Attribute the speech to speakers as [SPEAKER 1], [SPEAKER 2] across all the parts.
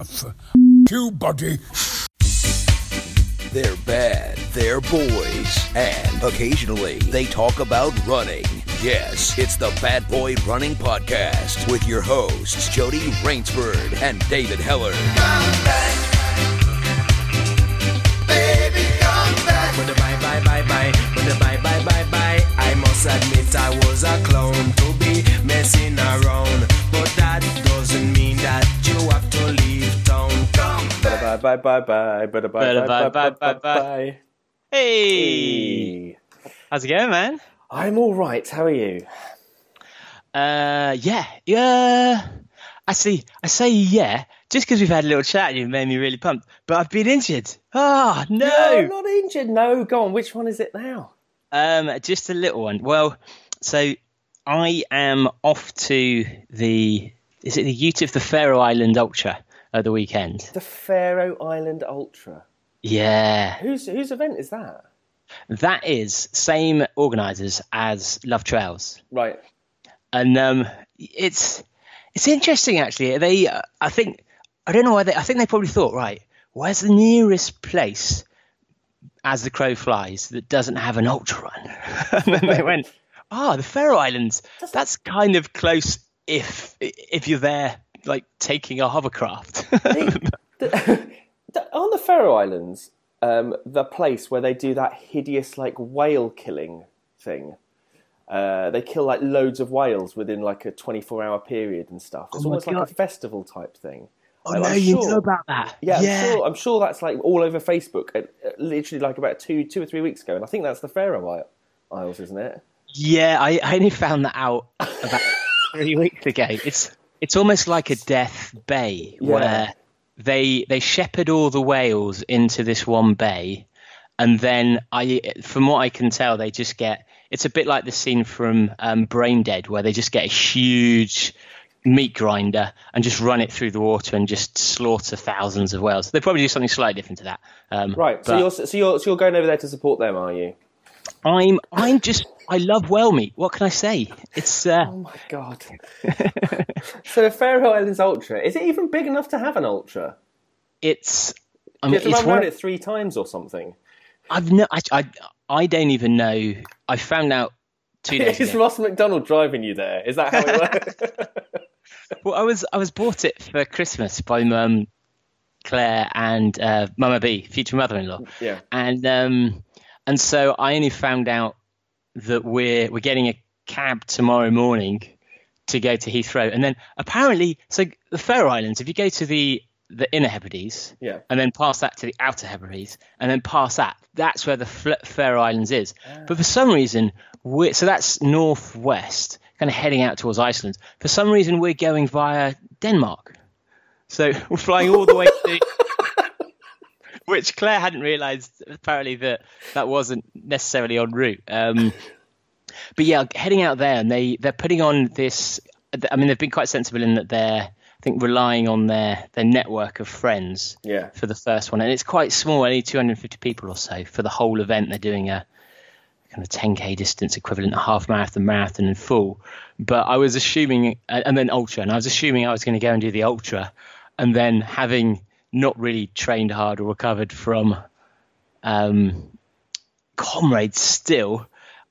[SPEAKER 1] F- you, buddy.
[SPEAKER 2] They're bad, they're boys, and occasionally they talk about running. Yes, it's the Bad Boy Running Podcast with your hosts, Jody Raynsford and David Heller.
[SPEAKER 3] But the bye bye bye bye, bye bye bye bye must admit I was a clown to be messing around. But that doesn't mean that you have to leave town. Come back.
[SPEAKER 4] Bye bye bye bye. Bye bye bye bye bye bye. Hey.
[SPEAKER 5] hey. How's it going, man?
[SPEAKER 4] I'm all right. How are you?
[SPEAKER 5] Uh, yeah, yeah. I Actually, I say yeah just because we've had a little chat you've made me really pumped. But I've been injured. Ah, oh,
[SPEAKER 4] no.
[SPEAKER 5] no
[SPEAKER 4] I'm not injured. No, go on. Which one is it now?
[SPEAKER 5] Um, just a little one. Well, so I am off to the is it the Ute of the Faroe Island Ultra at the weekend?
[SPEAKER 4] The Faroe Island Ultra.
[SPEAKER 5] Yeah,
[SPEAKER 4] Whose whose event is that?
[SPEAKER 5] that is same organisers as Love Trails.
[SPEAKER 4] Right.
[SPEAKER 5] and um, it's it's interesting actually. They, uh, I think, I don't know why they. I think they probably thought, right, where's the nearest place as the crow flies that doesn't have an ultra run? and then they went, ah, the Faroe Islands. That's kind of close if if you're there, like taking a hovercraft.
[SPEAKER 4] The- on the Faroe Islands, um, the place where they do that hideous like whale killing thing. Uh, they kill like loads of whales within like a 24 hour period and stuff. It's
[SPEAKER 5] Oh my
[SPEAKER 4] almost like a festival type thing.
[SPEAKER 5] Oh
[SPEAKER 4] I'm
[SPEAKER 5] no, you
[SPEAKER 4] sure-
[SPEAKER 5] know about that?
[SPEAKER 4] Yeah, I'm, sure, I'm sure that's like all over Facebook, literally like about two, two or three weeks ago, and I think that's the Faroe Isle- Isles, isn't it?
[SPEAKER 5] Yeah, I, I only found that out about three weeks ago. It's it's almost like a death bay
[SPEAKER 4] Yeah.
[SPEAKER 5] where they they shepherd all the whales into this one bay, and then I, from what I can tell, they just get. It's a bit like the scene from um, Brain Dead where they just get a huge meat grinder and just run it through the water and just slaughter thousands of whales. They probably do something slightly different to that. Um,
[SPEAKER 4] Right. So you're so you're so you're going over there to support them, are you?
[SPEAKER 5] I'm I'm just I love whale meat. What can I say? It's uh,
[SPEAKER 4] Oh my god. so the Faroe Islands Ultra is it even big enough to have an ultra?
[SPEAKER 5] it's I
[SPEAKER 4] You
[SPEAKER 5] mean
[SPEAKER 4] have to
[SPEAKER 5] it's
[SPEAKER 4] run
[SPEAKER 5] one,
[SPEAKER 4] it three times or something.
[SPEAKER 5] I've no I, I I don't even know. I found out two days
[SPEAKER 4] Is. Ross McDonald driving you there? Is that how it works?
[SPEAKER 5] Well, I was I was bought it for Christmas by Mum Claire and uh, Mama B, future mother-in-law.
[SPEAKER 4] Yeah.
[SPEAKER 5] And um and so I only found out that we're we're getting a cab tomorrow morning to go to Heathrow, and then apparently, so the Faroe Islands. If you go to the the Inner Hebrides,
[SPEAKER 4] Yeah.
[SPEAKER 5] and then pass that to the Outer Hebrides, and then pass that, that's where the Faroe Islands is. But for some reason, we're, so that's northwest, kind of heading out towards Iceland. For some reason, we're going via Denmark. So we're flying all the way to. Which Claire hadn't realised apparently that that wasn't necessarily en route. Um, but yeah, heading out there, and they they're putting on this. I mean, they've been quite sensible in that they're, I think, relying on their their network of friends
[SPEAKER 4] Yeah.
[SPEAKER 5] for the first one, and it's quite small, only 250 people or so for the whole event. They're doing a kind of 10k distance equivalent, half marathon, marathon, and full. But I was assuming, and then ultra, and I was assuming I was going to go and do the ultra, and then having not really trained hard or recovered from um, comrades still,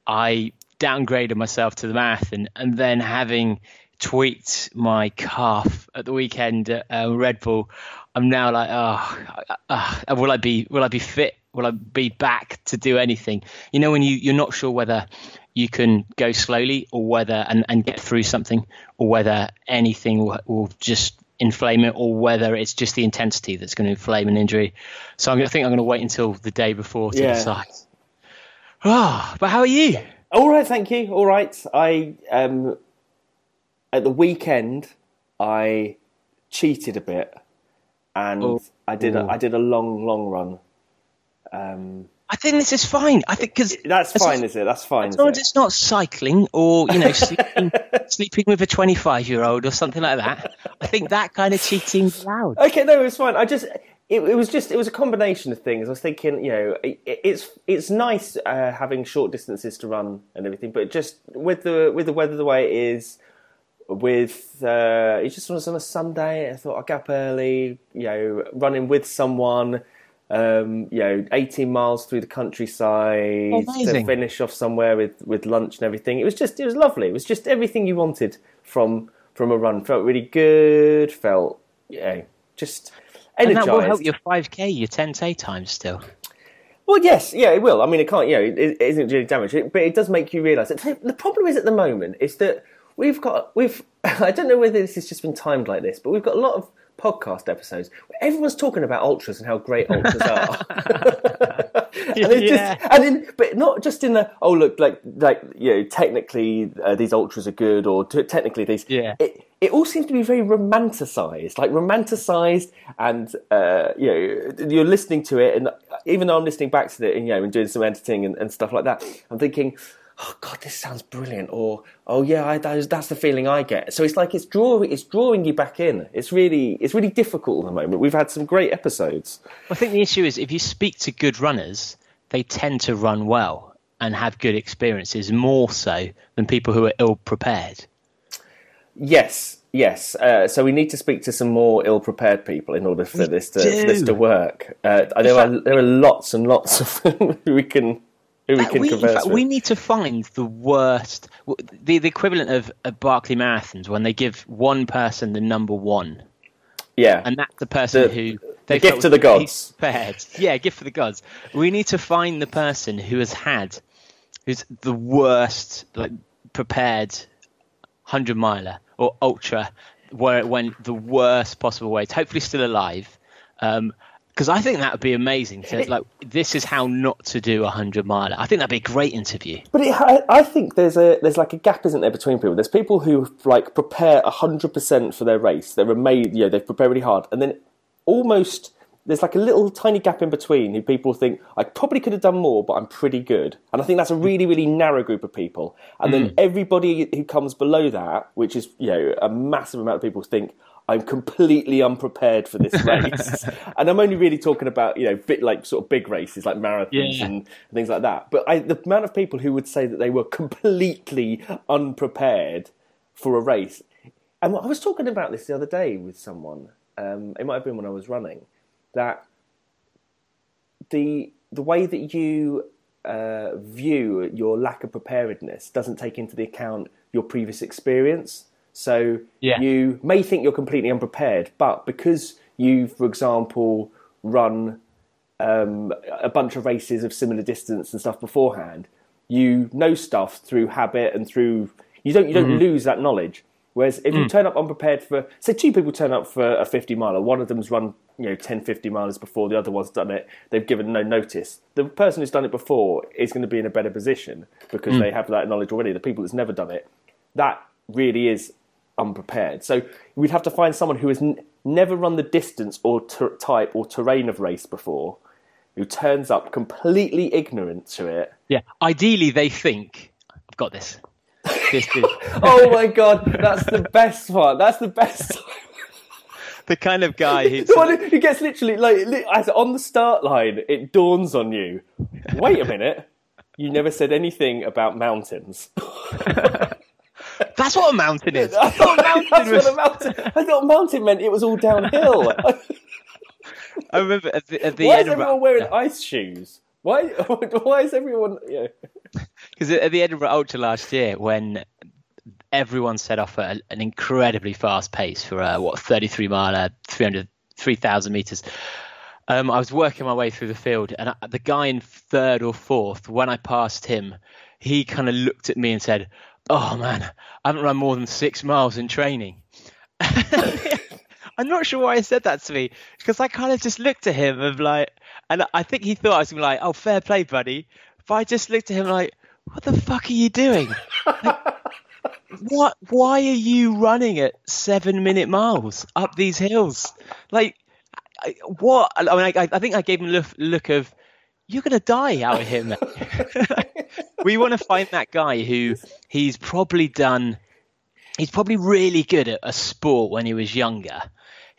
[SPEAKER 5] I downgraded myself to the marathon, and then having tweaked my calf at the weekend at uh, Red Bull, I'm now like, oh, uh, will I be will I be fit? Will I be back to do anything? You know, when you you're not sure whether you can go slowly or whether and, and get through something or whether anything will, will just inflame it or whether it's just the intensity that's going to inflame an injury. So I'm, gonna- think I'm going to wait until the day before to
[SPEAKER 4] Yeah.
[SPEAKER 5] decide. Ah, but how are you?
[SPEAKER 4] All right, thank you. All right. I um at the weekend I cheated a bit and
[SPEAKER 5] Oh.
[SPEAKER 4] I did a, I did a long long run. Um
[SPEAKER 5] I think this is fine. I think because
[SPEAKER 4] that's fine, is it? That's fine.
[SPEAKER 5] As long as
[SPEAKER 4] it?
[SPEAKER 5] it's not cycling or you know sleeping, sleeping with a 25 year old or something like that, I think that kind of cheating's allowed.
[SPEAKER 4] Okay, no, it's fine. I just it, it was just it was a combination of things. I was thinking, you know, it, it's it's nice uh, having short distances to run and everything, but just with the with the weather the way it is, with uh, it just was on a Sunday. I thought I'd get up early, you know, running with someone. Um, you know, 18 miles through the countryside to finish off somewhere with, with lunch and everything. It was just, it was lovely. It was just everything you wanted from from a run. Felt really good. Felt, yeah, just energized.
[SPEAKER 5] And that will help your 5k, your 10k times still.
[SPEAKER 4] Well, yes, yeah, it will. I mean, it can't, you know, it, it isn't really damage, it- but it does make you realise that the problem is at the moment is that we've got, we've, I don't know whether this has just been timed like this, but we've got a lot of podcast episodes where everyone's talking about ultras and how great ultras are. and it's
[SPEAKER 5] Yeah.
[SPEAKER 4] just, and in, but not just in the, oh, look, like, like, you know, technically uh, these ultras are good or t- technically these,
[SPEAKER 5] Yeah.
[SPEAKER 4] it, it all seems to be very romanticized, like romanticized, and uh, you know, you're listening to it, and even though I'm listening back to it, and you know, and doing some editing and, and stuff like that, I'm thinking, oh god, this sounds brilliant, or oh yeah, I, that is, that's the feeling I get. So it's like it's drawing, it's drawing you back in. It's really, it's really difficult at the moment. We've had some great episodes.
[SPEAKER 5] I think the issue is if you speak to good runners, they tend to run well and have good experiences more so than people who are ill prepared.
[SPEAKER 4] Yes, yes. Uh, so we need to speak to some more ill-prepared people in order for this to for this to work. Uh, there are there are lots and lots of who we can who we can
[SPEAKER 5] we,
[SPEAKER 4] converse with.
[SPEAKER 5] we need to find the worst, the, the equivalent of, a Barkley marathons when they give one person the number one,
[SPEAKER 4] yeah,
[SPEAKER 5] and that's the person
[SPEAKER 4] The-
[SPEAKER 5] who
[SPEAKER 4] the
[SPEAKER 5] they
[SPEAKER 4] gift to the gods.
[SPEAKER 5] Prepared. Yeah, gift for the gods. We need to find the person who has had, who's the worst, like prepared hundred miler or ultra, where it went the worst possible way. Hopefully, still alive. Um, because I think that would be amazing. To, like, this is how not to do a hundred miler. I think that'd be a great interview.
[SPEAKER 4] But it, I, I think there's a there's like a gap, isn't there, between people? There's people who like prepare hundred percent for their race. They're made, you know, they prepare really hard, and then almost there's like a little tiny gap in between who people think I probably could have done more, but I'm pretty good. And I think that's a really really narrow group of people. And then mm. everybody who comes below that, which is you know a massive amount of people, think. I'm completely unprepared for this race, and I'm only really talking about you know bit like sort of big races like marathons
[SPEAKER 5] Yeah.
[SPEAKER 4] and things like that. But I, the amount of people who would say that they were completely unprepared for a race, and I was talking about this the other day with someone. Um, it might have been when I was running. That the the way that you uh, view your lack of preparedness doesn't take into the account your previous experience. So
[SPEAKER 5] Yeah.
[SPEAKER 4] you may think you're completely unprepared, but because you, for example, run um, a bunch of races of similar distance and stuff beforehand, you know stuff through habit and through you don't you don't mm-hmm. lose that knowledge. Whereas if you mm. turn up unprepared for, say, two people turn up for a 50 miler, one of them's run, you know, 10, 50 miles before the other one's done it, they've given no notice. The person who's done it before is going to be in a better position because mm. they have that knowledge already. The people that's never done it, that really is unprepared. So we'd have to find someone who has n- never run the distance or ter- type or terrain of race before, who turns up completely ignorant to it.
[SPEAKER 5] Yeah. Ideally, they think I've got this. This is
[SPEAKER 4] oh my god, that's the best one. That's the best.
[SPEAKER 5] the kind of guy who's
[SPEAKER 4] the one who gets literally like li- as on the start line, it dawns on you. Wait a minute, you never said anything about mountains.
[SPEAKER 5] That's what a mountain is.
[SPEAKER 4] I thought,
[SPEAKER 5] mountain
[SPEAKER 4] that's
[SPEAKER 5] was-
[SPEAKER 4] mountain. I thought mountain meant it was all downhill.
[SPEAKER 5] I remember at the, at the
[SPEAKER 4] Why is everyone wearing ice shoes? Why? Why is everyone? Yeah.
[SPEAKER 5] because at the Edinburgh Ultra last year when everyone set off at an incredibly fast pace for a what 33 mile, uh, 300, 3,000 meters. Um, I was working my way through the field, and I, the guy in third or fourth, when I passed him, he kind of looked at me and said, "Oh man, I haven't run more than six miles in training." I'm not sure why he said that to me because I kind of just looked at him of like, and I think he thought I was like, "Oh, fair play, buddy," but I just looked at him like, "What the fuck are you doing? Like, what? Why are you running at seven minute miles up these hills? Like, I, what? I mean, I, I think I gave him a look, look of, "You're gonna die out of him. we want to find that guy who he's probably done he's probably really good at a sport when he was younger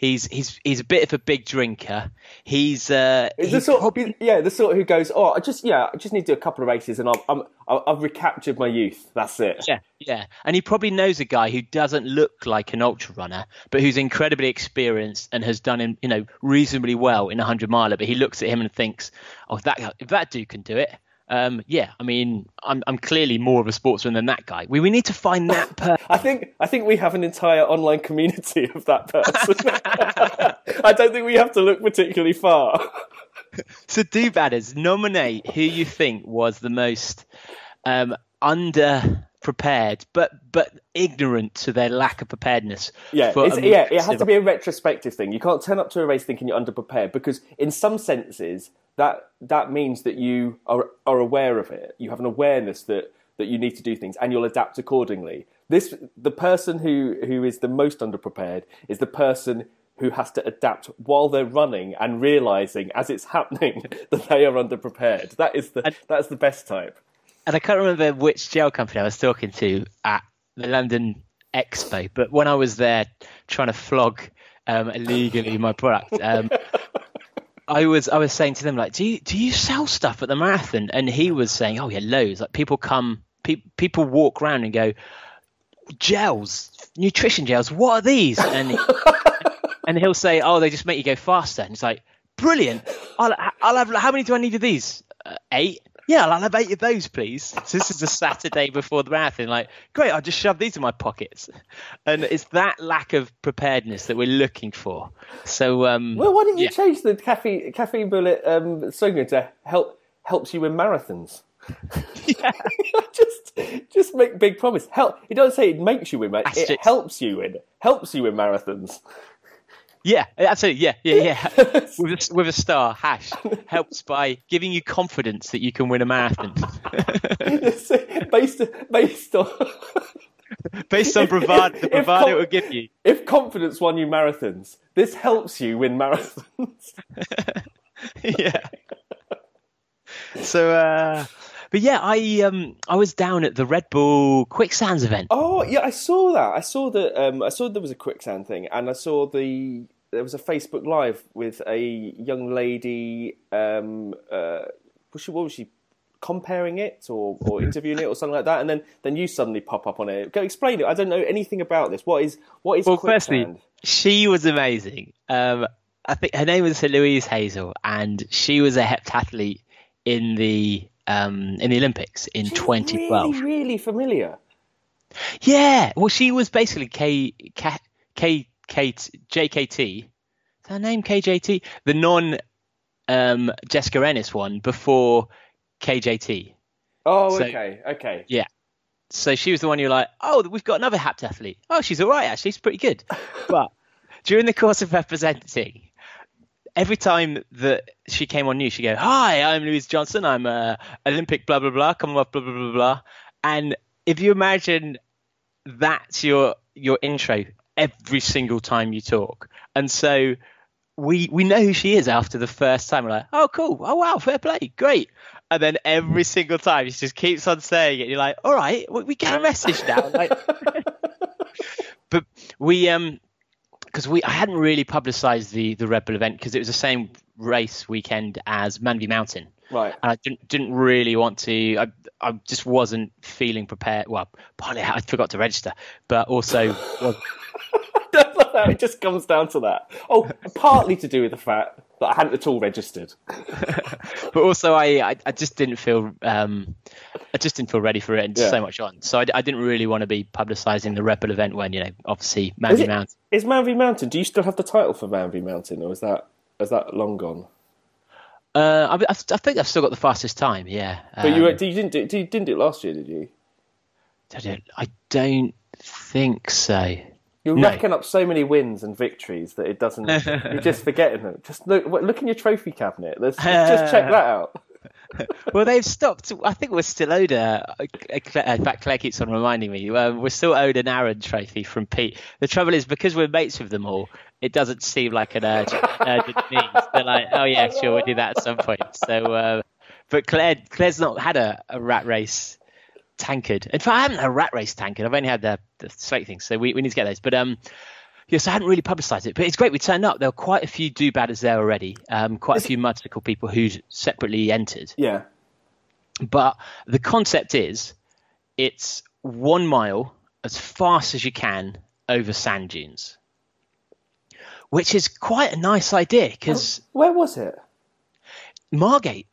[SPEAKER 5] He's he's he's a bit of a big drinker. He's uh,
[SPEAKER 4] He's the sort,
[SPEAKER 5] probably-
[SPEAKER 4] yeah, the sort who goes, oh, I just, yeah, I just need to do a couple of races, and I'm, I'm, I've I've recaptured my youth. That's it.
[SPEAKER 5] Yeah, yeah, and he probably knows a guy who doesn't look like an ultra runner, but who's incredibly experienced and has done him, you know, reasonably well in a hundred miler. But he looks at him and thinks, "Oh, that if that dude can do it, um, yeah, I mean, I'm I'm clearly more of a sportsman than that guy. We we need to find that person."
[SPEAKER 4] I think, I think we have an entire online community of that person. I don't think we have to look particularly far.
[SPEAKER 5] So do badders nominate who you think was the most um, under prepared, but but ignorant to their lack of preparedness.
[SPEAKER 4] Yeah, yeah, it has to be a retrospective thing. You can't turn up to a race thinking you're underprepared because, in some senses, that that means that you are are aware of it. You have an awareness that that you need to do things, and you'll adapt accordingly. This the person who who is the most underprepared is the person who has to adapt while they're running and realizing as it's happening that they are underprepared. That is the that's the best type.
[SPEAKER 5] and I can't remember which gel company I was talking to at the London Expo, but when I was there trying to flog um, illegally my product, um, I was I was saying to them like, do you do you sell stuff at the marathon? And he was saying, oh yeah, loads. Like people come, pe- people walk around and go, gels, nutrition gels. What are these? And and he'll say, oh, they just make you go faster. And it's like, brilliant. I'll, I'll have how many do I need of these? Uh, eight. Yeah, I'll have eight of those, please. So this is a Saturday before the marathon. Like, great, I'll just shove these in my pockets. And it's that lack of preparedness that we're looking for. So, um,
[SPEAKER 4] Well, why don't you
[SPEAKER 5] yeah.
[SPEAKER 4] change the caffeine caffeine bullet um, slogan to help helps you win marathons? just just make big promise. Help. It doesn't say it makes you win. It helps you win. Helps you win marathons.
[SPEAKER 5] Yeah, absolutely. Yeah, yeah, yeah. with, a, with a star, hash helps by giving you confidence that you can win a marathon
[SPEAKER 4] based based on
[SPEAKER 5] based on bravado, the
[SPEAKER 4] If
[SPEAKER 5] bravado
[SPEAKER 4] com-
[SPEAKER 5] it will give you.
[SPEAKER 4] if confidence won you marathons. This helps you win marathons.
[SPEAKER 5] yeah. So, uh, but yeah, I um I was down at the Red Bull Quicksands event.
[SPEAKER 4] Oh yeah, I saw that. I saw that. Um, I saw there was a quicksand thing, and I saw the there was a Facebook Live with a young lady. Um, uh, was she? What was she? Comparing it or, or interviewing it or something like that, and then then you suddenly pop up on it. Go explain it. I don't know anything about this. What is what is
[SPEAKER 5] Well,
[SPEAKER 4] quicksand?
[SPEAKER 5] firstly, she was amazing. Um, I think her name was Louise Hazel, and she was a heptathlete in the um in the Olympics in
[SPEAKER 4] She's
[SPEAKER 5] 2012.
[SPEAKER 4] Really, really familiar.
[SPEAKER 5] Yeah, well, she was basically K K K K JKT. Is her name KJT? The non um, Jessica Ennis one before KJT.
[SPEAKER 4] Oh,
[SPEAKER 5] So-
[SPEAKER 4] okay, okay.
[SPEAKER 5] Yeah. So she was the one you're like, oh, we've got another heptathlete. Oh, she's all right actually. She's pretty good. But during the course of her presenting, every time that she came on news, she'd go, "Hi, I'm Louise Johnson. I'm a Olympic blah blah blah, Commonwealth blah blah blah blah." And if you imagine that's your your intro every single time you talk, and so we we know who she is after the first time. We're like, "Oh, cool. Oh, wow, fair play, great." And then every single time she just keeps on saying it. You're like, "All right, we, we get a message now." Like, but we um because we I hadn't really publicised the the Red Bull event because it was the same race weekend as Man v Mountain,
[SPEAKER 4] Right.
[SPEAKER 5] and I didn't didn't really want to. I I just wasn't feeling prepared. Well, partly I forgot to register, but also well,
[SPEAKER 4] it just comes down to that. Oh, partly to do with the fact that I hadn't at all registered.
[SPEAKER 5] but also I, I I just didn't feel um I just didn't feel ready for it and
[SPEAKER 4] Yeah.
[SPEAKER 5] so much on. So I, I didn't really want to be publicising the Red Bull event when you know obviously
[SPEAKER 4] Is,
[SPEAKER 5] Man v
[SPEAKER 4] it,
[SPEAKER 5] Mountain.
[SPEAKER 4] is Man v Mountain? Do you still have the title for Man v Mountain, or is that is that long gone?
[SPEAKER 5] Uh, I, I think I've still got the fastest time. Yeah,
[SPEAKER 4] But you,
[SPEAKER 5] Um,
[SPEAKER 4] you didn't do, you didn't do it last year, did you?
[SPEAKER 5] I don't think so.
[SPEAKER 4] You're
[SPEAKER 5] No.
[SPEAKER 4] racking up so many wins and victories that it doesn't. you're just forgetting them. Just look, look in your trophy cabinet. Let's just check that out.
[SPEAKER 5] Well, they've stopped. I think we're still owed a. a in fact, Claire keeps on reminding me. Um, we're still owed an Aaron trophy from Pete. The trouble is because we're mates with them all, it doesn't seem like an urgent, urgent need. They're like, oh yeah, sure, we'll do that at some point. So, uh, but Claire, Claire's not had a, a rat race tankard. In fact, I haven't had a rat race tankard. I've only had the, the slate things, so we, we need to get those. But um, Yes, I hadn't really publicised it, but it's great. We turned up. There were quite a few do-badders there already. Um, quite a few Mudstacle people who separately entered.
[SPEAKER 4] Yeah.
[SPEAKER 5] But the concept is, it's one mile as fast as you can over sand dunes, which is quite a nice idea because
[SPEAKER 4] Where was it?
[SPEAKER 5] Margate.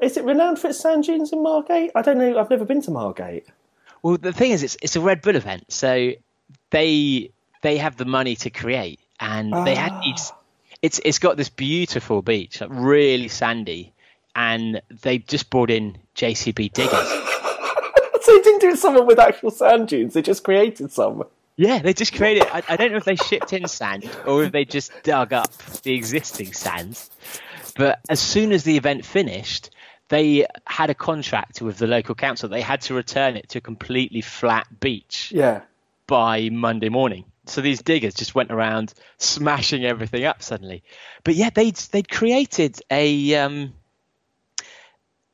[SPEAKER 4] Is it renowned for its sand dunes in Margate? I don't know. I've never been to Margate.
[SPEAKER 5] Well, the thing is, it's it's a Red Bull event, so they they have the money to create, and they had these. Ah. It's it's got this beautiful beach, like really sandy, and they just brought in JCB diggers.
[SPEAKER 4] So they didn't do it something with actual sand dunes. They just created some.
[SPEAKER 5] yeah, they just created. I, I don't know if they shipped in sand or if they just dug up the existing sand. But as soon as the event finished, they had a contract with the local council. They had to return it to a completely flat beach.
[SPEAKER 4] Yeah.
[SPEAKER 5] by Monday morning. So these diggers just went around smashing everything up suddenly. But yeah, they'd they'd created a um,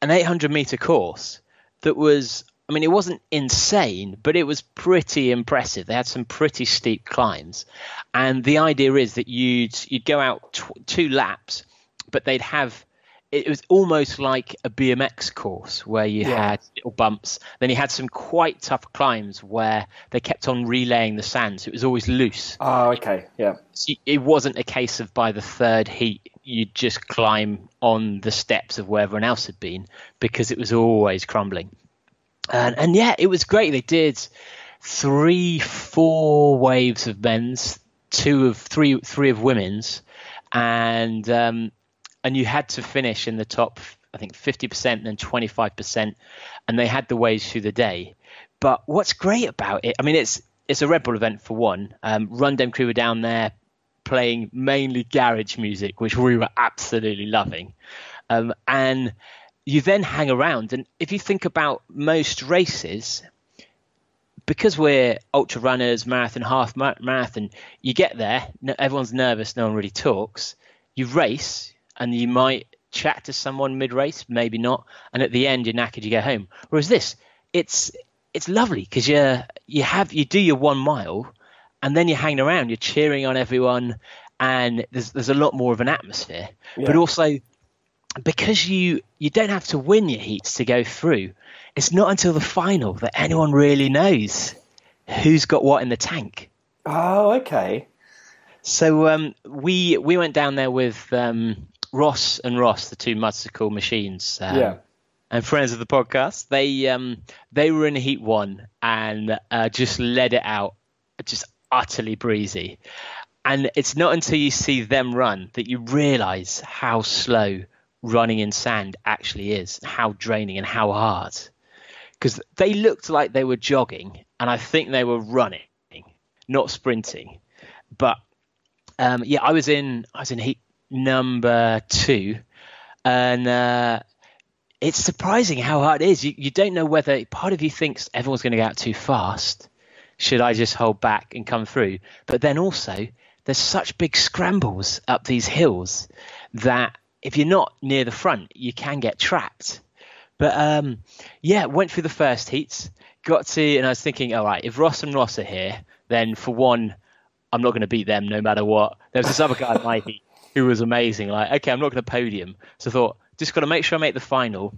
[SPEAKER 5] an 800 meter course that was. I mean, it wasn't insane, but it was pretty impressive. They had some pretty steep climbs, and the idea is that you'd you'd go out tw- two laps, but they'd have it was almost like a BMX course where you
[SPEAKER 4] Yeah.
[SPEAKER 5] had little bumps. Then you had some quite tough climbs where they kept on relaying the sand, so it was always loose.
[SPEAKER 4] Oh, okay. Yeah.
[SPEAKER 5] So it wasn't a case of by the third heat you'd just climb on the steps of where everyone else had been because it was always crumbling. And, and yeah, it was great. They did three, four waves of men's, two of three, three of women's, and um, and you had to finish in the top, I think, fifty percent, then twenty five percent, and they had the ways through the day. But what's great about it, I mean, it's it's a Red Bull event for one. Um, Run Dem crew were down there playing mainly garage music, which we were absolutely loving, um, and you then hang around. And if you think about most races, because we're ultra runners, marathon, half marathon, you get there, everyone's nervous, no one really talks. You race, and you might chat to someone mid race, maybe not, and at the end you're knackered, you go home. Whereas this, it's it's lovely because you you have you do your one mile, and then you're hanging around, you're cheering on everyone, and there's there's a lot more of an atmosphere. But also because you you don't have to win your heats to go through. It's not until the final that anyone really knows who's got what in the tank.
[SPEAKER 4] Oh, okay.
[SPEAKER 5] So um, we we went down there with um, Ross and Ross, the two Mudstacle machines. Um,
[SPEAKER 4] Yeah.
[SPEAKER 5] And friends of the podcast, they um, they were in heat one and uh, just led it out, just utterly breezy. And it's not until you see them run that you realise how slow running in sand actually is, how draining and how hard. Because they looked like they were jogging, and I think they were running, not sprinting. But um, yeah, I was in I was in heat number two, and uh, it's surprising how hard it is. You, you don't know whether part of you thinks everyone's going to go out too fast. Should I just hold back and come through? But then also, there's such big scrambles up these hills that if you're not near the front, you can get trapped. But um, yeah, went through the first heats, got to, and I was thinking, all right, if Ross and Ross are here, then for one, I'm not going to beat them no matter what. There was this other guy in my heat who was amazing. Like, okay, I'm not going to podium. So I thought, just got to make sure I make the final.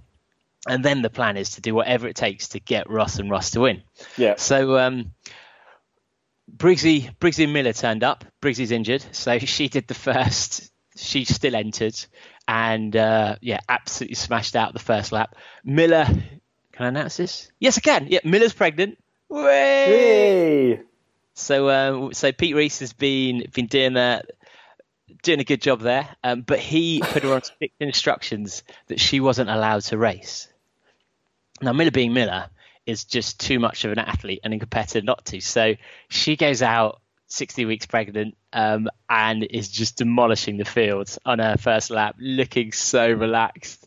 [SPEAKER 5] And then the plan is to do whatever it takes to get Russ and Russ to win.
[SPEAKER 4] Yeah.
[SPEAKER 5] So um, Briggsy, Briggsy and Miller turned up. Briggsy's injured, so she did the first. She still entered, and uh, yeah, absolutely smashed out the first lap. Miller, can I announce this? Yes, I can. Yeah, Miller's pregnant. Way! So, um, so Pete Reese has been been doing a doing a good job there, um, but he put her on strict instructions that she wasn't allowed to race. Now, Miller being Miller is just too much of an athlete and a competitor not to. So she goes out 60 weeks pregnant um, and is just demolishing the field on her first lap, looking so relaxed.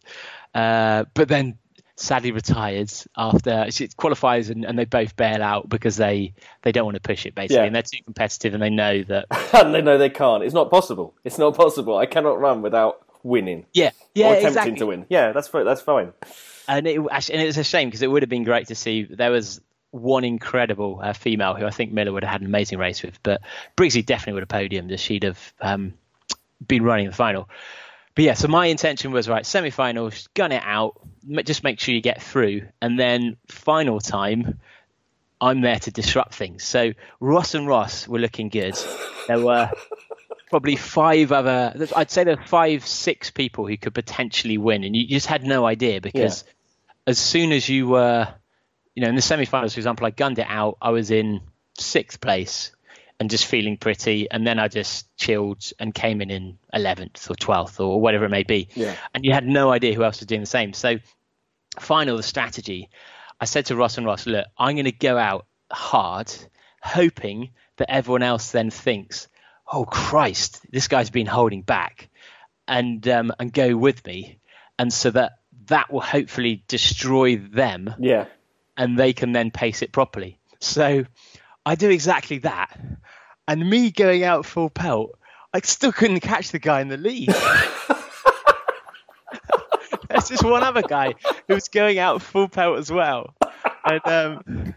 [SPEAKER 5] Uh, but then sadly retires after she qualifies and, and they both bail out because they, they don't want to push it basically
[SPEAKER 4] Yeah.
[SPEAKER 5] and they're too competitive and they know that
[SPEAKER 4] And they know they can't. It's not possible. It's not possible. I cannot run without winning
[SPEAKER 5] yeah yeah
[SPEAKER 4] or attempting
[SPEAKER 5] exactly.
[SPEAKER 4] to win. Yeah, that's that's fine.
[SPEAKER 5] and it actually, and it was a shame because it would have been great to see. There was one incredible uh, female who I think Miller would have had an amazing race with, but Briggsy definitely would have podiumed if she'd have um, been running the final. But yeah, so my intention was right, semi-finals, gun it out, just make sure you get through, and then final time, I'm there to disrupt things. So Ross and Ross were looking good. There were probably five other, I'd say there were five, six people who could potentially win, and you just had no idea because yeah. as soon as you were, you know, in the semi-finals, for example, I gunned it out. I was in sixth place and just feeling pretty. And then I just chilled and came in in 11th or 12th or whatever it may be.
[SPEAKER 4] Yeah.
[SPEAKER 5] And you had no idea who else was doing the same. So, final the strategy, I said to Ross and Ross, look, I'm going to go out hard, hoping that everyone else then thinks, oh Christ, this guy's been holding back, and um, and go with me, and so that that will hopefully destroy them.
[SPEAKER 4] Yeah.
[SPEAKER 5] And they can then pace it properly. So I do exactly that. And me going out full pelt, I still couldn't catch the guy in the lead. There's just one other guy who was going out full pelt as well. And, um,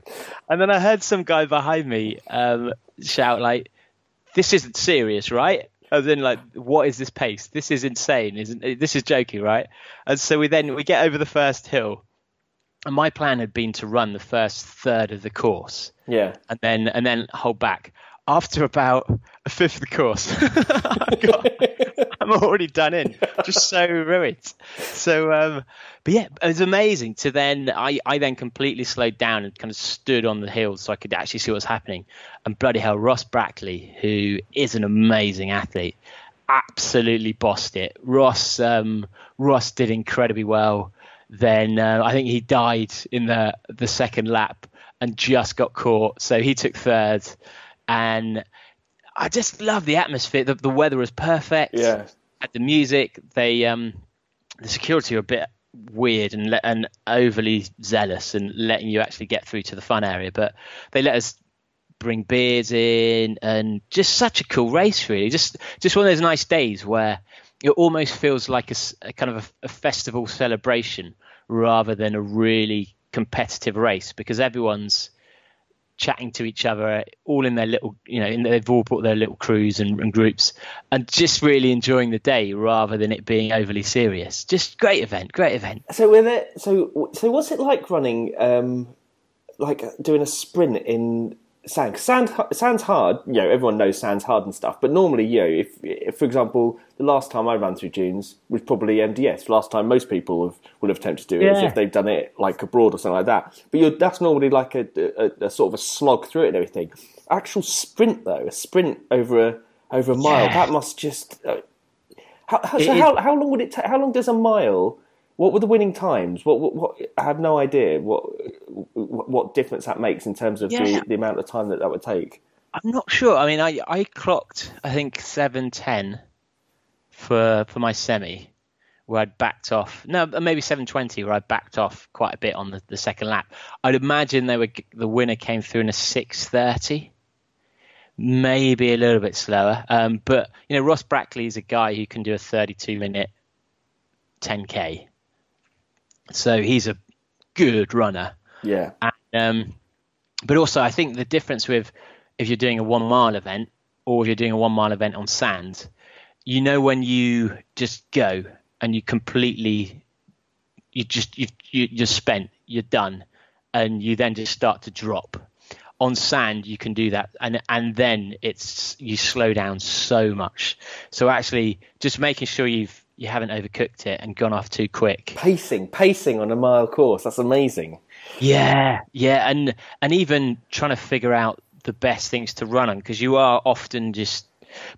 [SPEAKER 5] and then I heard some guy behind me um, shout like, "This isn't serious, right?" As in, like, what is this pace? This is insane. Isn't this is joking, right? And so we then we get over the first hill, and my plan had been to run the first third of the course.
[SPEAKER 4] Yeah.
[SPEAKER 5] And then and then hold back. After about a fifth of the course, I am already done in, just so ruined. So, um, but yeah, it was amazing to then. I, I then completely slowed down and kind of stood on the hill so I could actually see what was happening. And bloody hell, Ross Brackley, who is an amazing athlete, absolutely bossed it. Ross um, Ross did incredibly well then uh, I think he died in the the second lap and just got caught. So he took third, and I just love the atmosphere. The, the weather was perfect.
[SPEAKER 4] Yeah.
[SPEAKER 5] At the music, they um, the security were a bit weird and and overly zealous and letting you actually get through to the fun area, but they let us bring beers in and just such a cool race really just just one of those nice days where it almost feels like a, a kind of a, a, festival celebration rather than a really competitive race because everyone's chatting to each other all in their little you know in, they've all brought their little crews and, and, groups and just really enjoying the day rather than it being overly serious. Just great event great event.
[SPEAKER 4] So so so what's it like running um like doing a sprint in sand. Sand sand's hard. You know, everyone knows sand's hard and stuff. But normally, you know, if, if for example, the last time I ran through dunes was probably MDS. Last time most people have, would have attempted to do it yeah. if they've done it like abroad or something like that. But that's normally like a, a, a, sort of a slog through it and everything. Actual sprint though, a sprint over a over a mile, yeah. that must just. Uh, how, so how, how long would it take? How long does a mile? What were the winning times? What, what, what I have no idea what what difference that makes in terms of yeah. the, the amount of time that that would take.
[SPEAKER 5] I'm not sure. I mean, I I clocked I think seven ten for for my semi, where I'd backed off. No, maybe seven twenty, where I backed off quite a bit on the, the second lap. I'd imagine they were the winner came through in a six thirty, maybe a little bit slower. Um, but you know, Ross Brackley is a guy who can do a thirty two minute ten k so he's a good runner.
[SPEAKER 4] Yeah.
[SPEAKER 5] And, um, but also, I think the difference with if you're doing a one mile event or if you're doing a one mile event on sand, you know when you just go and you completely, you just you you you're spent, you're done, and you then just start to drop. On sand, you can do that, and and then it's you slow down so much. So actually, just making sure you've you haven't overcooked it and gone off too quick.
[SPEAKER 4] Pacing, pacing on a mile course. That's amazing.
[SPEAKER 5] Yeah, yeah, and and even trying to figure out the best things to run on because you are often just,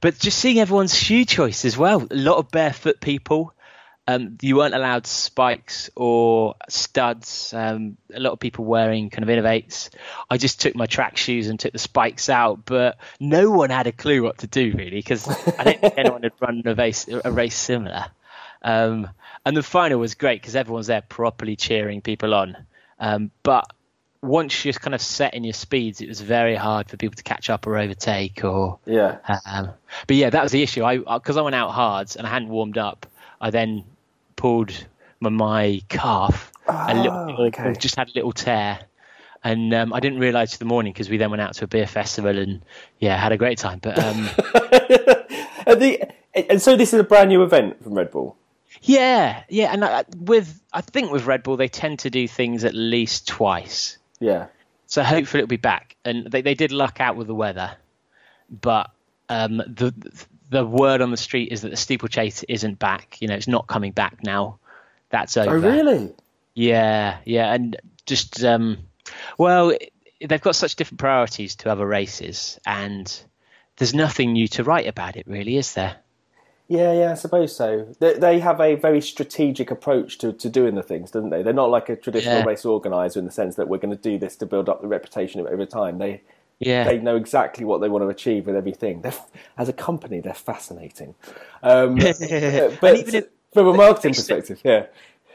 [SPEAKER 5] but just seeing everyone's shoe choice as well. A lot of barefoot people. Um, you weren't allowed spikes or studs. Um, a lot of people wearing kind of inov-8s. I just took my track shoes and took the spikes out, but no one had a clue what to do really because I don't think anyone had run a race, a race similar. Um, and the final was great because everyone's there properly cheering people on. Um, but once you're kind of set in your speeds, it was very hard for people to catch up or overtake or
[SPEAKER 4] yeah.
[SPEAKER 5] Um, but yeah, that was the issue. I because I went out hard and I hadn't warmed up. I then pulled my, my calf
[SPEAKER 4] oh,
[SPEAKER 5] a little,
[SPEAKER 4] okay.
[SPEAKER 5] just had a little tear, And um, I didn't realise to the morning because we then went out to a beer festival and yeah, had a great time. But um,
[SPEAKER 4] and, the, and so this is a brand new event from Red Bull.
[SPEAKER 5] yeah, yeah, and I, with I think with Red Bull they tend to do things at least twice.
[SPEAKER 4] Yeah.
[SPEAKER 5] So hopefully it'll be back. And they, they did luck out with the weather, but um, the the word on the street is that the steeplechase isn't back. You know, it's not coming back now. That's over.
[SPEAKER 4] Oh, really?
[SPEAKER 5] Yeah, yeah, and just um, well, they've got such different priorities to other races, and there's nothing new to write about it, really, is there?
[SPEAKER 4] Yeah, yeah, I suppose so. They, they have a very strategic approach to, to doing the things, don't they? They're not like a traditional
[SPEAKER 5] Yeah.
[SPEAKER 4] race organizer in the sense that we're going to do this to build up the reputation over time. They
[SPEAKER 5] Yeah,
[SPEAKER 4] they know exactly what they want to achieve with everything. They're, as a company, they're fascinating. Um, but
[SPEAKER 5] even if-
[SPEAKER 4] from a marketing perspective, yeah,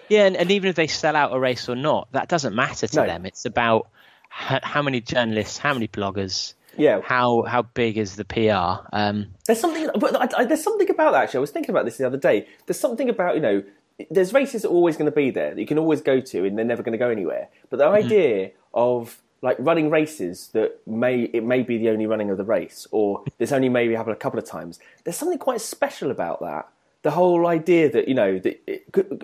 [SPEAKER 5] yeah, and, and even if they sell out a race or not, that doesn't matter to
[SPEAKER 4] No.
[SPEAKER 5] them. It's about how many journalists, how many bloggers,
[SPEAKER 4] yeah.
[SPEAKER 5] how how big is the PR. Um,
[SPEAKER 4] There's something, but I, I, there's something about that. Actually, I was thinking about this the other day. There's something about you know, there's races that are always going to be there that you can always go to, and they're never going to go anywhere. But the idea of like running races that may it may be the only running of the race, or this only maybe happen a couple of times. There's something quite special about that. The whole idea that you know that it,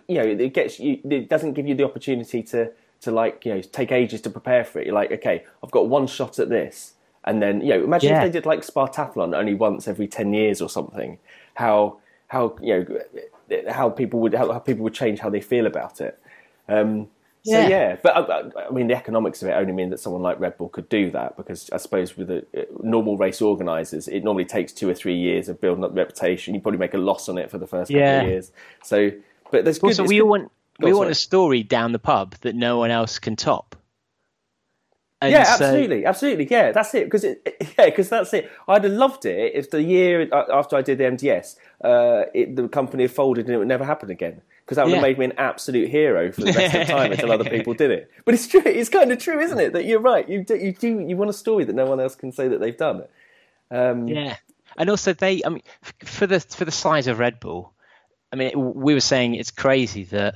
[SPEAKER 4] you know it gets you, it doesn't give you the opportunity to to like you know take ages to prepare for it. You're like, okay, I've got one shot at this, and then you know imagine
[SPEAKER 5] Yeah.
[SPEAKER 4] if they did like Spartathlon only once every ten years or something. How how you know how people would how, how people would change how they feel about it. Um, so
[SPEAKER 5] Yeah.
[SPEAKER 4] yeah, but I, I- I mean the economics of it only mean that someone like Red Bull could do that because I suppose with the uh, normal race organisers, it normally takes two or three years of building up the reputation. You probably make a loss on it for the first couple of years. So, but there's good. it's
[SPEAKER 5] we all want
[SPEAKER 4] Go
[SPEAKER 5] we
[SPEAKER 4] on,
[SPEAKER 5] want a story down the pub that no one else can top. And
[SPEAKER 4] yeah,
[SPEAKER 5] so-
[SPEAKER 4] absolutely, absolutely. Yeah, that's it. Because it, yeah, because that's it. I'd have loved it if the year uh, after I did the MDS, uh, it, the company had folded and it would never happen again. Because that would have
[SPEAKER 5] Yeah.
[SPEAKER 4] made me an absolute hero for the rest of the time until other people did it. But it's true. It's kind of true, isn't it? That you're right. You do, you do. You want a story that no one else can say that they've done. Um,
[SPEAKER 5] Yeah, and also they, I mean, for the for the size of Red Bull, I mean, we were saying it's crazy that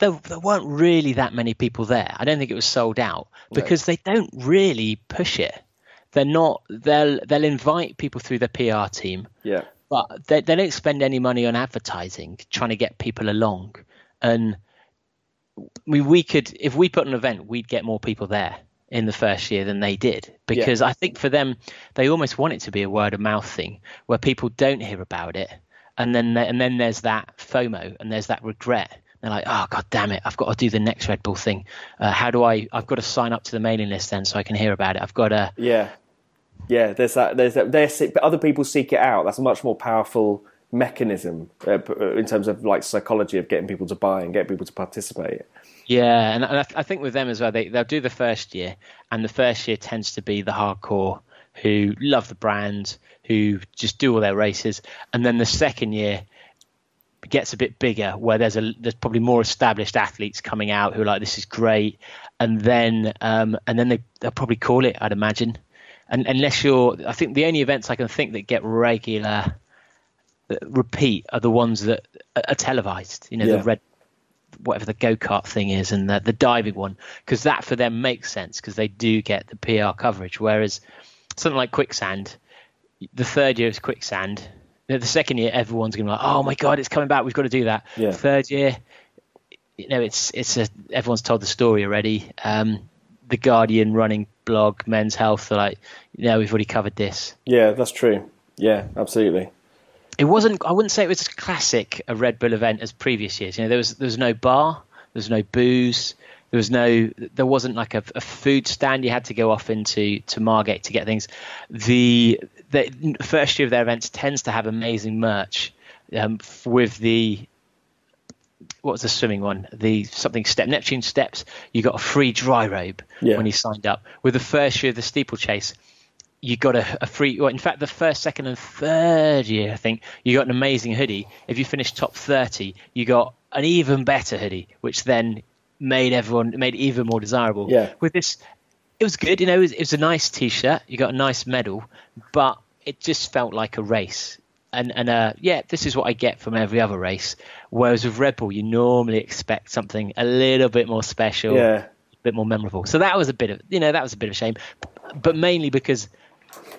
[SPEAKER 5] there, there weren't really that many people there. I don't think it was sold out because they don't really push it. They're not. They'll they'll invite people through their PR team,
[SPEAKER 4] yeah.
[SPEAKER 5] But they they don't spend any money on advertising trying to get people along. And we we could if we put an event, we'd get more people there in the first year than they did because I think for them they almost want it to be a word of mouth thing where people don't hear about it and then and then there's that FOMO and there's that regret. They're like, oh god damn it, I've got to do the next Red Bull thing. Uh, how do I? I've got to sign up to the mailing list then so I can hear about it. I've got to.
[SPEAKER 4] Yeah, yeah. There's that. There's that. They're, other people seek it out. That's a much more powerful mechanism uh, uh, in terms of like psychology of getting people to buy and get people to participate.
[SPEAKER 5] Yeah, and, and I, I think with them as well, they they'll do the first year, and the first year tends to be the hardcore who love the brand, who just do all their races, and then the second year gets a bit bigger, where there's a there's probably more established athletes coming out who are like this is great, and then um, and then they they'll probably call it, I'd imagine, and unless you're, I think the only events I can think that get regular uh, repeat are the ones that are are televised. You know,
[SPEAKER 4] Yeah.
[SPEAKER 5] the red whatever the go kart thing is and the, the diving one because that for them makes sense because they do get the PR coverage. Whereas something like quicksand, the third year is quicksand. The second year, everyone's going to be like, "Oh my god, it's coming back! We've got to do that."
[SPEAKER 4] Yeah.
[SPEAKER 5] Third year, you know, it's it's a everyone's told the story already. Um, the Guardian running blog, Men's Health, like, "No, we've already covered this."
[SPEAKER 4] Yeah, that's true. Yeah, absolutely.
[SPEAKER 5] It wasn't. I wouldn't say it was as classic a Red Bull event as previous years. You know, there was there was no bar, there was no booze, there was no. There wasn't like a, a food stand. You had to go off into to Margate to get things. The the first year of their events tends to have amazing merch um, with the. What was the swimming one? The something step Neptune steps. You got a free dry robe
[SPEAKER 4] Yeah.
[SPEAKER 5] when you signed up. With the first year of the steeplechase, you got a, a free. Well, in fact, the first, second, and third year, I think you got an amazing hoodie. If you finished top thirty, you got an even better hoodie, which then made everyone made it even more desirable.
[SPEAKER 4] Yeah.
[SPEAKER 5] With this, it was good. You know, it was, it was a nice T-shirt. You got a nice medal, but it just felt like a race. And and uh, yeah, this is what I get from every other race. Whereas with Red Bull, you normally expect something a little bit more special
[SPEAKER 4] Yeah.
[SPEAKER 5] a bit more memorable. So that was a bit of you know that was a bit of a shame, but mainly because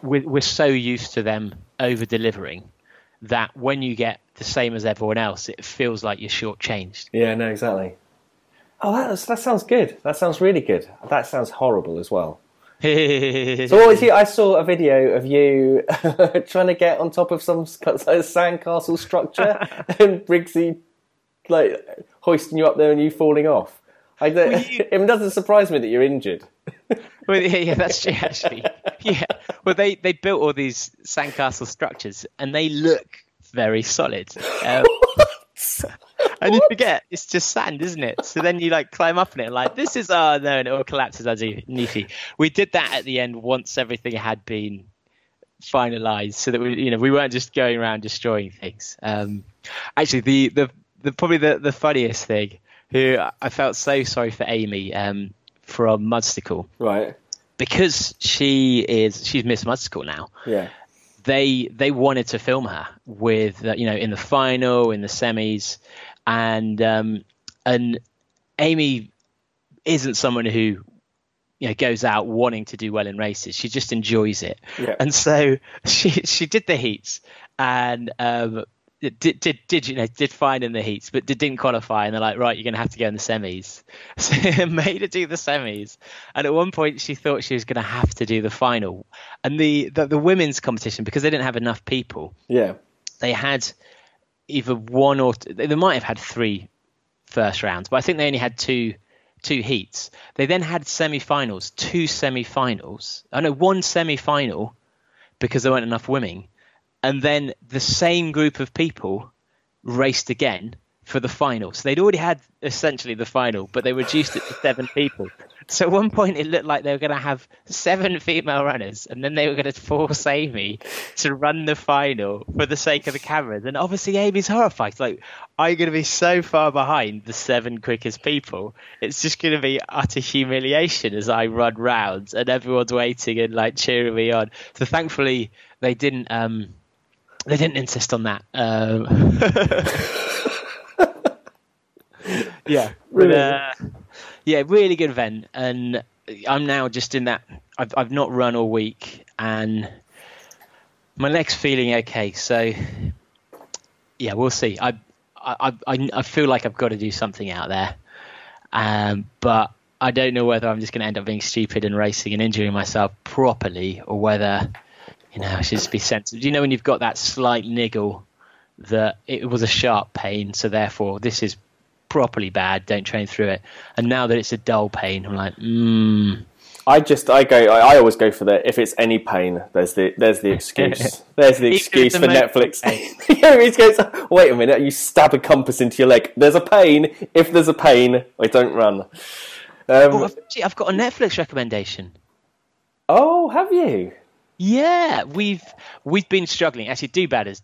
[SPEAKER 5] we're, we're so used to them over delivering that when you get the same as everyone else, it feels like you're shortchanged.
[SPEAKER 4] Yeah, no, exactly. Oh, that, that sounds good. That sounds really good. That sounds horrible as well. So what was you? I saw a video of you trying to get on top of some sandcastle structure, and Briggsy like hoisting you up there and you falling off. I don't, you... it doesn't surprise me that you're injured.
[SPEAKER 5] well, yeah, yeah, that's true. Actually, yeah. Well, they they built all these sandcastle structures, and they look very solid. Um, and you forget it's just sand, isn't it? So then you like climb up on it, like this is oh no, and it all collapses underneath you. We did that at the end once everything had been finalized, so that we you know we weren't just going around destroying things. Um, actually, the, the the probably the the funniest thing, who I felt so sorry for Amy um, from Mudstacle,
[SPEAKER 4] right?
[SPEAKER 5] Because she is she's Miss Mudstacle now.
[SPEAKER 4] Yeah
[SPEAKER 5] they they wanted to film her with uh, you know in the final in the semis. And um, and Amy isn't someone who you know goes out wanting to do well in races. She just enjoys it.
[SPEAKER 4] Yeah.
[SPEAKER 5] and so she she did the heats. And um, did, did did you know did fine in the heats, but didn't qualify, and they're like, right, you're going to have to go in the semis. So made her do the semis, and at one point she thought she was going to have to do the final, and the, the the women's competition because they didn't have enough people.
[SPEAKER 4] Yeah,
[SPEAKER 5] they had either one or they might have had three first rounds, but I think they only had two two heats. They then had semi-finals, two semi-finals. I know one semi-final because there weren't enough women and then the same group of people raced again for the final. So they'd already had essentially the final, but they reduced it to seven people. So at one point it looked like they were going to have seven female runners, and then they were going to force Amy to run the final for the sake of the cameras. And obviously Amy's horrified. Like, I'm going to be so far behind the seven quickest people. It's just going to be utter humiliation as I run rounds, and everyone's waiting and like cheering me on. So thankfully they didn't. um they didn't insist on that. Um, yeah,
[SPEAKER 4] really?
[SPEAKER 5] but, uh, yeah, really good event, and I'm now just in that. I've I've not run all week, and my leg's feeling okay. So yeah, we'll see. I I I, I feel like I've got to do something out there, um, but I don't know whether I'm just going to end up being stupid and racing and injuring myself properly, or whether you know, I should just be sensitive. You know, when you've got that slight niggle that it was a sharp pain, so therefore this is properly bad. Don't train through it. And now that it's a dull pain, I'm like, hmm.
[SPEAKER 4] I just I go I, I, always go for the if it's any pain there's the there's the excuse there's the excuse for Netflix. he goes wait a minute you stab a compass into your leg there's a pain if there's a pain I don't run. Um,
[SPEAKER 5] oh, I've, I've got a Netflix recommendation.
[SPEAKER 4] Oh, have you?
[SPEAKER 5] Yeah, we've we've been struggling. Actually, do batters.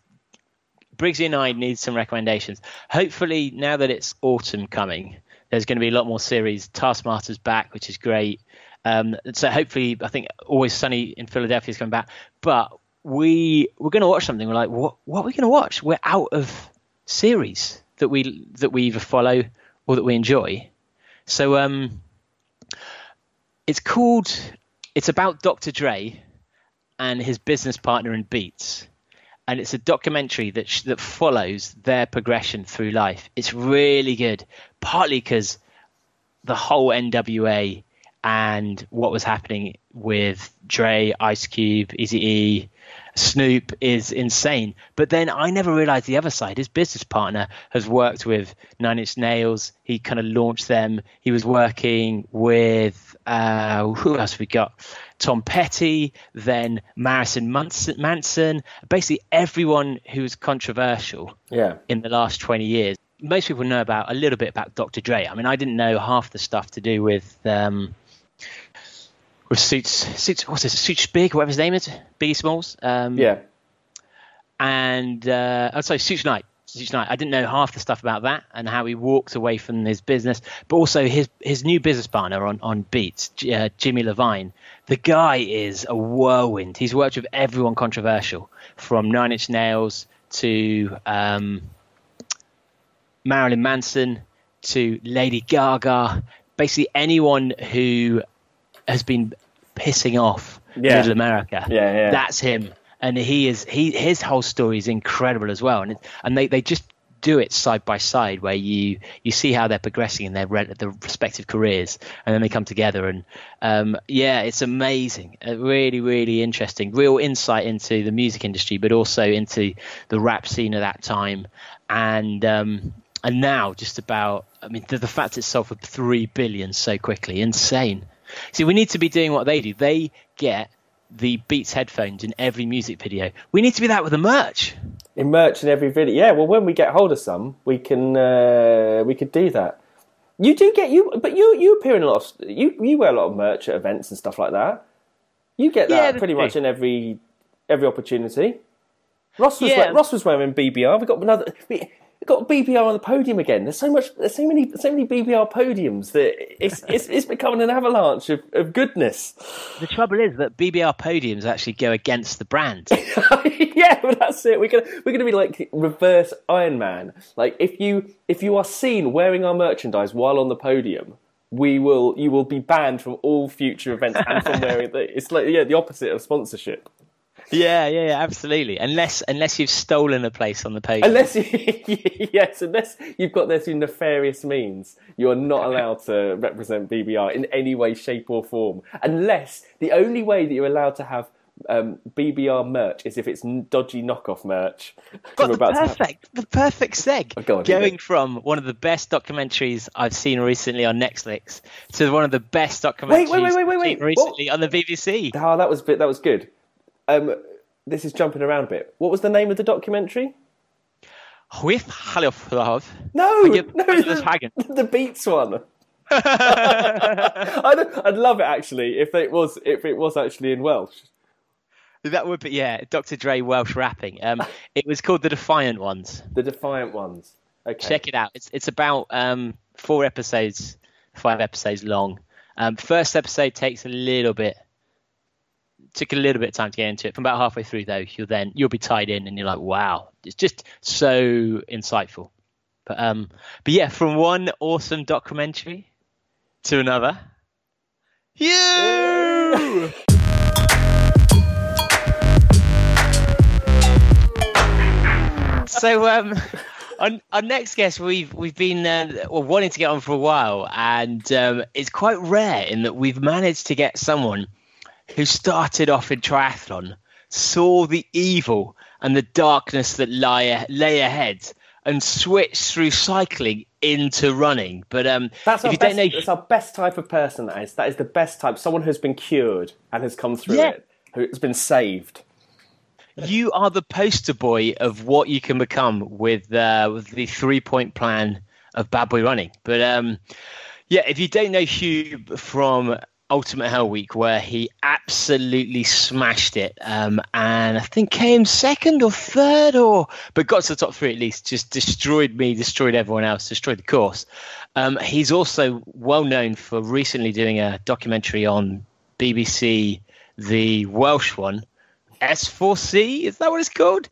[SPEAKER 5] Briggsy and I need some recommendations. Hopefully, now that it's autumn coming, there's going to be a lot more series. Taskmaster's back, which is great. Um, so hopefully, I think Always Sunny in Philadelphia is coming back. But we we're going to watch something. We're like, what what are we going to watch? We're out of series that we that we either follow or that we enjoy. So um, it's called. It's about Dr. Dre, and his business partner in Beats. And it's a documentary that sh- that follows their progression through life. It's really good, partly because the whole NWA and what was happening with Dre, Ice Cube, Easy E, Snoop is insane. But then I never realized the other side. His business partner has worked with Nine Inch Nails. He kind of launched them. He was working with uh, who else we got? Tom Petty, then Marilyn Manson, basically everyone who's controversial
[SPEAKER 4] yeah.
[SPEAKER 5] in the last 20 years. Most people know about a little bit about Dr. Dre. I mean, I didn't know half the stuff to do with um, with Suits, Suits, what's this, Suits Big, whatever his name is, Biggie Smalls. Um,
[SPEAKER 4] yeah.
[SPEAKER 5] And uh, oh, say Suge Knight. I didn't know half the stuff about that and how he walked away from his business, but also his his new business partner on on Beats, uh, Jimmy Iovine. The guy is a whirlwind. He's worked with everyone controversial, from Nine Inch Nails to um, Marilyn Manson to Lady Gaga, basically anyone who has been pissing off
[SPEAKER 4] Yeah.
[SPEAKER 5] Middle America.
[SPEAKER 4] Yeah, yeah.
[SPEAKER 5] That's him, and he is he his whole story is incredible as well, and and they they just do it side by side where you you see how they're progressing in their re- their respective careers and then they come together. And um, yeah it's amazing. Uh, really really interesting. Real insight into the music industry but also into the rap scene at that time. And um, and now just about I mean the, the fact itself of three billion so quickly. Insane. See we need to be doing what they do. They get the Beats headphones in every music video we need to be that with the merch
[SPEAKER 4] in merch in every video. Yeah, well, when we get hold of some, we can uh, we could do that. You do get you, but you you appear in a lot of you you wear a lot of merch at events and stuff like that. You get that
[SPEAKER 5] that's
[SPEAKER 4] pretty much in every every opportunity. Ross was
[SPEAKER 5] Yeah.
[SPEAKER 4] we- Ross was wearing BBR. We got another. We got BBR on the podium again. There's so much. There's so many. So many BBR podiums that it's it's, it's becoming an avalanche of, of goodness.
[SPEAKER 5] The trouble is that BBR podiums actually go against the brand.
[SPEAKER 4] yeah, but that's it. We're gonna we're gonna be like reverse Iron Man. Like if you if you are seen wearing our merchandise while on the podium, we will you will be banned from all future events and from wearing the. It's like yeah, the opposite of sponsorship.
[SPEAKER 5] Yeah, yeah, yeah, absolutely. Unless unless you've stolen a place on the page.
[SPEAKER 4] Unless you, yes, unless you've got there through nefarious means, you are not allowed to represent BBR in any way, shape, or form. Unless the only way that you're allowed to have um, BBR merch is if it's dodgy knockoff merch.
[SPEAKER 5] But the perfect, the perfect seg.
[SPEAKER 4] Oh, go on,
[SPEAKER 5] going from one of the best documentaries I've seen recently on Netflix to one of the best documentaries
[SPEAKER 4] Wait, wait, wait, wait, wait, wait.
[SPEAKER 5] recently on the BBC.
[SPEAKER 4] Oh, that was. That was good. Um, this is jumping around a bit. What was the name of the documentary?
[SPEAKER 5] With Haloflov.
[SPEAKER 4] No, no,
[SPEAKER 5] the
[SPEAKER 4] the, the Beats one. I'd, I'd love it actually if it was if it was actually in Welsh.
[SPEAKER 5] That would be yeah, Dr. Dre Welsh rapping. Um, it was called the Defiant Ones.
[SPEAKER 4] The Defiant ones. Okay.
[SPEAKER 5] Check it out. It's it's about um, four episodes, five episodes long. Um, first episode takes a little bit, took a little bit of time to get into it. From about halfway through though, you'll then you'll be tied in, and you're like, wow, it's just so insightful. But um, but yeah, from one awesome documentary to another. You. so um, our, our next guest we've we've been uh, well, wanting to get on for a while, and um, it's quite rare in that we've managed to get someone who started off in triathlon, saw the evil and the darkness that lie lay ahead, and switched through cycling into running. But um,
[SPEAKER 4] That's
[SPEAKER 5] if
[SPEAKER 4] our
[SPEAKER 5] you
[SPEAKER 4] best.
[SPEAKER 5] don't know,
[SPEAKER 4] That's our best type of person. That is. That is the best type. Someone who's been cured and has come through
[SPEAKER 5] Yeah.
[SPEAKER 4] it. Who's been saved.
[SPEAKER 5] you are the poster boy of what you can become with uh, with the three point plan of bad boy running. But um, yeah, if you don't know Huw from Ultimate Hell Week, where he absolutely smashed it, um, and I think came second or third, or but got to the top three at least, just destroyed me, destroyed everyone else, destroyed the course. Um, he's also well known for recently doing a documentary on BBC, the Welsh one. S4C, is that what it's called?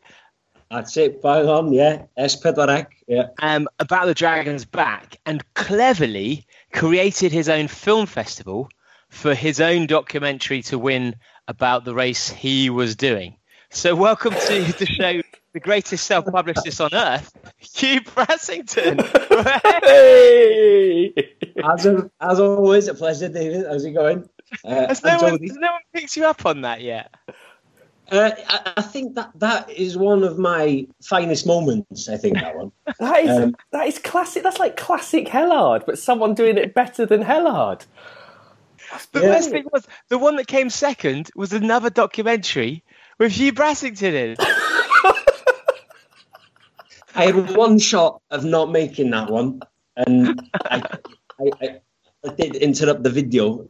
[SPEAKER 6] That's it, bang on, yeah. S4C, yeah.
[SPEAKER 5] Um, about the Dragon's Back, and cleverly created his own film festival for his own documentary to win about the race he was doing. So, welcome to the show, the greatest self publicist on earth, Huw Brassington.
[SPEAKER 4] Hey!
[SPEAKER 6] As, a, as always, a pleasure, David. How's it going? Uh,
[SPEAKER 5] Has no, one,
[SPEAKER 6] Jody.
[SPEAKER 5] has no one picked you up on that yet?
[SPEAKER 6] Uh, I, I think that that is one of my finest moments, I think, that one.
[SPEAKER 4] That is
[SPEAKER 6] Um,
[SPEAKER 4] that is classic. That's like classic Hellard, but someone doing it better than Hellard.
[SPEAKER 5] The
[SPEAKER 6] Yeah.
[SPEAKER 5] best thing was the one that came second was another documentary with Huw Brassington in.
[SPEAKER 6] I had one shot of not making that one, and I, I, I, I did interrupt the video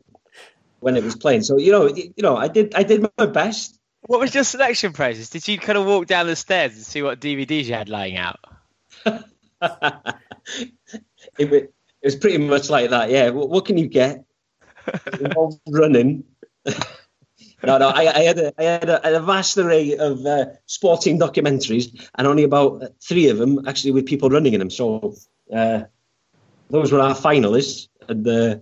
[SPEAKER 6] when it was playing. So you know, you know, I did, I did my best.
[SPEAKER 5] What was your selection process? Did you kind of walk down the stairs and see what DVDs you had lying out?
[SPEAKER 6] it, wa- it was pretty much like that. Yeah. What, what can you get? Involved running. no, no. I, I had a, I had a, a vast array of uh, sporting documentaries, and only about three of them actually with people running in them. So uh, those were our finalists, and uh,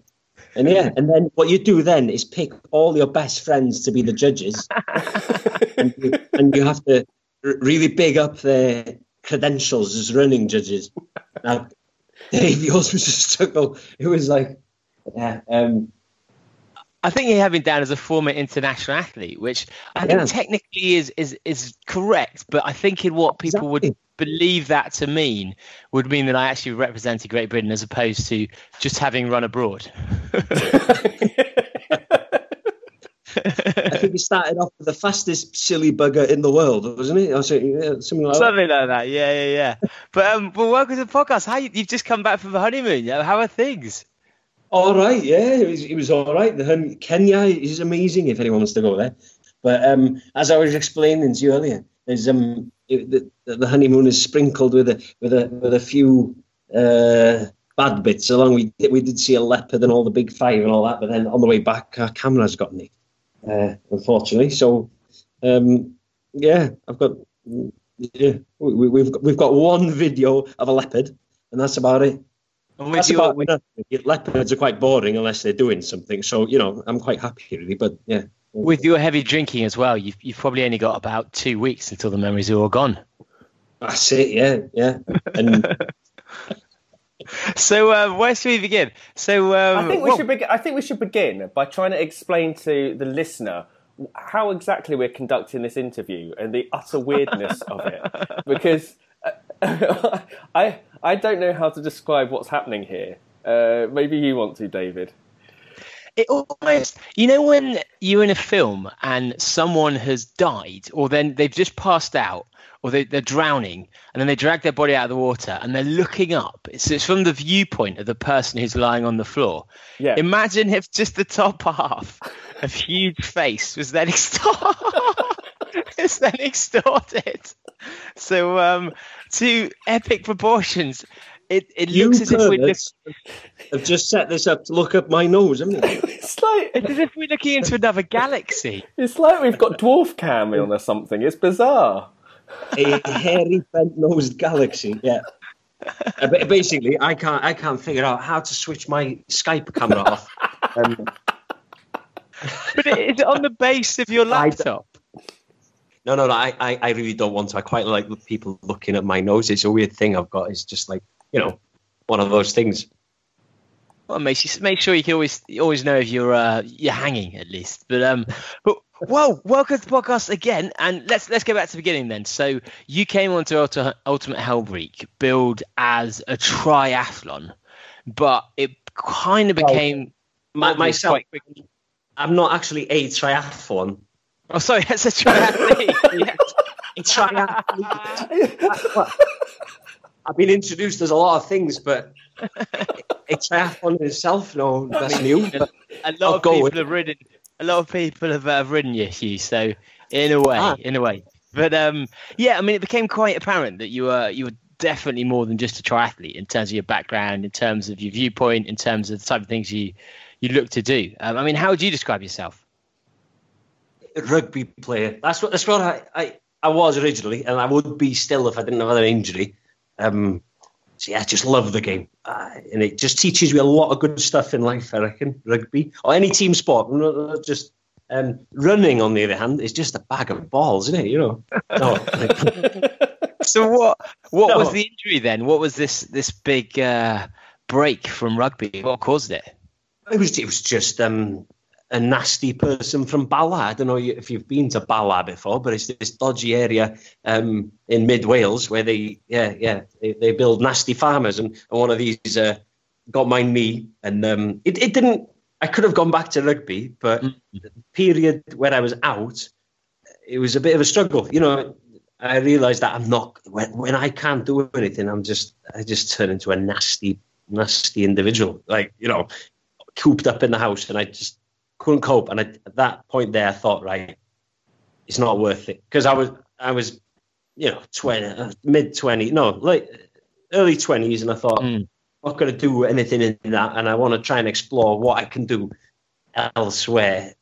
[SPEAKER 6] and yeah, and then what you do then is pick all your best friends to be the judges, and, you, and you have to r- really big up their credentials as running judges. Now, Dave, yours was a struggle. It was like, yeah, um,
[SPEAKER 5] I think you have him down as a former international athlete, which I think technically is, is is correct. But I think in what people would believe that to mean would mean that I actually represented Great Britain as opposed to just having run abroad.
[SPEAKER 6] I think he started off with the fastest silly bugger in the world, wasn't he? Or so- yeah, something like that.
[SPEAKER 5] Something like that. Yeah, yeah, yeah. But um, but welcome to the podcast. How you, you've just come back from the honeymoon? yeah? How are things?
[SPEAKER 6] All right, yeah, it was, was all right. The Kenya is amazing if anyone wants to go there. But um, as I was explaining to you earlier, um, the, the honeymoon is sprinkled with a with a with a few uh, bad bits along. We did, we did see a leopard and all the big five and all that, but then on the way back, our cameras got nicked, uh, unfortunately. So um, yeah, I've got yeah, we, we've we've got one video of a leopard, and that's about it.
[SPEAKER 5] And with
[SPEAKER 6] That's
[SPEAKER 5] your,
[SPEAKER 6] about
[SPEAKER 5] with,
[SPEAKER 6] enough. Leopards are quite boring unless they're doing something. So you know, I'm quite happy really. But yeah,
[SPEAKER 5] with your heavy drinking as well, you've you've probably only got about two weeks until the memories are all gone.
[SPEAKER 6] that's it. Yeah, yeah. And
[SPEAKER 5] So uh, where should we begin? So um,
[SPEAKER 4] I think we
[SPEAKER 5] well,
[SPEAKER 4] should begin. I think we should begin by trying to explain to the listener how exactly we're conducting this interview and the utter weirdness of it, because I I don't know how to describe what's happening here. Uh, maybe you want to, David.
[SPEAKER 5] It almost, you know, when you're in a film and someone has died, or then they've just passed out, or they, they're drowning, and then they drag their body out of the water and they're looking up. It's, it's from the viewpoint of the person who's lying on the floor.
[SPEAKER 4] Yeah.
[SPEAKER 5] Imagine if just the top half of huge face was then. it's then extorted. So, um, to epic proportions. It, it
[SPEAKER 6] you
[SPEAKER 5] looks as if we're look,
[SPEAKER 6] perverts have just set this up to look up my nose, haven't you?
[SPEAKER 4] It's like
[SPEAKER 5] it's as if we're looking into another galaxy.
[SPEAKER 4] it's like we've got dwarf cam on or something. It's bizarre.
[SPEAKER 6] A hairy, bent-nosed galaxy. Yeah. Uh, Basically, I can't. I can't figure out how to switch my Skype camera off. Um,
[SPEAKER 5] But is it on the base of your
[SPEAKER 6] I d-
[SPEAKER 5] laptop?
[SPEAKER 6] No, no, no. I, I, I really don't want to. I quite like people looking at my nose. It's a weird thing I've got. It's just like you know, one of those things.
[SPEAKER 5] Well, make you make sure you can always you always know if you're uh, you're hanging at least. But um, but well, welcome to the podcast again, and let's let's go back to the beginning then. So you came onto Ulti- Ultimate Hell Week billed as a triathlon, but it kind of became
[SPEAKER 6] My,
[SPEAKER 5] obvious
[SPEAKER 6] myself. I'm not actually a triathlon.
[SPEAKER 5] Oh, sorry, that's a triathlete.
[SPEAKER 6] A triathlete. I've been introduced as a lot of things, but a triathlon in itself, no, that's new.
[SPEAKER 5] A lot
[SPEAKER 6] I'll
[SPEAKER 5] of people
[SPEAKER 6] with-
[SPEAKER 5] have ridden. A lot of people have, uh, ridden you, Huw. So in a way,
[SPEAKER 6] Ah.
[SPEAKER 5] in a way. But um, yeah, I mean, it became quite apparent that you were you were definitely more than just a triathlete in terms of your background, in terms of your viewpoint, in terms of the type of things you you look to do. Um, I mean, how would you describe yourself?
[SPEAKER 6] Rugby player. That's what that's what I, I, I was originally, and I would be still if I didn't have an injury. Um, so yeah, I just love the game, uh, and it just teaches me a lot of good stuff in life. I reckon rugby or any team sport, just um, running. On the other hand, is just a bag of balls, isn't it? You know. No,
[SPEAKER 5] So what what
[SPEAKER 6] No.
[SPEAKER 5] was the injury then? What was this this big uh, break from rugby? What caused it?
[SPEAKER 6] It was it was just um, a nasty person from Bala. I don't know if you've been to Bala before, but it's this dodgy area um, in mid Wales where they yeah yeah they, they build nasty farmers, and, and one of these uh, got my knee, and um, it it didn't. I could have gone back to rugby, but the period where I was out, it was a bit of a struggle. You know, I realised that I'm not when when I can't do anything, I'm just I just turn into a nasty nasty individual. Like you know, cooped up in the house and I just couldn't cope. And I, at that point there, I thought, right, it's not worth it because I was, I was, you know, twenty, uh, mid twenty, no, late, early twenties, and I thought,
[SPEAKER 5] Mm.
[SPEAKER 6] I'm not going to do anything in that, and I want to try and explore what I can do elsewhere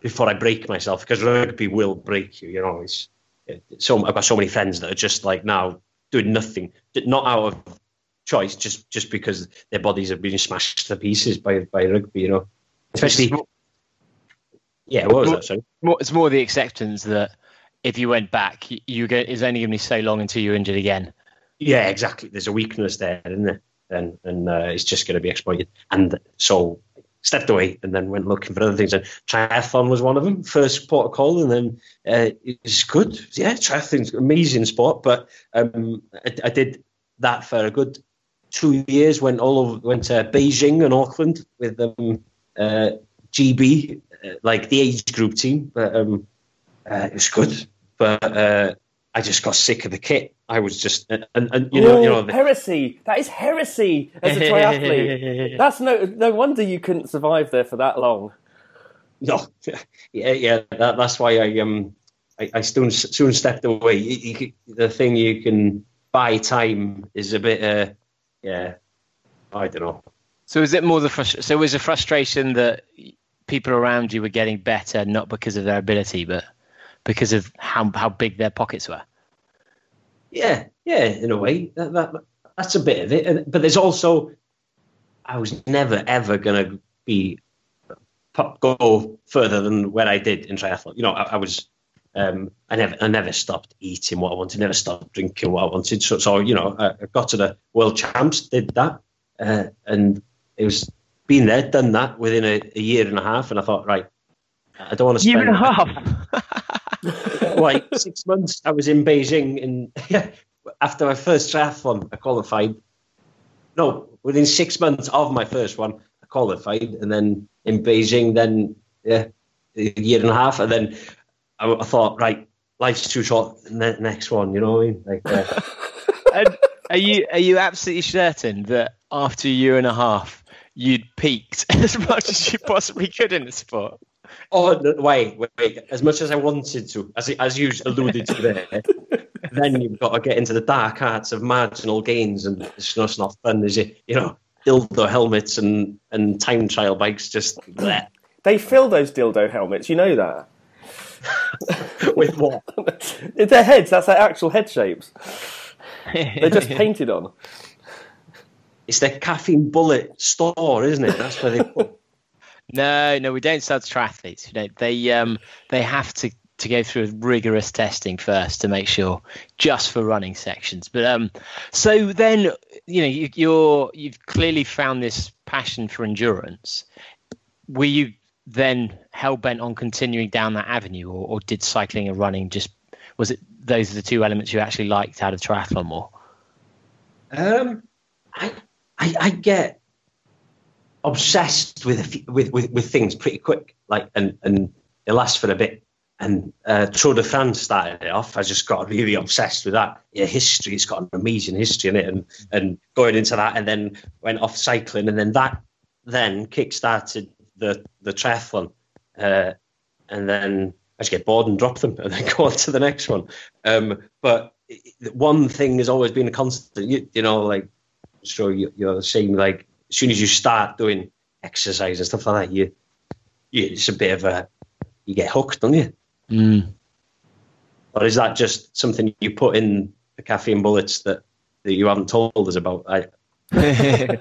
[SPEAKER 6] before I break myself because rugby will break you. You know, it's, it's so I've got so many friends that are just like now doing nothing, not out of choice just just because their bodies have been smashed to pieces by by rugby. You know, especially. Yeah, what was that? Sorry.
[SPEAKER 5] More, it's more the acceptance that if you went back, you, you get it's only going to be so long until you're injured again.
[SPEAKER 6] Yeah, exactly. There's a weakness there, isn't there? And and uh, it's just going to be exploited. And so stepped away and then went looking for other things. And triathlon was one of them. First port of call, and then uh, it's good. Yeah, triathlon's amazing sport. But um, I, I, did that for a good two years. Went all over, went to Beijing and Auckland with um, uh, GB, uh, like the age group team. But um, uh, it was good. But uh, I just got sick of the kit. I was just, and, and you know,
[SPEAKER 4] Ooh,
[SPEAKER 6] you know, the,
[SPEAKER 4] heresy. That is heresy as a triathlete. That's no no wonder you couldn't survive there for that long.
[SPEAKER 6] No, yeah, yeah. That, that's why I um I, I soon soon stepped away. You, you, the thing you can buy time is a bit uh yeah. I don't know.
[SPEAKER 5] So is it more the frustration? So was a frustration that people around you were getting better, not because of their ability, but because of how how big their pockets were?
[SPEAKER 6] Yeah, yeah, in a way. That, that that's a bit of it. But there's also, I was never ever to be go further than where I did in triathlon. You know, I, I was. Um, I never, I never stopped eating what I wanted. Never stopped drinking what I wanted. So, so you know, I, I got to the world champs, did that, uh, and it was been there, done that within a, a, year and a half, and I thought, right, I don't want to spend
[SPEAKER 5] year and a half.
[SPEAKER 6] like six months. I was in Beijing, and yeah, after my first triathlon, I qualified. No, within six months of my first one, I qualified, and then in Beijing, then yeah, a year and a half, and then I, I thought, right, life's too short. The next one, you know what I mean? Like, uh,
[SPEAKER 5] and are you are you absolutely certain that after a year and a half, you'd peaked as much as you possibly could in the sport?
[SPEAKER 6] Oh no, wait, wait! As much as I wanted to, as as you alluded to there, then you've got to get into the dark arts of marginal gains, and it's just not fun, is it? You know, dildo helmets and and time trial bikes just. Bleh.
[SPEAKER 4] They fill those dildo helmets. You know that.
[SPEAKER 6] With what?
[SPEAKER 4] it's their heads. That's their actual head shapes. They're just painted on.
[SPEAKER 6] It's the caffeine bullet store, isn't it? That's where they put.
[SPEAKER 5] No, no, we don't sell to triathletes. You know, they um, they have to to go through rigorous testing first to make sure, just for running sections. But um, so then you know you, you're you've clearly found this passion for endurance. Were you then hell bent on continuing down that avenue, or, or did cycling and running just was it those are the two elements you actually liked out of triathlon more?
[SPEAKER 6] Um, I, I, I get obsessed with, with with with things pretty quick, like and and it lasts for a bit. And uh, Tour de France started it off. I just got really obsessed with that. Yeah, history. It's got an amazing history in it, and and going into that, and then went off cycling, and then that then kick-started the the triathlon, uh, and then I just get bored and drop them, and then go on to the next one. Um, but one thing has always been a constant. You, you know, like sure you, you're saying, like as soon as you start doing exercise and stuff like that, you, you it's a bit of a you get hooked, don't you?
[SPEAKER 5] Mm.
[SPEAKER 6] Or is that just something you put in the caffeine bullets that, that you haven't told us about? I,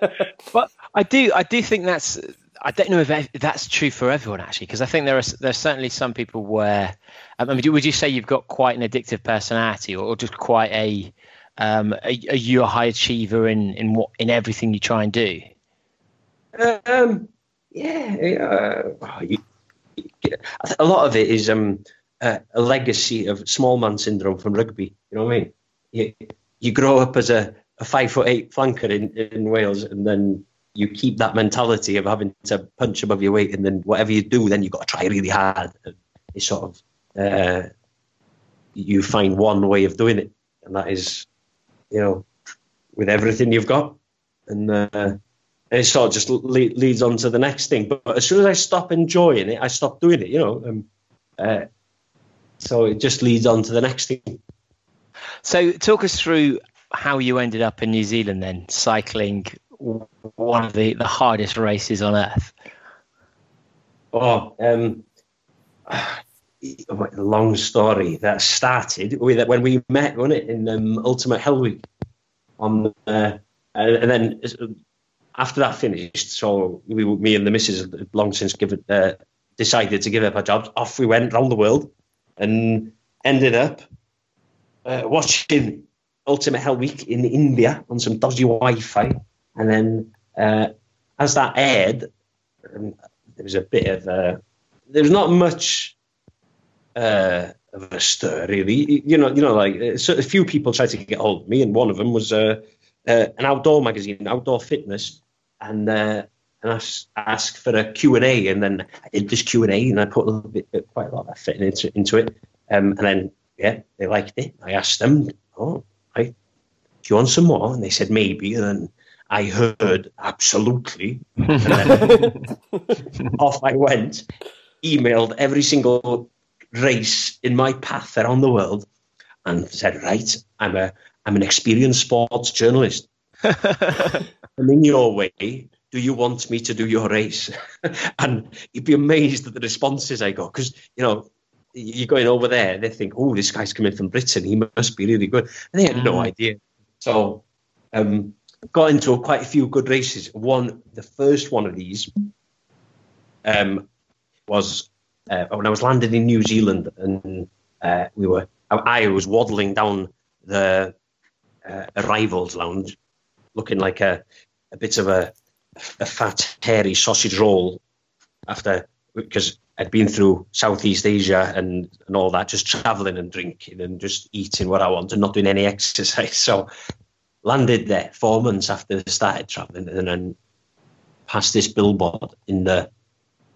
[SPEAKER 5] but I do, I do think that's. I don't know if that's true for everyone actually, because I think there are there's certainly some people where. I mean, would you say you've got quite an addictive personality, or just quite a um, are, are you a high achiever in in what in everything you try and do?
[SPEAKER 6] Um, yeah, uh, a lot of it is um, a, a, legacy of small man syndrome from rugby. You know what I mean? You, you grow up as a, a five foot eight flanker in, in Wales, and then you keep that mentality of having to punch above your weight, and then whatever you do, then you've got to try really hard. It's sort of uh, you find one way of doing it, and that is, you know, with everything you've got, and uh, and it sort of just le- leads on to the next thing. But, but, as soon as I stop enjoying it, I stop doing it. You know, um, uh, so it just leads on to the next thing.
[SPEAKER 5] So, talk us through how you ended up in New Zealand then, cycling one of the, the hardest races on earth.
[SPEAKER 6] Oh, um, long story. That started with when we met, wasn't it, in um, Ultimate Hell Week on uh, and, and then after that finished, so we, me and the missus had long since given, uh, decided to give up our jobs. Off we went around the world, and ended up uh, watching Ultimate Hell Week in India on some dodgy Wi-Fi, and then uh, as that aired, um, there was a bit of uh, there was not much uh, of a stir really. You know, you know, like uh, so a few people tried to get hold of me, and one of them was uh, uh, an outdoor magazine, Outdoor Fitness, and uh, and I asked for a Q and A, and then I did this Q and A, and I put a little bit, quite a lot of effort into into it, um, and then yeah, they liked it. I asked them, oh, right, do you want some more? And they said maybe, and then I heard absolutely, off I went, emailed every single race in my path around the world, and said, right, I'm a I'm an experienced sports journalist. I'm in your way. Do you want me to do your race? and you'd be amazed at the responses I got because you know you're going over there. They think, oh, this guy's coming from Britain. He must be really good. And they had no
[SPEAKER 5] Mm.
[SPEAKER 6] idea. So um, got into quite a few good races. One, the first one of these um, was uh, when I was landing in New Zealand, and uh, we were. I, was waddling down the uh, arrivals lounge, looking like a, a bit of a, a fat, hairy sausage roll after because I'd been through Southeast Asia and, and all that, just traveling and drinking and just eating what I want and not doing any exercise. So landed there four months after I started traveling and then passed this billboard in the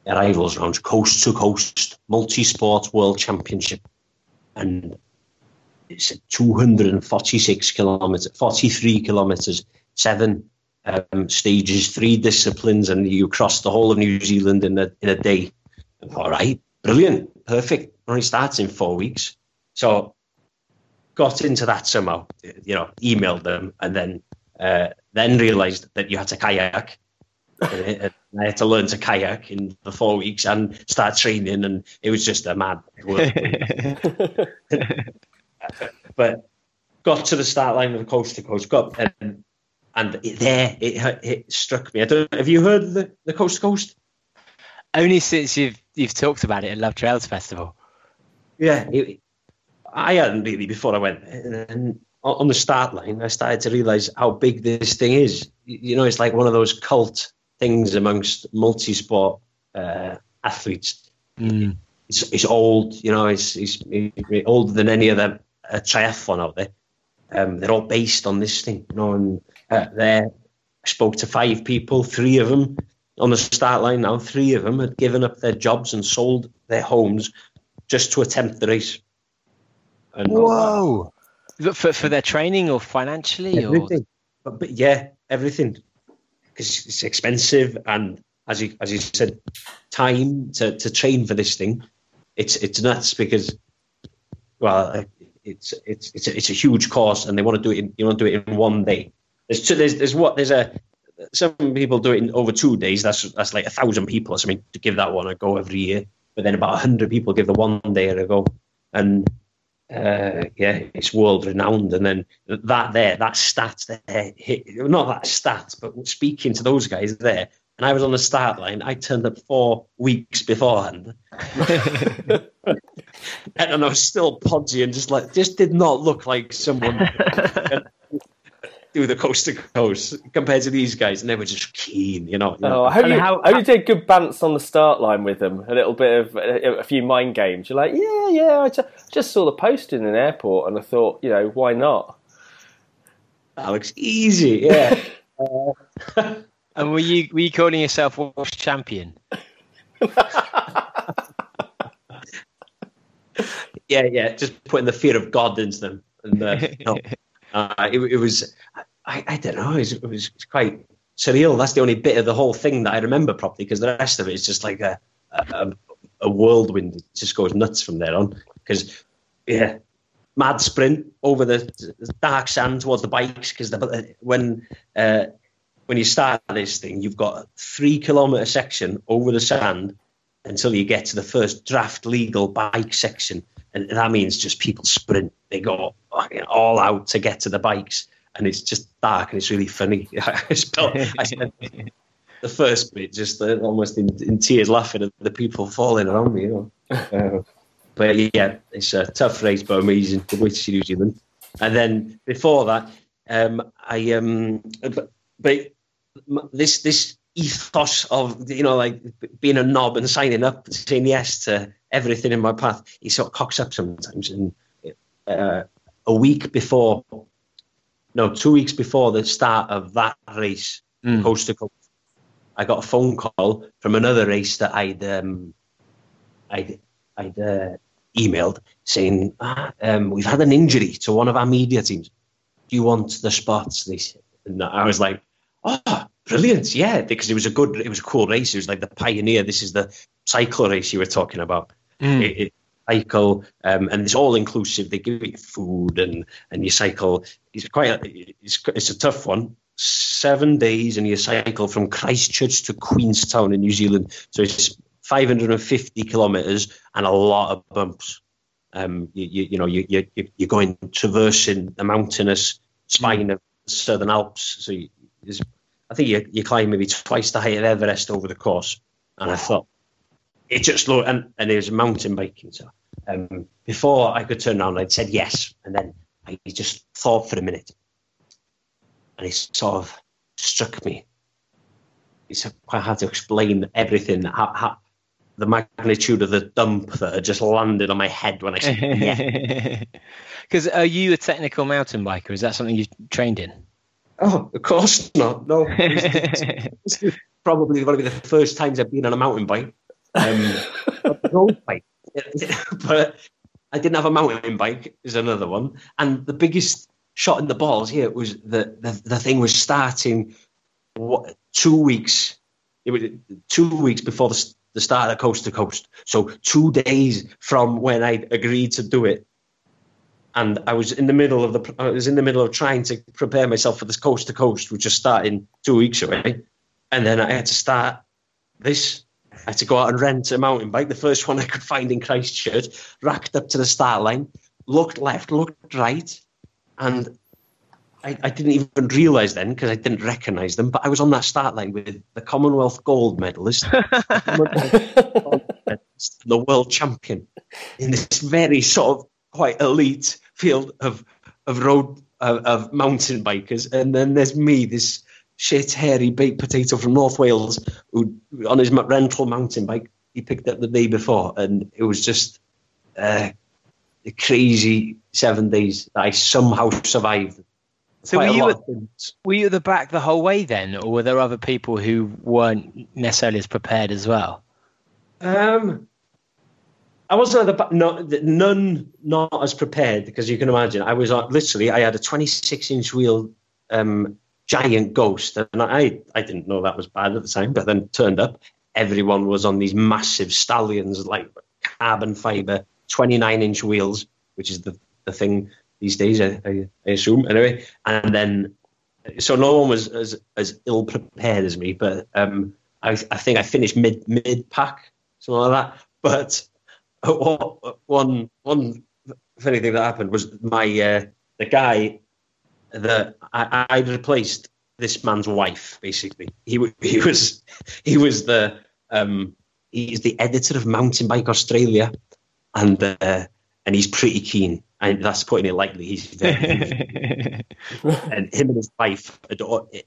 [SPEAKER 6] arrivals lounge, coast to coast, multi sport world championship. And it's 246 kilometers, 43 kilometers, seven um, stages, three disciplines, and you cross the whole of New Zealand in a, in a day. All right, brilliant, perfect. Only starts in four weeks. So got into that somehow, you know, emailed them, and then uh, then realised that you had to kayak. And I had to learn to kayak in the four weeks and start training, and it was just a mad but got to the start line of the coast to coast, got and, and it, there it, it struck me. I don't. Have you heard of the, the coast to coast?
[SPEAKER 5] Only since you've you've talked about it at Love Trails Festival.
[SPEAKER 6] Yeah, it, I hadn't really before I went. And on the start line, I started to realise how big this thing is. You know, it's like one of those cult things amongst multi-sport uh, athletes.
[SPEAKER 5] Mm.
[SPEAKER 6] It's, it's old, you know, it's, it's, it's older than any other uh, triathlon out there. Um, they're all based on this thing, you know. And uh, there, I spoke to five people, three of them on the start line now. Three of them had given up their jobs and sold their homes just to attempt the race. And
[SPEAKER 5] Whoa! For for their training or financially or.
[SPEAKER 6] But, but yeah, everything. Because it's expensive, and as you as you said, time to, to train for this thing, it's it's nuts because, well, it's it's it's a, it's a huge cost, and they want to do it. In, you want to do it in one day. There's two, there's there's what there's a some people do it in over two days. That's that's like a thousand people or something to give that one a go every year. But then about hundred people give the one day a go, and uh, yeah, it's world renowned. And then that there, that stat there, hit, not that stat, but speaking to those guys there, and I was on the start line. I turned up four weeks beforehand, and I was still podgy and just like just did not look like someone do the coast to coast compared to these guys, and they were just keen, you know. you know.
[SPEAKER 4] Oh, I hope,
[SPEAKER 5] And
[SPEAKER 4] you,
[SPEAKER 5] how-
[SPEAKER 4] I hope you did good bants on the start line with them. A little bit of a, a few mind games. You're like, yeah, yeah. I just saw the post in an airport, and I thought, you know, why not?
[SPEAKER 6] Alex, easy, yeah.
[SPEAKER 5] and were you were you calling yourself Welsh champion?
[SPEAKER 6] yeah, yeah, just putting the fear of God into them. And uh, you know, uh, it, it was, I, I don't know, it was, it was quite surreal. That's the only bit of the whole thing that I remember properly because the rest of it is just like a, a, a whirlwind. It just goes nuts from there on. Because, yeah, mad sprint over the dark sand towards the bikes because when uh, when you start this thing, you've got a three kilometer section over the sand until you get to the first draft legal bike section. And that means just people sprint. They go all out to get to the bikes. And it's just dark and it's really funny. I spent, the first bit just uh, almost in, in tears, laughing at the people falling around me. You know, uh, but yeah, it's a tough race, but amazing. The way to see New Zealand, and then before that, um, I um, but, but this this ethos of you know like being a knob and signing up, saying yes to everything in my path, it sort of cocks up sometimes. And uh, a week before, no, two weeks before the start of that race,
[SPEAKER 5] Mm.
[SPEAKER 6] coast to coast, I got a phone call from another race that I'd um, I'd, I'd uh, emailed saying ah, um, we've had an injury to one of our media teams. Do you want the spots? They said, and I was like, oh, brilliant, yeah, because it was a good, it was a cool race. It was like the pioneer. This is the cycle race you were talking about.
[SPEAKER 5] Mm.
[SPEAKER 6] It, it, cycle, um, and it's all inclusive. They give you food and and you cycle. It's quite a, it's it's a tough one. Seven days, and you cycle from Christchurch to Queenstown in New Zealand. So it's 550 kilometers and a lot of bumps. Um, you, you, you know, you, you, you're going traversing the mountainous spine of the Southern Alps. So you, I think you, you climb maybe twice the height of Everest over the course. And I thought, it just looked, and, and it was mountain biking. So um, before I could turn around, I'd said yes. And then I just thought for a minute. And it sort of struck me. It's quite hard to explain everything, how, how, the magnitude of the dump that had just landed on my head when I said yes.
[SPEAKER 5] Because are you a technical mountain biker? Is that something you trained in?
[SPEAKER 6] Oh, of course not. No. probably one of the first times I've been on a mountain bike. Um, road bike. but I didn't have a mountain bike, is another one. And the biggest shot in the balls here was that the, the thing was starting what, two weeks. It was two weeks before the, the start of Coast to Coast. So two days from when I agreed to do it and I was in the middle of the I was in the middle of trying to prepare myself for this coast to coast, which is starting two weeks away, and then I had to start this. I had to go out and rent a mountain bike, the first one I could find in Christchurch, racked up to the start line, looked left, looked right, and I, I didn't even realise then because I didn't recognise them, but I was on that start line with the Commonwealth gold medalist, the world champion, in this very sort of quite elite field of of road of, of mountain bikers, and then there's me, this shit hairy baked potato from North Wales, who on his rental mountain bike he picked up the day before, and it was just uh, a crazy seven days that I somehow survived.
[SPEAKER 5] So were you at- Were you at the back the whole way then, or were there other people who weren't necessarily as prepared as well?
[SPEAKER 6] Um, I wasn't at the back. No, none not as prepared because you can imagine. I was uh, literally. I had a 26 inch wheel, um, giant ghost, and I I didn't know that was bad at the time. But then turned up, everyone was on these massive stallions, like carbon fiber, 29 inch wheels, which is the the thing these days. I, I, assume anyway. And then, so no one was as as ill prepared as me. But um, I I think I finished mid mid pack, something like that. But one one funny thing that happened was my uh, the guy that I, I replaced this man's wife. Basically, he he was he was the um, he's the editor of Mountain Bike Australia, and uh, and he's pretty keen. And that's putting it lightly. He's very, and him and his wife had,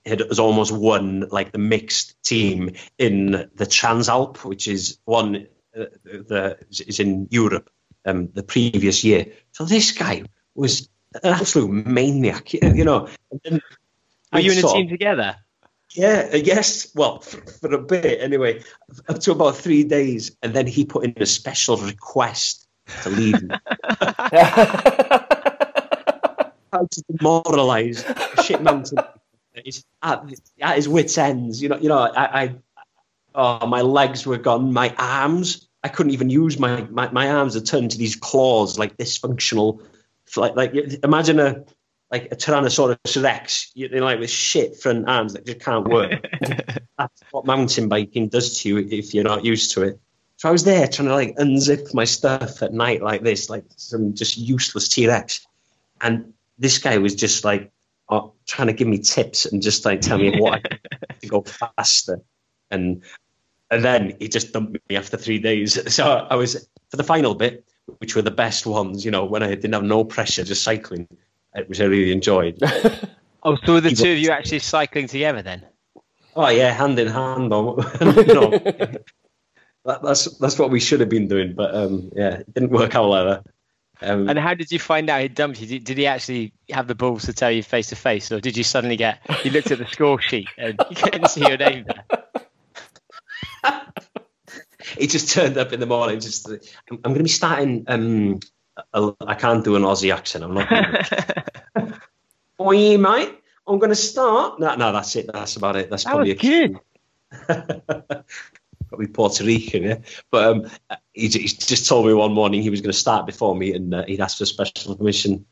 [SPEAKER 6] had, has almost won like the mixed team in the Transalp, which is one uh, the is in Europe um, the previous year. So this guy was an absolute maniac, you know.
[SPEAKER 5] Were you in a team together?
[SPEAKER 6] yeah, uh, yes. Well, for, for a bit anyway, up to about three days, and then he put in a special request to leave me. How to demoralise shit mountain. It's at, at his wits' ends. You know, you know. I, I, oh, my legs were gone. My arms, I couldn't even use my my, my arms. Had turned to these claws, like dysfunctional. Like, like imagine a like a Tyrannosaurus Rex, you know, like with shit front arms that just can't work. That's what mountain biking does to you if you're not used to it. So I was there trying to like unzip my stuff at night like this, like some just useless T Rex. And this guy was just like uh, trying to give me tips and just like tell me what I to go faster. And and then he just dumped me after three days. So I was for the final bit, which were the best ones. You know, when I didn't have no pressure, just cycling, which I really enjoyed.
[SPEAKER 5] Oh, so were the two of you actually cycling together then?
[SPEAKER 6] Oh yeah, hand in hand. Or, you know, that, that's that's what we should have been doing, but um, yeah, it didn't work out like that. Um,
[SPEAKER 5] And how did you find out he dumped you? Did, did he actually have the balls to tell you face to face, or did you suddenly get you looked at the score sheet and you couldn't see your name there?
[SPEAKER 6] He just turned up in the morning. Just, I'm, I'm going to be starting. Um, a- I can't do an Aussie accent. I'm not. Oi, mate. I'm going to start. No, no, that's it. That's about it. That's
[SPEAKER 5] That
[SPEAKER 6] probably
[SPEAKER 5] was good.
[SPEAKER 6] probably Puerto Rican, yeah. But um, he, he just told me one morning he was going to start before me, and uh, he'd asked for special permission,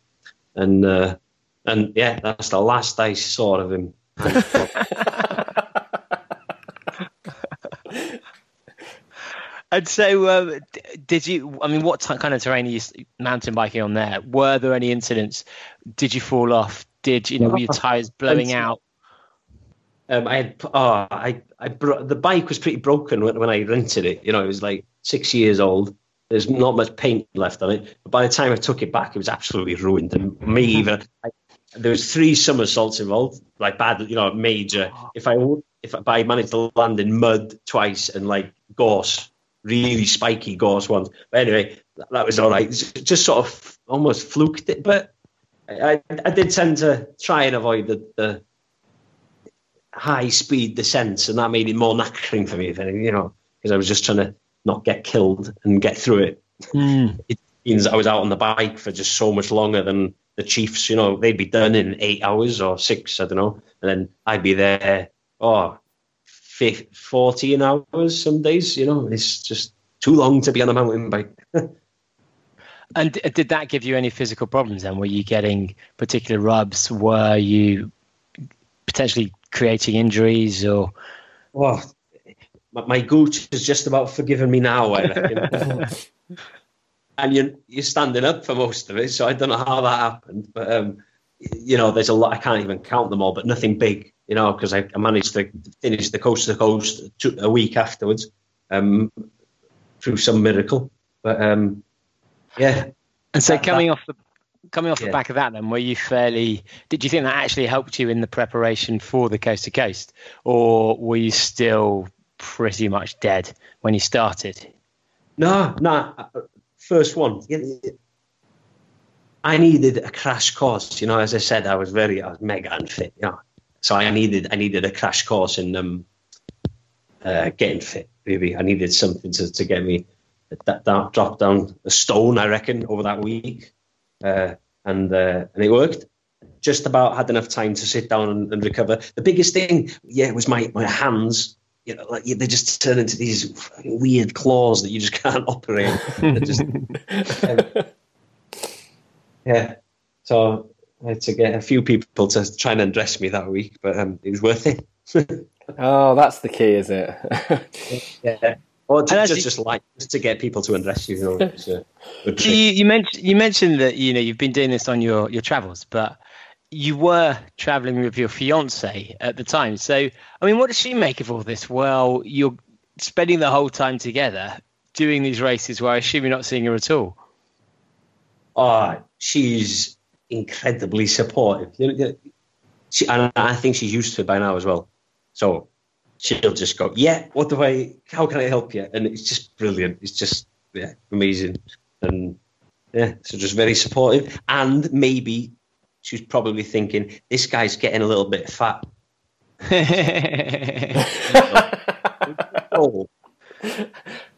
[SPEAKER 6] and uh, and yeah, that's the last I saw of him.
[SPEAKER 5] And so, um, d- did you? I mean, what t- kind of terrain are you mountain biking on there? Were there any incidents? Did you fall off? Did you know? Were your tires blowing out?
[SPEAKER 6] Um, I had oh, I I bro- the bike was pretty broken when, when I rented it. You know, it was like six years old. There's not much paint left on it. But by the time I took it back, it was absolutely ruined. And me even I, there was three somersaults involved, like bad, you know, major. If I if I, I managed to land in mud twice and like gorse, really spiky gorse ones. But anyway, that, that was all right. Just- sort of almost fluked it, but I, I, did tend to try and avoid the, the high speed descents, and that made it more knackering for me, if anything, you know, because I was just trying to not get killed and get through it. Hmm. It means I was out on the bike for just so much longer than the Chiefs, you know, they'd be done in eight hours or six, I don't know, and then I'd be there, oh, fif- 14 hours some days, you know, it's just too long to be on a mountain bike.
[SPEAKER 5] And did that give you any physical problems? Then were you getting particular rubs? Were you potentially creating injuries or?
[SPEAKER 6] Well, my, my gooch is just about forgiven me now, I reckon. and you're, you're standing up for most of it, so I don't know how that happened. But, um, you know, there's a lot, I can't even count them all, but nothing big, you know, because I, I managed to finish the coast to coast two, a week afterwards um, through some miracle. But, um, yeah.
[SPEAKER 5] And so
[SPEAKER 6] That-
[SPEAKER 5] coming off the coming off the back of that, then were you fairly? Did you think that actually helped you in the preparation for the coast to coast, or were you still pretty much dead when you started?
[SPEAKER 6] No, no. uh, First one. Yeah, yeah. I needed a crash course. You know, as I said, I was very, I was mega unfit. You know, so I needed, I needed a crash course in um, uh, getting fit. Maybe I needed something to, to get me that, that drop down a stone. I reckon over that week, uh, and uh, and it worked. Just about had enough time to sit down and, and recover. The biggest thing, yeah, was my my hands you know, like they just turn into these weird claws that you just can't operate. Just, um, yeah. So I had to get a few people to try and undress me that week, but um, it was worth it.
[SPEAKER 4] Oh, that's the key, is it?
[SPEAKER 6] yeah. Or to, just,
[SPEAKER 5] actually-
[SPEAKER 6] just like just to get people to undress you, you know. It's a
[SPEAKER 5] So you, you mentioned you mentioned that you know you've been doing this on your your travels, but you were traveling with your fiance at the time. So I mean, what does she make of all this? Well, you're spending the whole time together doing these races where I assume you're not seeing her at all.
[SPEAKER 6] Oh, she's incredibly supportive. You know, She, and I think she's used to it by now as well. So she'll just go, "Yeah, what do I? How can I help you?" And it's just brilliant. It's just yeah, amazing. And yeah, so just very supportive. And maybe she's probably thinking, "This guy's getting a little bit fat." Oh.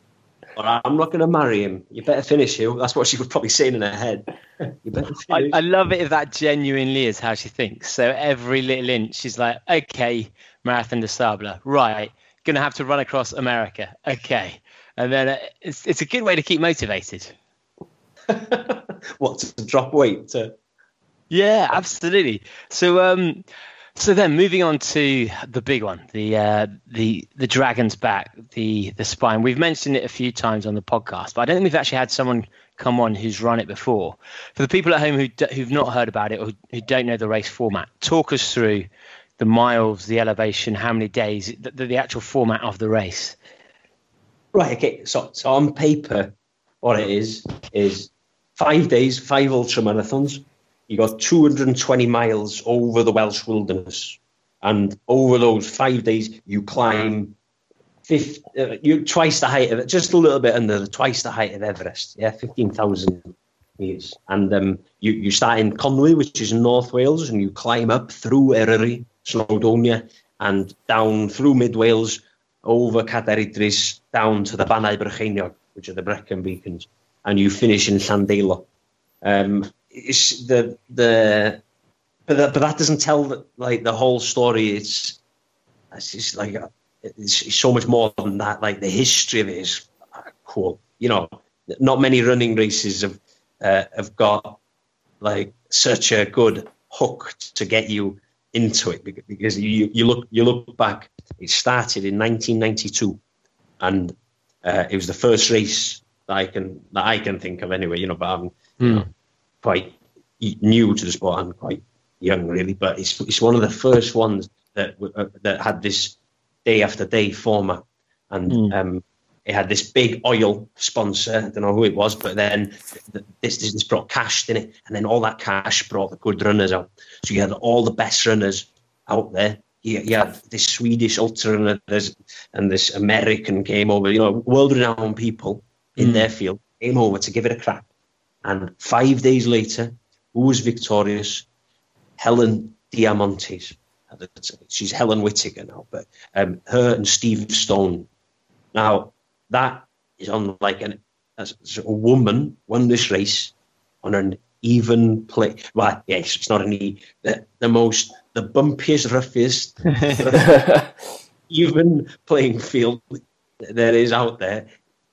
[SPEAKER 6] Or I'm not going to marry him. You better finish, Huw. That's what she was probably saying in her head. You better
[SPEAKER 5] I. I love it if that genuinely is how she thinks. So every little inch, she's like, okay, Marathon des Sables, right, gonna have to run across America, okay, and then it's it's a good way to keep motivated.
[SPEAKER 6] what to drop weight? To,
[SPEAKER 5] Yeah, absolutely. So um, so then moving on to the big one, the uh, the the dragon's back, the the spine. We've mentioned it a few times on the podcast, but I don't think we've actually had someone come on who's run it before. For the people at home who who've not heard about it or who don't know the race format, talk us through the miles, the elevation, how many days, the, the actual format of the race.
[SPEAKER 6] Right. Okay. So, so on paper, what it is is five days, five ultra marathons. You got 220 miles over the Welsh wilderness, and over those five days, you climb 50, uh, you twice the height of it, just a little bit under twice the height of Everest. Yeah, 15,000 meters, and um, you you start in Conwy, which is in North Wales, and you climb up through Eryri, Snowdonia, and down through Mid Wales, over Cadair Idris, down to the Bannau Brycheiniog, which are the Brecon Beacons, and you finish in Llandeilo. Um, the the but that, but that doesn't tell the, like the whole story. It's it's just like it's, it's so much more than that. Like the history of it is cool. You know, not many running races have uh, have got like such a good hook to get you into it because you you look you look back. It started in 1992, and uh, it was the first race that I can that I can think of anyway. You know, but I'm you know, quite new to the sport. I'm quite young, really, but it's it's one of the first ones that uh, that had this day after day format, and um, it had this big oil sponsor. I don't know who it was, but then this this, this brought cash in it, and then all that cash brought the good runners out. So you had all the best runners out there. You, you had this Swedish ultra runner and this American came over. You know, world-renowned people in their field came over to give it a crack. And five days later, who was victorious? Helen Diamantides. She's Helen Whitaker now, but um, her and Steve Stone. Now that is on like an as a woman won this race on an even play. Well, yes, it's not an e. The, the most, the bumpiest, roughest, even playing field there is out there.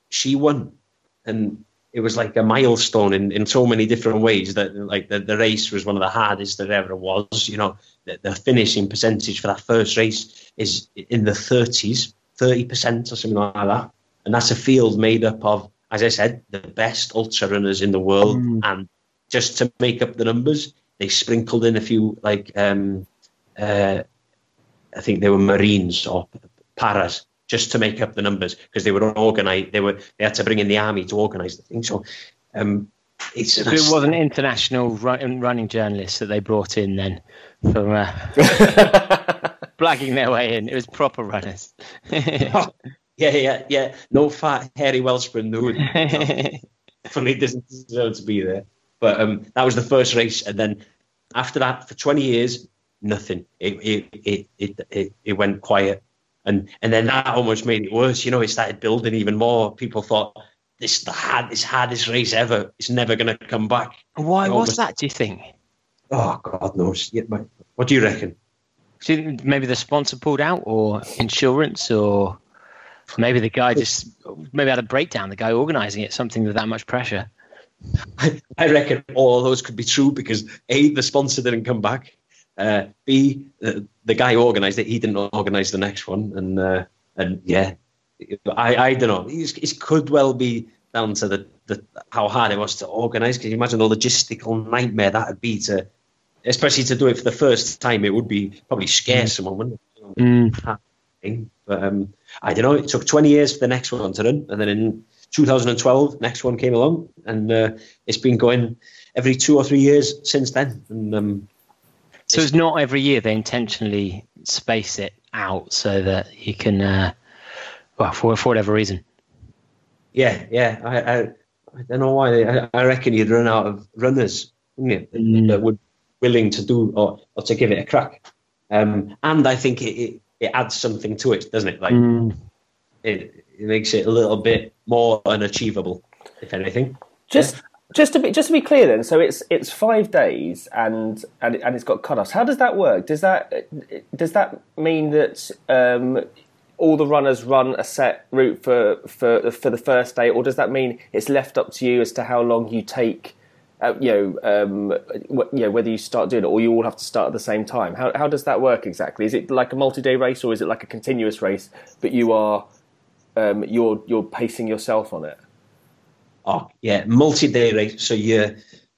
[SPEAKER 6] She won, and it was like a milestone in, in so many different ways that like the, the race was one of the hardest that ever was you know. The, the finishing percentage for that first race is in the 30s 30% or something like that. And that's a field made up of as i said the best ultra runners in the world. Mm. and just to make up the numbers they sprinkled in a few like um uh i think they were marines or paras just to make up the numbers because they were organized. They were they had to bring in the army to organize the thing. So um, it's
[SPEAKER 5] so it was an international run, running journalist that they brought in then from uh, blagging their way in. It was proper runners.
[SPEAKER 6] oh, yeah, yeah, yeah. No fat hairy Welshman who funny doesn't deserve to be there. But um, that was the first race, and then after that, for 20 years, nothing. It it it it, it, it went quiet and and then that almost made it worse. You know, it started building even more. People thought this the hard this hardest race ever. It's never going to come back.
[SPEAKER 5] Why
[SPEAKER 6] It
[SPEAKER 5] was
[SPEAKER 6] almost-
[SPEAKER 5] that? Do you think?
[SPEAKER 6] Oh God knows. Yeah, what do you reckon?
[SPEAKER 5] Think maybe the sponsor pulled out, or insurance, or maybe the guy just maybe had a breakdown. The guy organising it, something with that much pressure.
[SPEAKER 6] I reckon all of those could be true because a the sponsor didn't come back. Uh, B the, the guy who organised it he didn't organise the next one, and uh, and yeah, I I don't know. It's, it could well be down to the, the how hard it was to organise. Can you imagine the logistical nightmare that would be to, especially to do it for the first time? It would be probably scare someone, wouldn't it?
[SPEAKER 5] Mm.
[SPEAKER 6] But um, I don't know. It took 20 years for the next one to run, and then in 2012, next one came along, and uh, it's been going every two or three years since then. And um,
[SPEAKER 5] So it's not every year they intentionally space it out so that you can, uh, well, for for whatever reason.
[SPEAKER 6] yeah, yeah, I, I, I don't know why. I, I reckon you'd run out of runners, wouldn't you,
[SPEAKER 5] Mm.
[SPEAKER 6] that would willing to do or, or to give it a crack. Um, and I think it, it, it adds something to it, doesn't it? Like
[SPEAKER 5] Mm.
[SPEAKER 6] it, it makes it a little bit more unachievable, if anything.
[SPEAKER 4] Just just to be just to be clear, then, so it's it's five days and and, and it's got cut-offs. How does that work? Does that does that mean that um, all the runners run a set route for for for the first day, or does that mean it's left up to you as to how long you take? Uh, you know, um, you know, whether you start doing it or you all have to start at the same time. How how does that work exactly? Is it like a multi-day race or is it like a continuous race, but you are um, you're you're pacing yourself on it?
[SPEAKER 6] Oh yeah, multi-day race. So you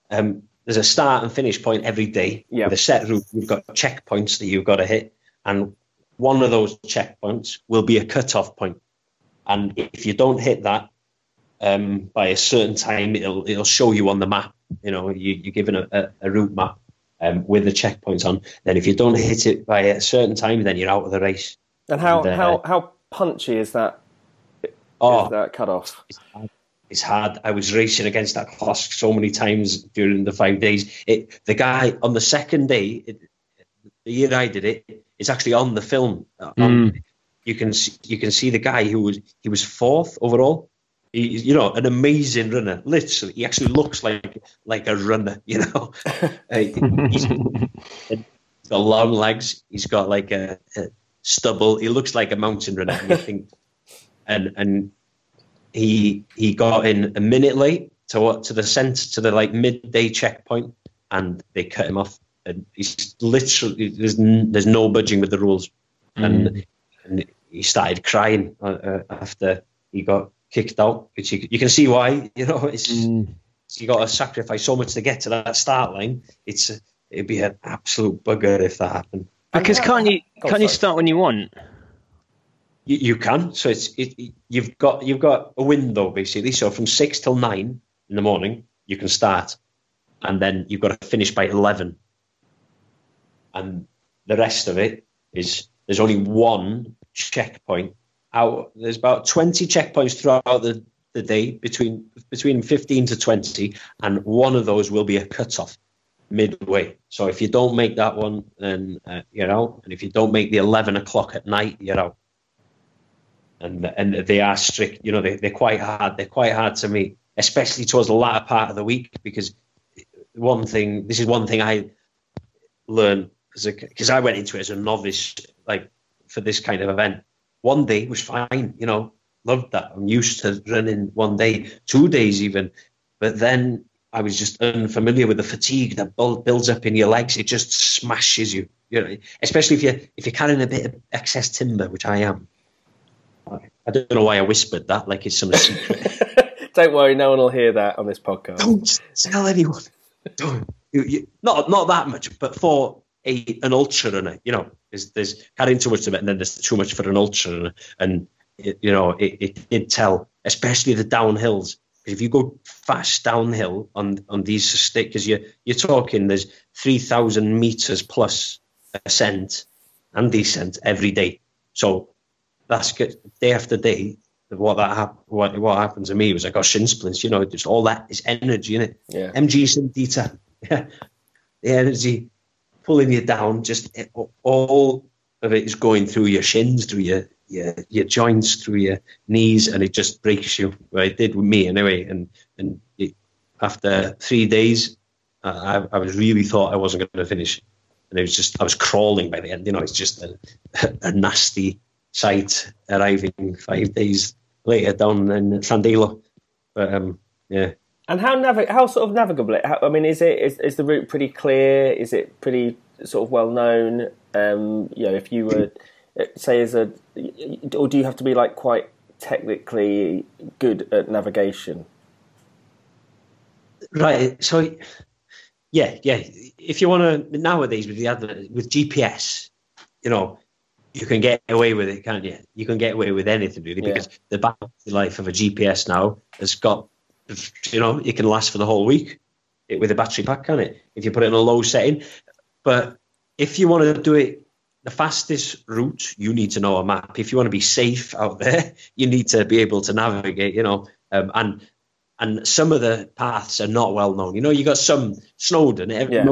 [SPEAKER 6] um, there's a start and finish point every day
[SPEAKER 4] Yeah.
[SPEAKER 6] with a set route. You've got checkpoints that you've got to hit, and one of those checkpoints will be a cut-off point. And if you don't hit that um, by a certain time, it'll it'll show you on the map. You know, you, you're given a, a, a route map um, with the checkpoints on. Then if you don't hit it by a certain time, then you're out of the race.
[SPEAKER 4] And how
[SPEAKER 6] And, uh,
[SPEAKER 4] how how punchy is that?
[SPEAKER 6] Oh,
[SPEAKER 4] Is that cut off?
[SPEAKER 6] It's hard. I was racing against that clock so many times during the five days. It the guy on the second day, it, the year I did it, it's actually on the film. Uh, on- you can see, you can see the guy who was he was fourth overall. He, you know, an amazing runner. Literally, he actually looks like like a runner. You know, Uh, he's got long legs. He's got like a, a stubble. He looks like a mountain runner. I think, and and he he got in a minute late to what to the centre to the like midday checkpoint, and they cut him off. And he's literally there's n- there's no budging with the rules, and and he started crying uh, uh, after he got kicked out. Which you, you can see why. You know, it's you got to sacrifice so much to get to that start line. It's it'd be an absolute bugger if that happened.
[SPEAKER 5] Because can't you
[SPEAKER 4] Oh,
[SPEAKER 5] can't you start when you want?
[SPEAKER 6] You, you can. So it's it, you've got you've got a window basically. So from six till nine in the morning you can start, and then you've got to finish by eleven. And the rest of it is there's only one checkpoint out. There's about twenty checkpoints throughout the, the day between between fifteen to twenty, and one of those will be a cutoff midway. So if you don't make that one, then uh, you're out. And if you don't make the eleven o'clock at night, you're out and and they are strict. You know, they they're quite hard. They're quite hard to meet, especially towards the latter part of the week. Because one thing, this is one thing I learned because I went into it as a novice, like for this kind of event. One day was fine, you know, loved that. I'm used to running one day, two days even, but then I was just unfamiliar with the fatigue that builds up in your legs. It just smashes you, you know, especially if you if you're carrying a bit of excess timber, which I am. I don't know why I whispered that, like it's some secret.
[SPEAKER 4] Don't worry, no one will hear that on this podcast.
[SPEAKER 6] Don't tell anyone. Don't. You, you, not not that much, but for a an ultra runner, you know, there's, there's carrying too much of it, and then there's too much for an ultra runner, and it, you know, it, it did tell, especially the downhills. If you go fast downhill on on these sticks, because you're you're talking, there's three thousand meters plus ascent and descent every day. So that's good. Day after day, what that hap- what what happened to me was I got shin splints. You know, just all that is energy in it.
[SPEAKER 4] Yeah.
[SPEAKER 6] MG Synteta. Yeah. The energy pulling you down, just it- all of it is going through your shins, through your your, your joints, through your knees, and it just breaks you. Well, it did with me anyway. And and it, after three days, uh, I, I was really thought I wasn't going to finish, and it was just I was crawling by the end. You know, it's just a, a nasty sight arriving five days later down in Llandeilo. But um, yeah.
[SPEAKER 4] And how navi- how sort of navigable? It? How, I mean, is it is, is the route pretty clear? Is it pretty sort of well known? Um, you know, if you were say as a, or do you have to be like quite technically good at navigation?
[SPEAKER 6] Right. So, yeah, yeah. If you want to nowadays with the other with GPS, you know, you can get away with it, can't you? You can get away with anything really
[SPEAKER 4] Yeah.
[SPEAKER 6] because the battery life of a GPS now has got, you know, it can last for the whole week with a battery pack, can it? If you put it in a low setting. But if you want to do it the fastest route, you need to know a map. If you want to be safe out there, you need to be able to navigate, you know, um, and and some of the paths are not well known. You know, you got some Snowdon.
[SPEAKER 4] Yeah.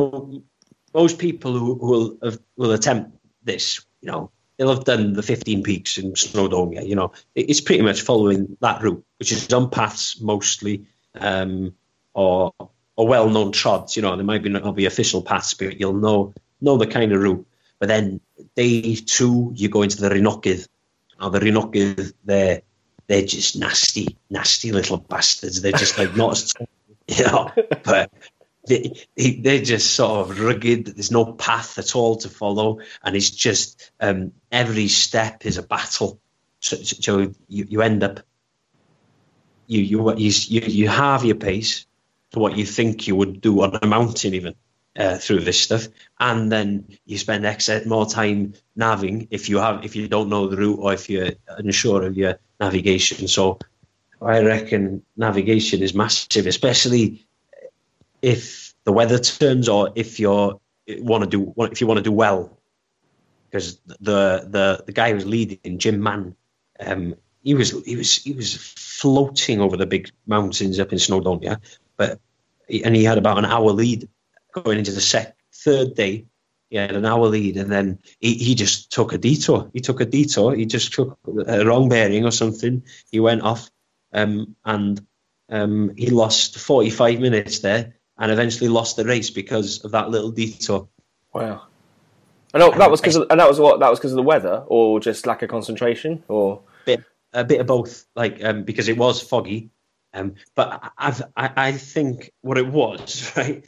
[SPEAKER 6] most people who, who will will attempt this, you know, they'll have done the 15 peaks in Snowdonia. You know, it's pretty much following that route, which is on paths mostly, um, or or well-known trods. You know, there might be not be official paths, but you'll know know the kind of route. But then day two, you go into the Rhinogydd. Now the Rhinogydd, they're they're just nasty, nasty little bastards. They're just like not as you know, but they, they- they're just sort of rugged. There's no path at all to follow, and it's just um, every step is a battle. So, so you, you end up you you you you have your pace to what you think you would do on a mountain even uh, through this stuff, and then you spend X more time naving if you have if you don't know the route or if you're unsure of your navigation. So I reckon navigation is massive, especially if the weather turns or if you're want to do if you want to do well. Because the the the guy who's leading, Jim Mann, um, he was he was he was floating over the big mountains up in Snowdonia, but and he had about an hour lead going into the sec third day. He had an hour lead, and then he, he just took a detour. He took a detour. He just took a wrong bearing or something. He went off, um, and um, he lost 45 minutes there, and eventually lost the race because of that little detour.
[SPEAKER 4] Wow. And oh, that was because, and that was what that was because of the weather, or just lack of concentration, or
[SPEAKER 6] bit a bit of both. Like um, because it was foggy, um, but I've, I I think what it was right.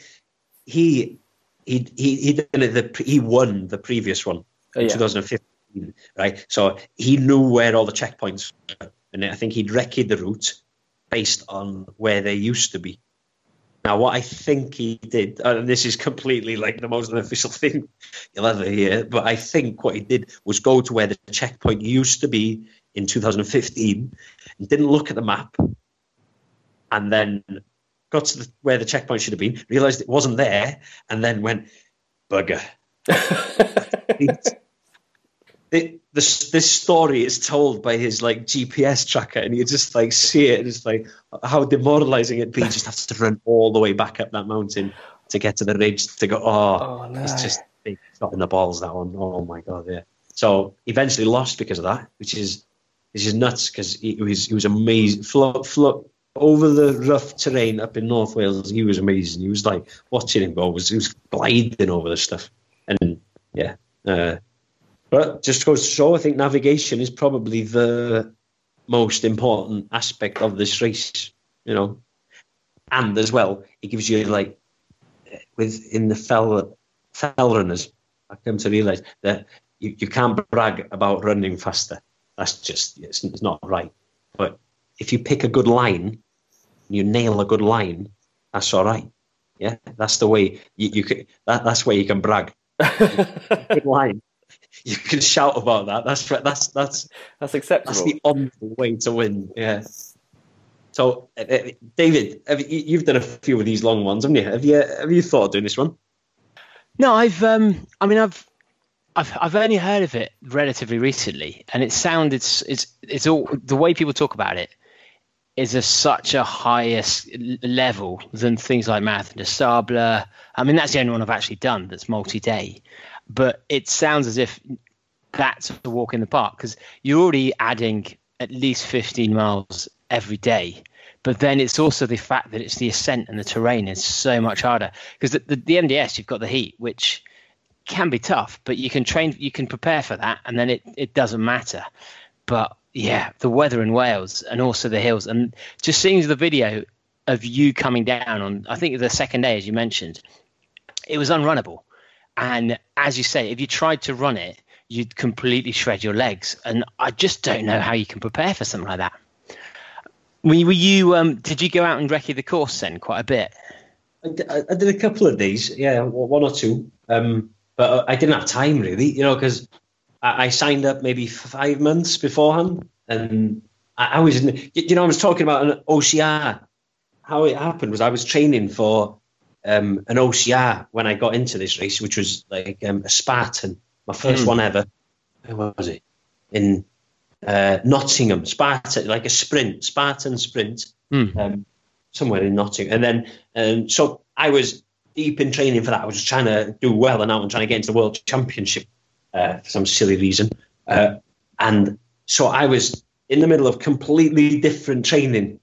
[SPEAKER 6] He he he he the he won the previous one in
[SPEAKER 4] yeah.
[SPEAKER 6] 2015, right? So he knew where all the checkpoints were, and I think he'd recce the route based on where they used to be. Now, what I think he did, and this is completely like the most unofficial thing you'll ever hear, but I think what he did was go to where the checkpoint used to be in 2015 and didn't look at the map and then got to the, where the checkpoint should have been, realized it wasn't there, and then went, bugger. it, this this story is told by his like GPS tracker, and you just like see it. and It's like how demoralizing it'd be just have to run all the way back up that mountain to get to the ridge to go. Oh,
[SPEAKER 4] Oh, no.
[SPEAKER 6] it's just big shot in the balls that one. Oh my god, yeah. So eventually lost because of that, which is which is nuts because he was he was amazing. Float float over the rough terrain up in North Wales. He was amazing. He was like watching him go was he was gliding over the stuff, and yeah. Uh, but just goes to show, I think navigation is probably the most important aspect of this race, you know. And as well, it gives you like within the fell fell runners. I come to realise that you, you can't brag about running faster. That's just it's, it's not right. But if you pick a good line, you nail a good line, that's all right. Yeah, that's the way you, you can. That, that's where you can brag. good line you can shout about that. That's that's that's
[SPEAKER 4] that's acceptable.
[SPEAKER 6] that's the only way to win. Yeah. So, uh, David, have you, you've done a few of these long ones, haven't you? Have you have you thought of doing this one?
[SPEAKER 5] No, I've. Um, I mean, I've. I've I've only heard of it relatively recently, and it sounded it's it's it's all the way people talk about it is a such a highest level than things like Marathon des Sables. I mean, that's the only one I've actually done that's multi-day, but it sounds as if that's a walk in the park because you're already adding at least 15 miles every day. But then it's also the fact that it's the ascent and the terrain is so much harder because the, the, the MDS you've got the heat, which can be tough, but you can train, you can prepare for that, and then it, it doesn't matter. But yeah, the weather in Wales and also the hills, and just seeing the video of you coming down on, I think the second day, as you mentioned, it was unrunnable. And as you say, if you tried to run it, you'd completely shred your legs. And I just don't know how you can prepare for something like that. Were you, um, did you go out and recce the course then quite a bit?
[SPEAKER 6] I did a couple of these, yeah, one or two. Um, but I didn't have time really, you know, because I, I signed up maybe five months beforehand, and I, I was, in, you know, I was talking about an OCR. How it happened was I was training for um, an OCR when I got into this race, which was like um, a Spartan, my first
[SPEAKER 5] Mm.
[SPEAKER 6] one ever. Where was it? In uh, Nottingham, Spartan, like a sprint, Spartan sprint,
[SPEAKER 5] Mm.
[SPEAKER 6] um, somewhere in Nottingham. And then, um, so I was deep in training for that. I was trying to do well and out and trying to get into the World Championship uh, for some silly reason. Uh, and so I was in the middle of completely different training.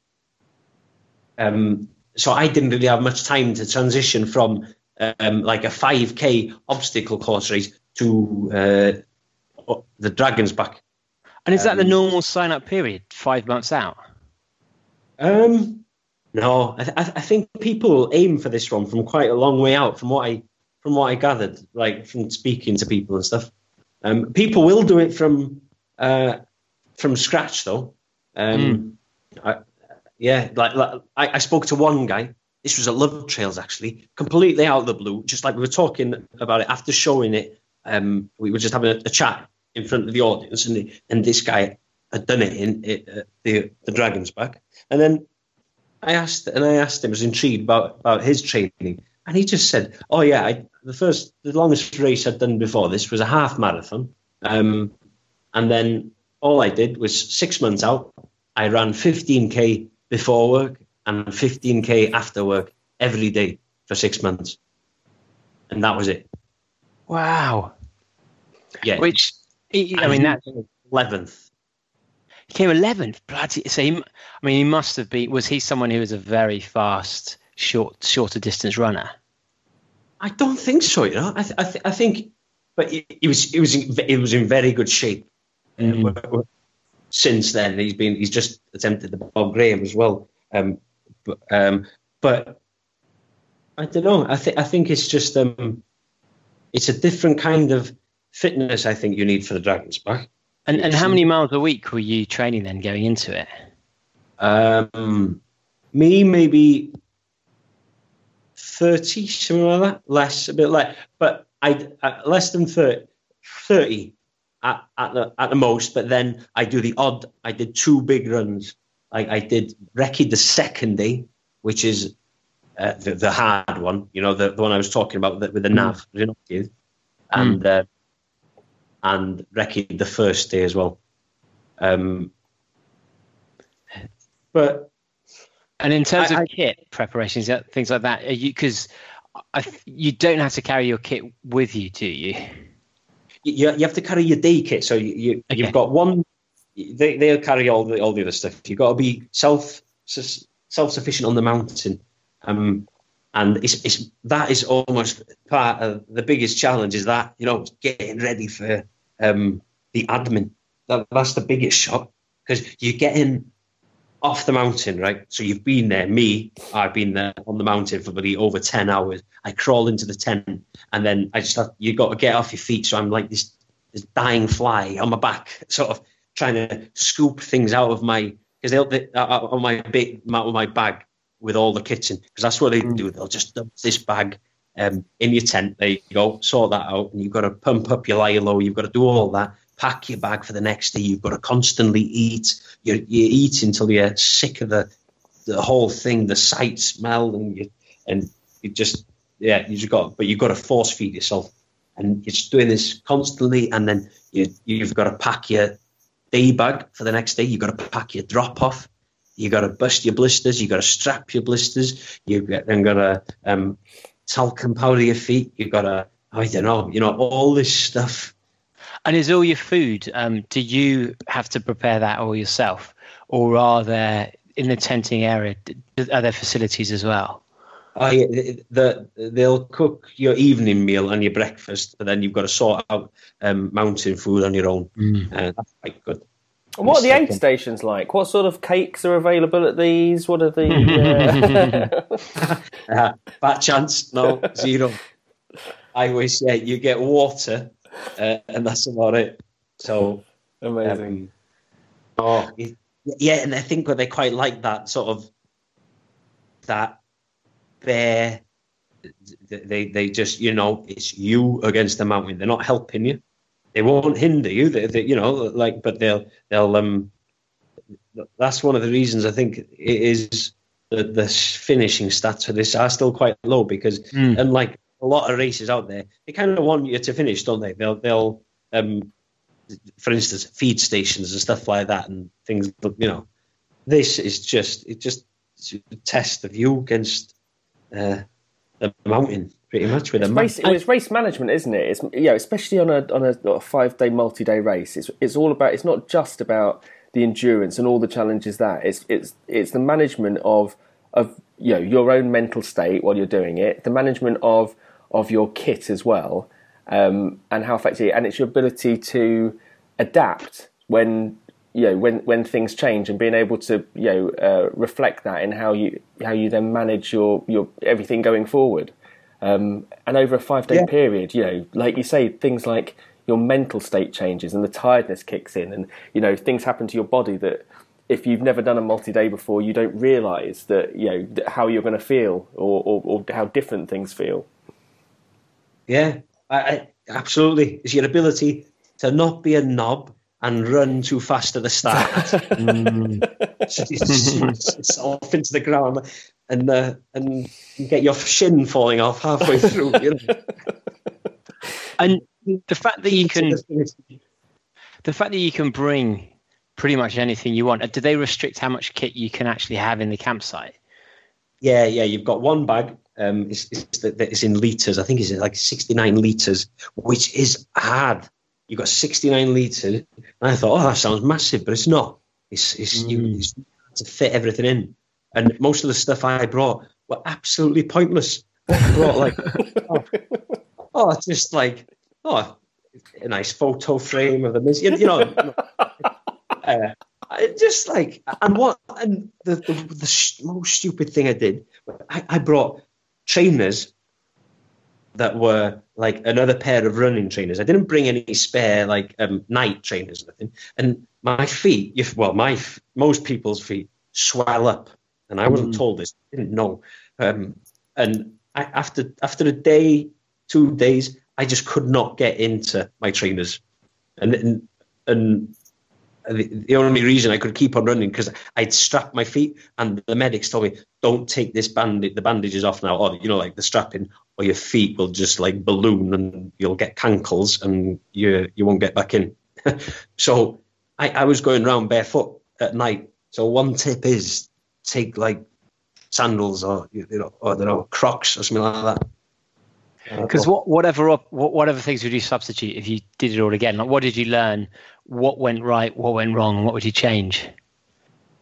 [SPEAKER 6] Um, so I didn't really have much time to transition from um, like a 5k obstacle course race to uh, the Dragon's Back.
[SPEAKER 5] And is that the
[SPEAKER 6] Um,
[SPEAKER 5] normal sign up period, five months out?
[SPEAKER 6] Um, no, I, th- I think people aim for this one from quite a long way out. From what I from what I gathered, like from speaking to people and stuff, um, people will do it from uh, from scratch though. Um, I, Yeah, like, like I, I spoke to one guy. This was at Love Trails actually, completely out of the blue. Just like we were talking about it after showing it. Um, we were just having a, a chat in front of the audience, and and this guy had done it in it, uh, the the Dragon's Back, and then I asked and I asked him, I was intrigued about about his training, and he just said, "Oh yeah, I, the first the longest race I'd done before this was a half marathon, um, and then all I did was six months out, I ran 15k before work and 15k after work every day for six months, and that was it.
[SPEAKER 5] Wow.
[SPEAKER 6] Yeah,
[SPEAKER 5] Which I mean, that
[SPEAKER 6] eleventh.
[SPEAKER 5] he came eleventh. Bloody. So he, I mean, he must have been. Was he someone who was a very fast, short, shorter distance runner?
[SPEAKER 6] I don't think so. You know, I, th- I, th- I think, but he, he was he was in, he was in very good shape. Uh, since then, he's been he's just attempted the Bob Graham as well. Um, but um, but I don't know. I think I think it's just um, it's a different kind of fitness. I think you need for the Dragon's Back.
[SPEAKER 5] And and how many miles a week were you training then going into it?
[SPEAKER 6] Um, me maybe thirty, something like that. Less, a bit less, but I uh, less than 30, 30 at, at the at the most. But then I do the odd. I did two big runs. I, I did Recce the second day, which is uh, the, the hard one. You know, the, the one I was talking about with the, with the nav, you know, and uh, and Recce the first day as well. Um, but
[SPEAKER 5] And in terms
[SPEAKER 6] I-
[SPEAKER 5] of
[SPEAKER 6] I-
[SPEAKER 5] kit preparations, things like that, are you because you don't have to carry your kit with you, do you?
[SPEAKER 6] You, you have to carry your day kit. So you, you
[SPEAKER 5] Okay.
[SPEAKER 6] you've got one. They they'll carry all the all the other stuff. You've got to be self self sufficient on the mountain. Um, and it's, it's that is almost part of the biggest challenge is that you know getting ready for um, the admin. That, that's the biggest shot because you're getting off the mountain, right? So you've been there. Me, I've been there on the mountain for probably over ten hours. I crawl into the tent, and then I just have you got to get off your feet. So I'm like this this dying fly on my back, sort of trying to scoop things out of my because they'll they, uh, uh, on my my bag with all the kitchen, because that's what they do. They'll just dump this bag um, in your tent. There you go, sort that out, and you've got to pump up your lilo. You've got to do all that. Pack your bag for the next day. You've got to constantly eat. You you eat until you're sick of the the whole thing, the sight, smell, and you and you just yeah, you just got. But you've got to force feed yourself, and you're just doing this constantly. And then you you've got to pack your day bag for the next day. You've got to pack your drop off. You got to bust your blisters. You got to strap your blisters. You have then got to um, talcum powder your feet. You've got to I don't know, you know, all this stuff.
[SPEAKER 5] And is all your food? Um, do you have to prepare that all yourself, or are there in the tenting area? Are there facilities as well?
[SPEAKER 6] I, the, they'll cook your evening meal and your breakfast, but then you've got to sort out um, mountain food on your own. Uh, that's quite good.
[SPEAKER 4] And what are the aid stations like? What sort of cakes are available at these? What are the? Uh...
[SPEAKER 6] Uh, bad chance, no, zero. I always say you get water, uh, and that's about it. So,
[SPEAKER 4] Amazing.
[SPEAKER 6] um, oh, yeah, and I think what they quite like that sort of that bare. They they just you know it's you against the mountain. They're not helping you. They won't hinder you. They, they you know like, but they'll they'll um. That's one of the reasons I think it is the, the finishing stats for this are still quite low because
[SPEAKER 5] Mm.
[SPEAKER 6] unlike a lot of races out there, they kind of want you to finish, don't they? They'll they'll um, for instance, feed stations and stuff like that, and things. But you know, this is just it just a test of you against uh, the mountain, pretty much with a
[SPEAKER 4] It's
[SPEAKER 6] map.
[SPEAKER 4] race, well, it's race management, isn't it? It's yeah, especially on a on a, a five day multi day race. It's it's all about. It's not just about the endurance and all the challenges that it's it's it's the management of of you know your own mental state while you're doing it, the management of of your kit as well, um, and how effective, and it's your ability to adapt when you know when when things change and being able to you know uh, reflect that in how you how you then manage your your everything going forward um, and over a five day
[SPEAKER 6] Yeah.
[SPEAKER 4] period, you know, like you say, things like your mental state changes and the tiredness kicks in, and you know things happen to your body that if you've never done a multi-day before, you don't realise that you know how you're going to feel or, or, or how different things feel.
[SPEAKER 6] Yeah, I, I, absolutely. It's your ability to not be a knob and run too fast at the start. so you smash yourself into the ground and uh, and get your shin falling off halfway through. You know?
[SPEAKER 5] And the fact that you can the fact that you can bring pretty much anything you want. uh, Do they restrict how much kit you can actually have in the campsite?
[SPEAKER 6] Yeah, yeah. You've got one bag. Um, it's, it's, it's in liters. I think it's like 69 liters, which is hard. You've got 69 liters. And I thought, oh, that sounds massive, but it's not. It's, it's, you, it's to fit everything in. And most of the stuff I brought were absolutely pointless. I brought like, oh, oh, just like, oh, a nice photo frame of the, you, you know, uh, I just like, and what, and the, the, the most stupid thing I did, I, I brought trainers that were like another pair of running trainers. I didn't bring any spare like um, night trainers, or nothing. And my feet, if well, my most people's feet swell up, and I wasn't told this, I didn't know. Um, and I, after after a day, two days, I just could not get into my trainers, and and, and the, only reason I could keep on running because I'd strapped my feet, and the medics told me, "Don't take this bandage, the bandages off now, or you know, like the strapping, or your feet will just like balloon, and you'll get cankles, and you you won't get back in." so I, I was going around barefoot at night. So one tip is take like sandals or you know, or I don't know, Crocs or something like that.
[SPEAKER 5] Uh, because what, whatever up, what, whatever things would you substitute if you did it all again? Like, what did you learn? What went right? What went wrong? What would you change?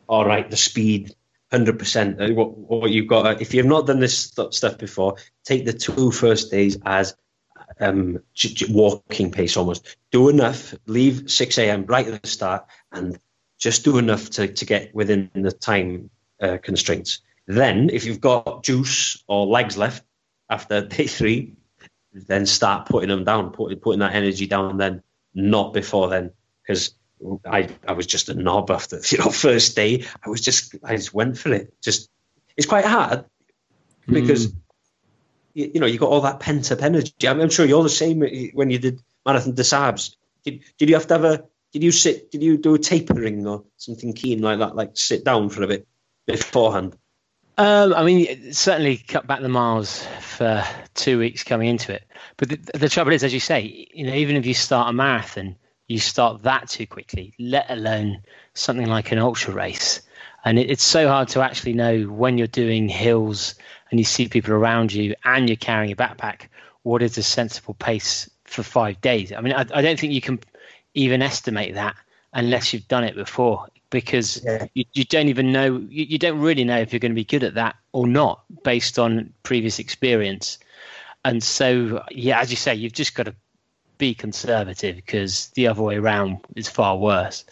[SPEAKER 6] all right, the speed, hundred percent. Uh, What, what you've got, uh, if you've not done this st- stuff before, take the two first days as um, j- j- walking pace almost. Do enough. Leave six a.m. right at the start, and just do enough to to get within the time uh, constraints. Then, if you've got juice or legs left after day three, then start putting them down, putting putting that energy down. Then, not before then, because I I was just a knob after you know first day. I was just I just went for it. Just it's quite hard because you, you know you got all that pent up energy. I'm, I'm sure you're the same when you did marathon des Sables. Did did you have to have a did you sit did you do a tapering or something keen like that like sit down for a bit beforehand?
[SPEAKER 5] Um, I mean, certainly cut back the miles for two weeks coming into it. But the, the trouble is, as you say, you know, even if you start a marathon, you start that too quickly, let alone something like an ultra race. And it, it's so hard to actually know when you're doing hills and you see people around you and you're carrying a backpack, what is a sensible pace for five days? I mean, I, I don't think you can even estimate that unless you've done it before because
[SPEAKER 6] Yeah.
[SPEAKER 5] you, you don't even know you, you don't really know if you're going to be good at that or not based on previous experience and so yeah as you say you've just got to be conservative because the other way around is far worse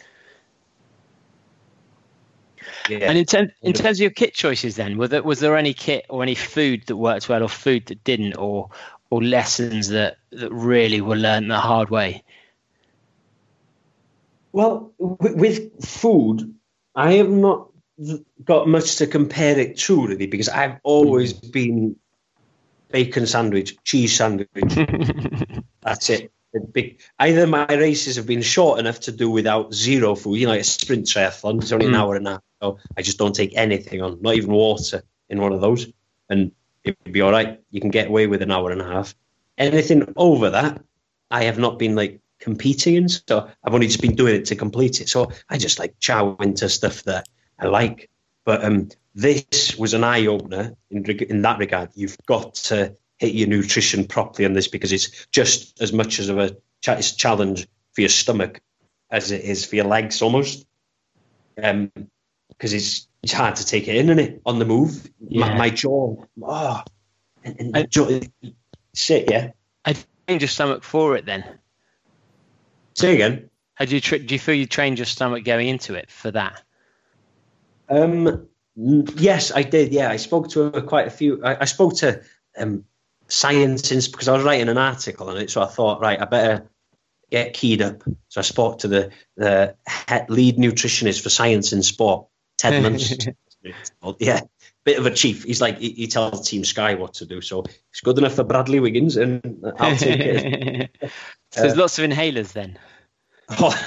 [SPEAKER 6] Yeah.
[SPEAKER 5] and in, in terms of your kit choices then was there, was there any kit or any food that worked well or food that didn't or or lessons that that really were learned the hard way
[SPEAKER 6] Well, with, with food, I have not got much to compare it to really because I've always been bacon sandwich, cheese sandwich. That's it. The either my races have been short enough to do without zero food, you know, like a sprint triathlon, it's only an hour and a half. So I just don't take anything on, not even water in one of those. And it'd be all right. You can get away with an hour and a half. Anything over that, I have not been like competing in. So I've only just been doing it to complete it. So I just like chow into stuff that I like. But um, this was an eye opener in, in that regard. You've got to hit your nutrition properly on this because it's just as much as of a it's challenge for your stomach as it is for your legs almost. Um, because it's it's hard to take it in, is it? On the move, my,
[SPEAKER 5] Yeah.
[SPEAKER 6] my jaw, oh, and, and the jaw, sit, yeah.
[SPEAKER 5] I trained your stomach for it then
[SPEAKER 6] Say again.
[SPEAKER 5] How do you tra- do you feel you trained your stomach going into it for that
[SPEAKER 6] Um, yes, I did. Yeah, I spoke to uh, quite a few. I, I spoke to um, science ins- because I was writing an article on it, so I thought, right, I better get keyed up. So I spoke to the, the head lead nutritionist for Science in Sport, Ted Munch. yeah, bit of a chief. He's like, he, he, tells Team Sky what to do. So it's good enough for Bradley Wiggins, and I'll take it.
[SPEAKER 5] so there's uh, lots of inhalers then.
[SPEAKER 6] Oh,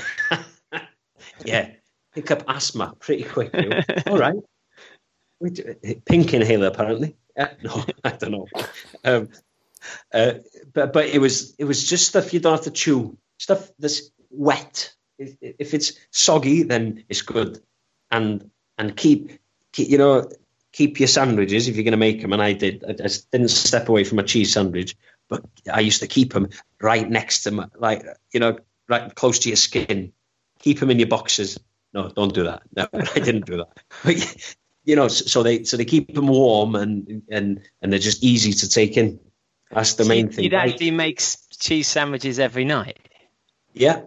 [SPEAKER 6] yeah, pick up asthma pretty quick. All right. Pink inhaler, apparently. Uh, no, I don't know. Um, uh, but but it was it was just stuff you don't have to chew. Stuff that's wet. If, if it's soggy, then it's good. And and keep, keep you know keep your sandwiches if you're going to make them. And I did. I just didn't step away from a cheese sandwich, but I used to keep them right next to my, like you know right close to your skin. Keep them in your boxes. No, don't do that. No, I didn't do that. But you know, so they so they keep them warm and and and they're just easy to take in. That's the main thing.
[SPEAKER 5] You'd actually make cheese sandwiches every night.
[SPEAKER 6] Yeah,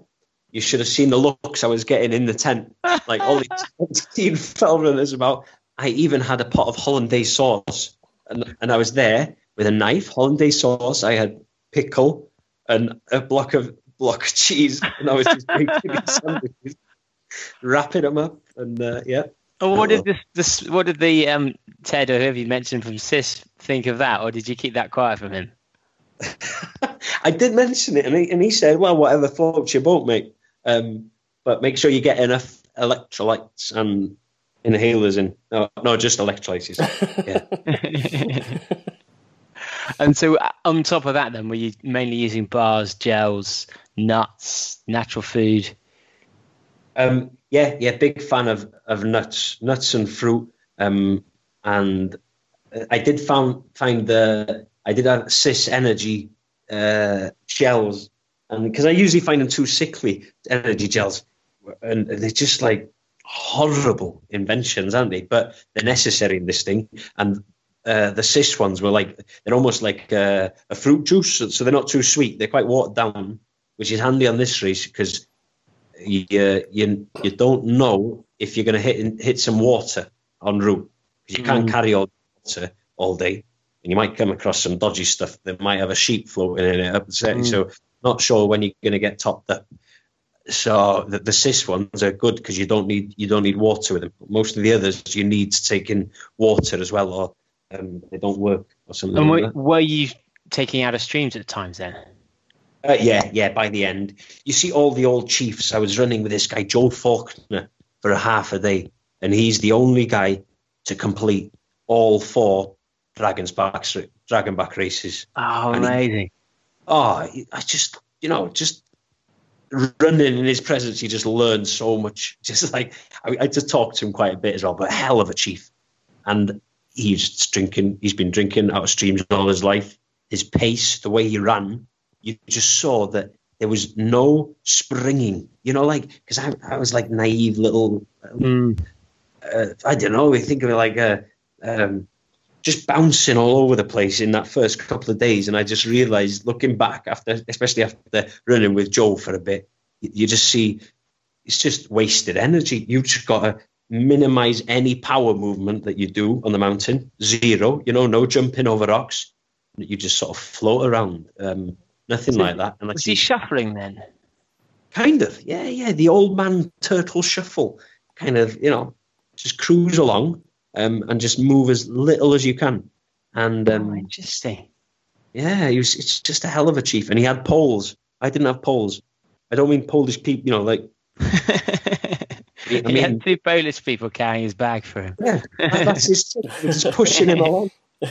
[SPEAKER 6] you should have seen the looks I was getting in the tent. Like all these teen fell runners about. I even had a pot of hollandaise sauce, and and I was there with a knife, hollandaise sauce. I had pickle and a block of block of cheese, and I was just making sandwiches, wrapping them up, and uh, yeah.
[SPEAKER 5] Oh, what did this, this? What did the um, Ted or whoever you mentioned from SiS think of that, or did you keep that quiet from him?
[SPEAKER 6] I did mention it, and he, and he said, "Well, whatever floats your boat, mate. Um, but make sure you get enough electrolytes and inhalers in. No, no just electrolytes.
[SPEAKER 5] Yeah. and so, uh, on top of that, then, were you mainly using bars, gels, nuts, natural food?
[SPEAKER 6] Um, yeah, yeah, big fan of, of nuts, nuts and fruit. Um, and I did found find the I did have SiS Energy uh, gels, and because I usually find them too sickly, energy gels, and they're just like horrible inventions, aren't they? But they're necessary in this thing, and uh, the SiS ones were like they're almost like uh, a fruit juice, so they're not too sweet. They're quite watered down, which is handy on this race because you you you don't know if you're going to hit hit some water en route because you can't mm. carry all water all day, and you might come across some dodgy stuff that might have a sheep floating in it. Mm. So not sure when you're going to get topped up. So the, the SiS ones are good because you don't need you don't need water with them. Most of the others you need to take in water as well, or um, they don't work or something.
[SPEAKER 5] And
[SPEAKER 6] were,
[SPEAKER 5] were you taking out of streams at times then?
[SPEAKER 6] Uh, yeah, yeah. By the end, you see all the old chiefs. I was running with this guy Joe Faulkner for a half a day, and he's the only guy to complete all four Dragon's back Dragon back races.
[SPEAKER 5] Oh, amazing! He,
[SPEAKER 6] oh, I just you know just running in his presence, you just learn so much. Just like I, I just talked to him quite a bit as well, but hell of a chief, and he's drinking. He's been drinking out of streams all his life. His pace, the way he ran, you just saw that there was no springing. You know, like because I, I was like naive little. Mm. Uh, I don't know. We think of it like a. Um, just bouncing all over the place in that first couple of days, and I just realised, looking back after, especially after running with Joe for a bit, you just see it's just wasted energy. You've just got to minimise any power movement that you do on the mountain. Zero, you know, no jumping over rocks. You just sort of float around. Um, Nothing so, like that.
[SPEAKER 5] And was he shuffling then?
[SPEAKER 6] Kind of, yeah, yeah. The old man turtle shuffle, kind of, you know, just cruise along um, and just move as little as you can. And um,
[SPEAKER 5] oh, interesting.
[SPEAKER 6] Yeah, he was. It's just a hell of a chief, and he had poles. I didn't have poles. I don't mean Polish people, you know, like.
[SPEAKER 5] I mean, he had two Polish people carrying his bag for him.
[SPEAKER 6] Yeah, that's his. Just pushing him along.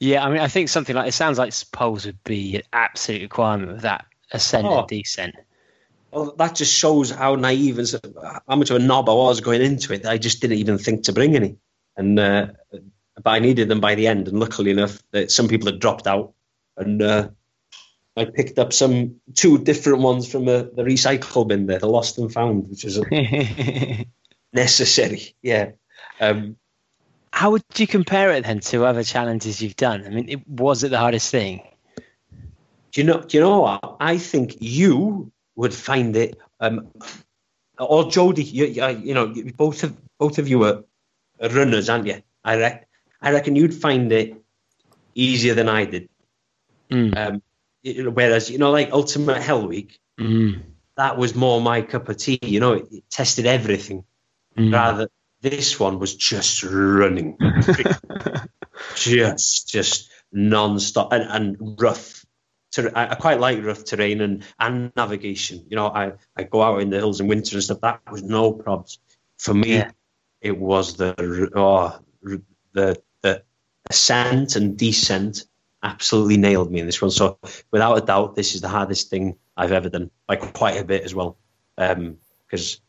[SPEAKER 5] Yeah, I mean, I think something like it sounds like poles would be an absolute requirement of that ascent oh. and descent.
[SPEAKER 6] Well, that just shows how naive and how much of a knob I was going into it. I just didn't even think to bring any, and uh, but I needed them by the end. And luckily enough, that some people had dropped out, and uh, I picked up some two different ones from the, the recycle bin there, the lost and found, which is necessary. Yeah. Um,
[SPEAKER 5] how would you compare it then to other challenges you've done? I mean, it, was it the hardest thing?
[SPEAKER 6] Do you know? Do you know what? I think you would find it, um, or Jody. You, you know, both of both of you are, runners, aren't you? I reckon. I reckon you'd find it easier than I did. Mm. Um, whereas you know, like Ultimate Hell Week,
[SPEAKER 5] Mm.
[SPEAKER 6] that was more my cup of tea. You know, it, it tested everything.
[SPEAKER 5] Mm.
[SPEAKER 6] Rather, this one was just running, just just non-stop and, and rough. Ter- I, I quite like rough terrain and, and navigation. You know, I, I go out in the hills in winter and stuff. That was no problems. For me,
[SPEAKER 5] Yeah.
[SPEAKER 6] it was the oh, the the ascent and descent absolutely nailed me in this one. So without a doubt, this is the hardest thing I've ever done by quite a bit as well. Because,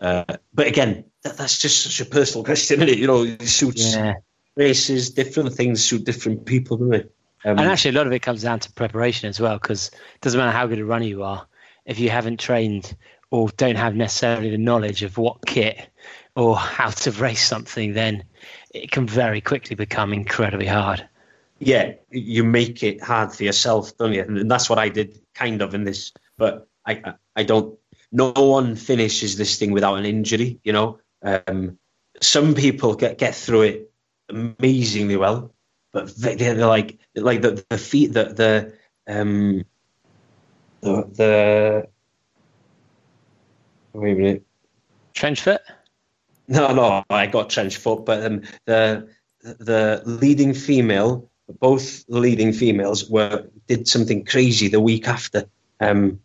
[SPEAKER 6] uh, but again, that, that's just such a personal question, isn't it? You know, it suits
[SPEAKER 5] Yeah.
[SPEAKER 6] races, different things suit different people, don't it? Um,
[SPEAKER 5] And actually, a lot of it comes down to preparation as well, because it doesn't matter how good a runner you are, if you haven't trained or don't have necessarily the knowledge of what kit or how to race something, then it can very quickly become incredibly hard.
[SPEAKER 6] yeah, you make it hard for yourself, don't you? And that's what I did kind of in this. But I, I, I don't. No one finishes this thing without an injury. You know, um, some people get get through it amazingly well, but they- they're like like the the feet the the um the, the wait a minute.
[SPEAKER 5] Trench foot?
[SPEAKER 6] No, no, I got trench foot, but um, the the leading female, both the leading females were did something crazy the week after. Um,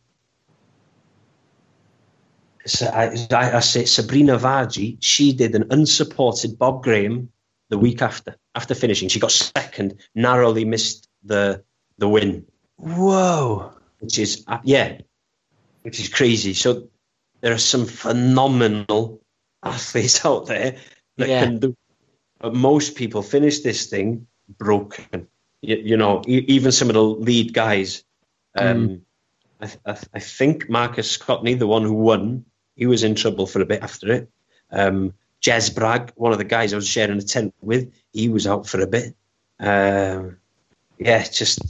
[SPEAKER 6] so I, I, I say Sabrina Verjee, she did an unsupported Bob Graham the week after. After finishing, she got second, narrowly missed the the win
[SPEAKER 5] Whoa.
[SPEAKER 6] which is uh, yeah, which is crazy. So there are some phenomenal athletes out there that
[SPEAKER 5] Yeah.
[SPEAKER 6] can do. But most people finish this thing broken. You, you know, e- even some of the lead guys. Um, I, th- I, th- I think Marcus Scotney, the one who won, he was in trouble for a bit after it. Um, Jez Bragg, one of the guys I was sharing a tent with, he was out for a bit. Um, yeah, just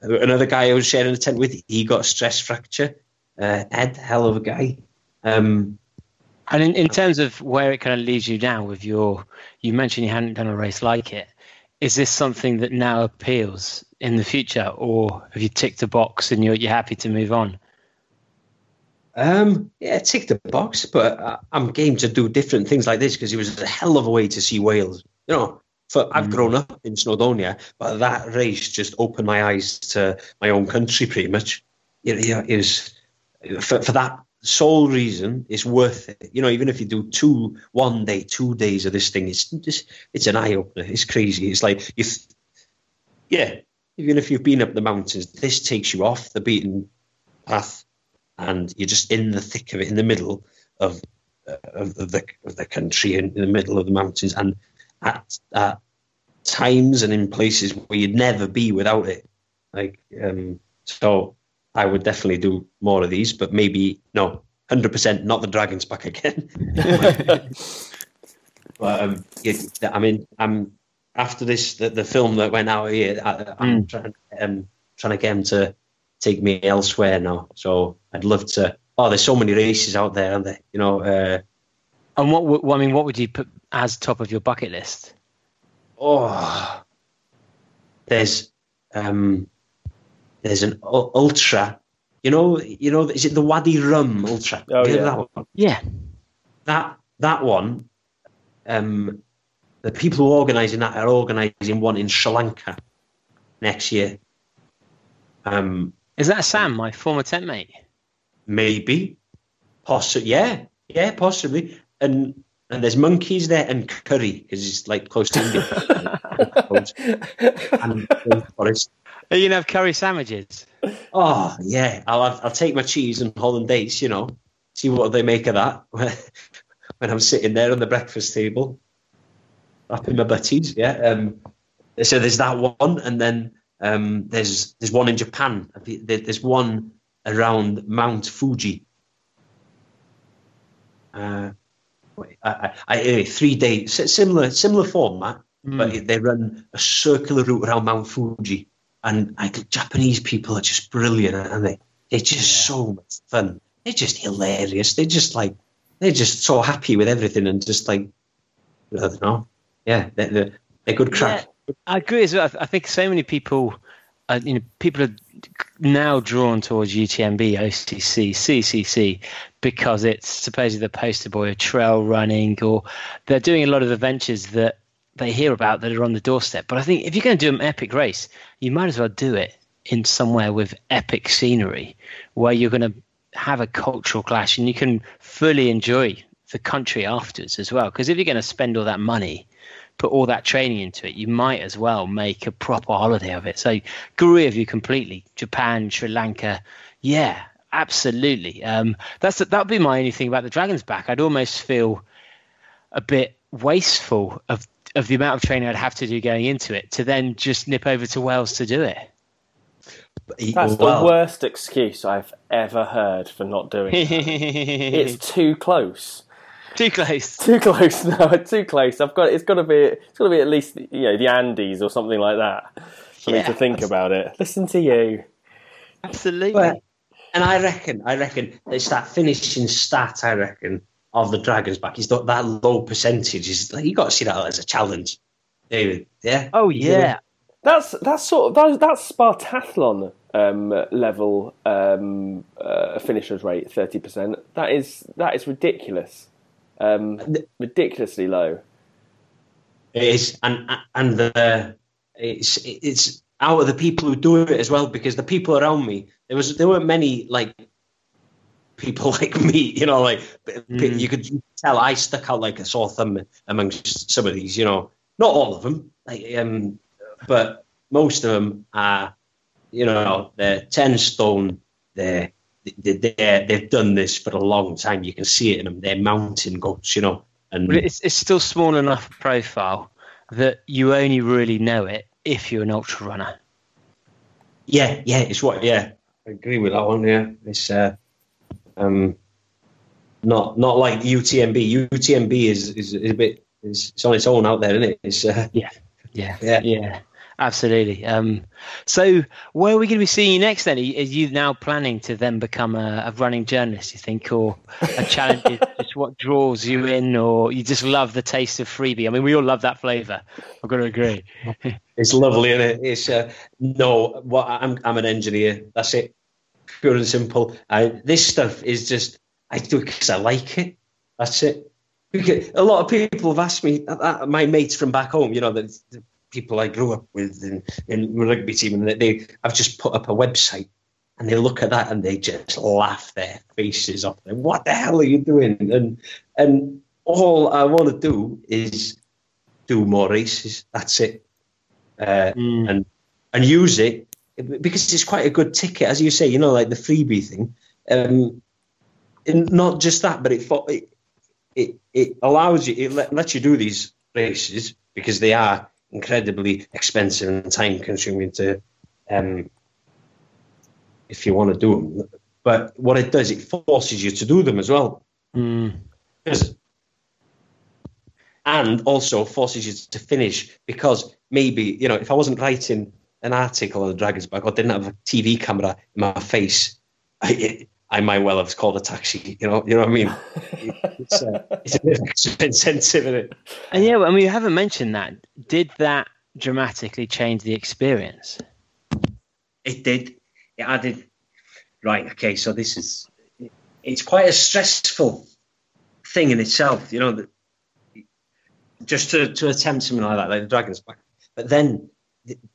[SPEAKER 6] another guy I was sharing a tent with, he got a stress fracture. Uh, Ed, hell of a guy. Um,
[SPEAKER 5] And in, in terms of where it kind of leaves you now with your, you mentioned you hadn't done a race like it. Is this something that now appeals in the future, or have you ticked a box and you're you're happy to move on?
[SPEAKER 6] Um, yeah, tick the box, but uh, I'm game to do different things like this because it was a hell of a way to see Wales. You know, for I've grown up in Snowdonia, but that race just opened my eyes to my own country pretty much. It, you know, it was for, for that sole reason, it's worth it. You know, even if you do two, one day, two days of this thing, it's just, it's an eye opener. It's crazy. It's like you, yeah. Even if you've been up the mountains, this takes you off the beaten path, and you're just in the thick of it, in the middle of uh, of, the of the country, in, in the middle of the mountains, and at, at times and in places where you'd never be without it. Like, um, so I would definitely do more of these, but maybe no, hundred percent, not the dragons back again. but um, yeah, I mean, I'm after this the, the film that went out here. I, I'm trying um, trying to get him to take me elsewhere now. So I'd love to. Oh, there's so many races out there, aren't there? You know. Uh,
[SPEAKER 5] And what, would- what I mean, what would you put as top of your bucket list?
[SPEAKER 6] oh, there's um, there's an u- ultra. You know, you know, is it the Wadi Rum Ultra?
[SPEAKER 4] Oh, yeah.
[SPEAKER 6] that one?
[SPEAKER 5] Yeah,
[SPEAKER 6] that that one, um, the people who are organising that are organising one in Sri Lanka next year. Um,
[SPEAKER 5] is that Sam, my former tent mate?
[SPEAKER 6] maybe, possibly, yeah, yeah, possibly. And and there's monkeys there and curry because it's like close to India. and forest.
[SPEAKER 5] Are you gonna have curry sandwiches?
[SPEAKER 6] Oh yeah, I'll have, I'll take my cheese and hollandaise. You know, see what they make of that when I'm sitting there on the breakfast table, wrapping my butties. Yeah. Um, so there's that one, and then um, there's there's one in Japan. There's one around Mount Fuji. Uh, I, I, I, three day similar similar format, but they run a circular route around Mount Fuji, and I Japanese people are just brilliant, aren't they? They're just so much fun. They're just hilarious. They're just like they're just so happy with everything, and just like I don't know, yeah, they're, they're, they're good crack.
[SPEAKER 5] I agree as well. I think so many people uh, you know, people are now drawn towards UTMB, OCC, CCC because it's supposedly the poster boy of trail running, or they're doing a lot of adventures that they hear about that are on the doorstep. But I think if you're going to do an epic race, you might as well do it in somewhere with epic scenery where you're going to have a cultural clash and you can fully enjoy the country afterwards as well. Because if you're going to spend all that money, put all that training into it, you might as well make a proper holiday of it. So, agree with you completely. Japan, Sri Lanka, yeah, absolutely. Um, that's that would be my only thing about the Dragons back. I'd almost feel a bit wasteful of of the amount of training I'd have to do going into it to then just nip over to Wales to do it.
[SPEAKER 4] That's well, the worst excuse I've ever heard for not doing it. it's too close.
[SPEAKER 5] Too close.
[SPEAKER 4] Too close. No, too close. I've got. It's got to be. It's got to be at least you know the Andes or something like that for yeah, me to think about it. Listen to you.
[SPEAKER 5] Absolutely.
[SPEAKER 6] But, and I reckon. I reckon it's that finishing stat. I reckon of the Dragons back. He's got that low percentage. Is you got to see that as a challenge, David. Yeah.
[SPEAKER 5] Oh yeah.
[SPEAKER 4] That's that's sort of that's, that's Spartathlon um, level um, uh, finishers rate thirty percent. That is that is ridiculous, um, ridiculously low.
[SPEAKER 6] It is, and and the it's it's out of the people who do it as well because the people around me there was there weren't many like people like me, you know, like mm. you could tell I stuck out like a sore thumb amongst some of these, you know, not all of them, like, um, but most of them are, you know, they're ten stone. They're they, they they've done this for a long time. You can see it in them. They're mountain goats, you know. And
[SPEAKER 5] but it's it's still small enough profile that you only really know it if you're an ultra runner.
[SPEAKER 6] Yeah, yeah, it's what. Yeah, I agree with that one. Yeah, it's uh, um, not not like UTMB. UTMB is is, is a bit is it's on its own out there, isn't it? It's
[SPEAKER 5] uh, yeah, yeah, yeah, yeah. Absolutely. Um, so, where are we going to be seeing you next? Then, are you now planning to then become a, a running journalist? You think, or a challenge? just what draws you in, or you just love the taste of freebie? I mean, we all love that flavour. I've got to agree.
[SPEAKER 6] it's lovely, isn't it? It's uh, no. What I'm I'm an engineer. That's it pure and simple. I, this stuff is just I do it because I like it. That's it. Because a lot of people have asked me, uh, uh, my mates from back home, you know, the people I grew up with in, in rugby team, and they, I've just put up a website, and they look at that and they just laugh their faces off. Them. What the hell are you doing? And and all I want to do is do more races. That's it, uh, mm. and and use it because it's quite a good ticket, as you say, you know, like the freebie thing. Um, not just that, but it, it it allows you, it let, lets you do these races because they are incredibly expensive and time consuming to, um, if you want to do them. But what it does, it forces you to do them as well.
[SPEAKER 5] Mm.
[SPEAKER 6] And also forces you to finish because maybe, you know, if I wasn't writing an article on the Dragons back or didn't have a TV camera in my face, I, I might well have called a taxi. You know, you know what I mean? it's, uh, it's a bit expensive, isn't it?
[SPEAKER 5] And yeah, I mean, you haven't mentioned that. Did that dramatically change the experience?
[SPEAKER 6] It did. It added. Right. Okay. So this is. It's quite a stressful thing in itself, you know. That just to, to attempt something like that, like the Dragons back. But then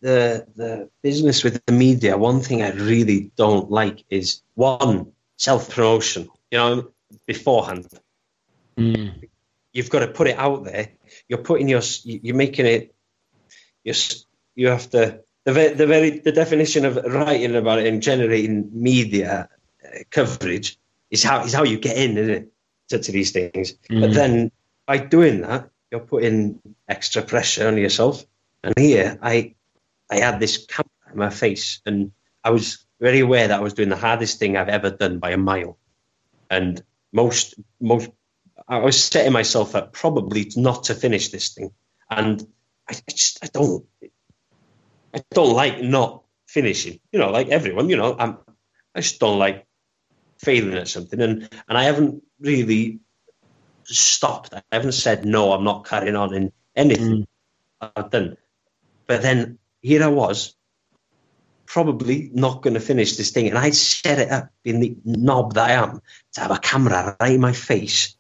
[SPEAKER 6] the the business with the media, one thing I really don't like is one self promotion. You know, beforehand,
[SPEAKER 5] mm.
[SPEAKER 6] you've got to put it out there. You're putting your, you're making it. You you have to the very, the very the definition of writing about it and generating media uh, coverage is how is how you get in, isn't it, to, to these things. Mm. But then by doing that, you're putting extra pressure on yourself. And here, I I had this camera in my face, and I was very aware that I was doing the hardest thing I've ever done by a mile. And most, most, I was setting myself up probably not to finish this thing. And I, I just, I don't, I don't like not finishing. You know, like everyone. You know, I'm, I just don't like failing at something, and and I haven't really stopped. I haven't said no. I'm not carrying on in anything mm. I've done. But then here I was, probably not going to finish this thing. And I'd set it up in the knob that I am to have a camera right in my face,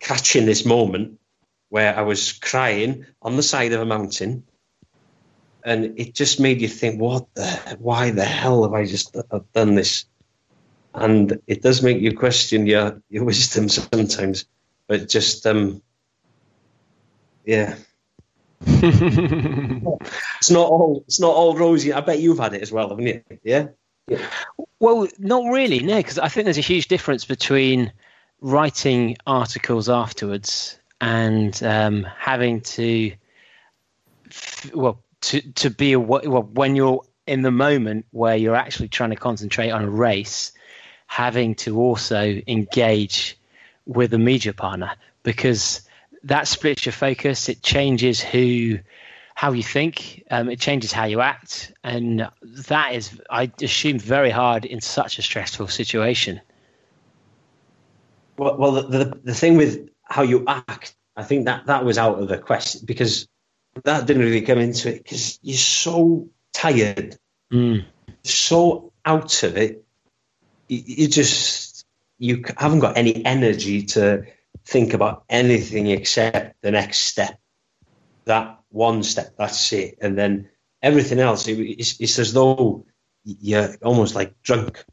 [SPEAKER 6] catching this moment where I was crying on the side of a mountain. And it just made you think, what the, why the hell have I just done this? And it does make you question your, your wisdom sometimes. But just, um, yeah. It's not all it's not all rosy. I bet you've had it as well, haven't you? Yeah. yeah.
[SPEAKER 5] Well, not really, no, because I think there's a huge difference between writing articles afterwards and um, having to, well, to to be a, well when you're in the moment where you're actually trying to concentrate on a race, having to also engage with a media partner because that splits your focus. It changes who, how you think. Um, it changes how you act, and that is, I assume, very hard in such a stressful situation.
[SPEAKER 6] Well, well, the, the, the thing with how you act, I think that that was out of the question because that didn't really come into it because you're so tired,
[SPEAKER 5] mm.
[SPEAKER 6] so out of it. You, you just you haven't got any energy to think about anything except the next step. That one step, that's it. And then everything else, it's, it's as though you're almost like drunk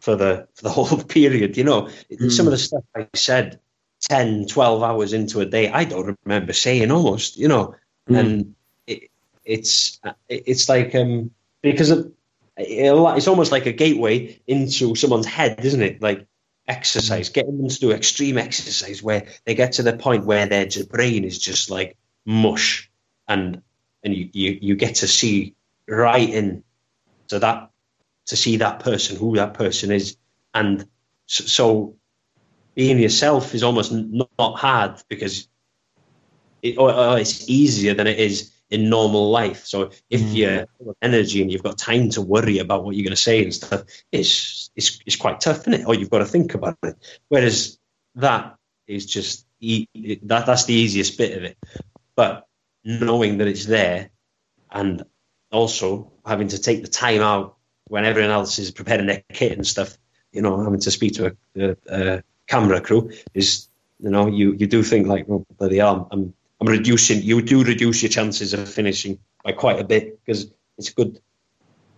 [SPEAKER 6] for the for the whole period. You know, mm. some of the stuff I said 10, 12 hours into a day, I don't remember saying almost, you know, mm. and it, it's it's like um because of, it's almost like a gateway into someone's head, isn't it? Like exercise, mm. getting them to do extreme exercise where they get to the point where their brain is just like mush, and and you you, you get to see right in to that to see that person who that person is, and so being yourself is almost not hard because it, or, or it's easier than it is in normal life. So if mm. you're energy and you've got time to worry about what you're going to say and stuff, it's it's it's quite tough, isn't it? Or you've got to think about it. Whereas that is just that that's the easiest bit of it. But knowing that it's there, and also having to take the time out when everyone else is preparing their kit and stuff, you know, having to speak to a, a, a camera crew is, you know, you you do think like, well, bloody hell, I'm I'm reducing. You do reduce your chances of finishing by quite a bit because it's a good,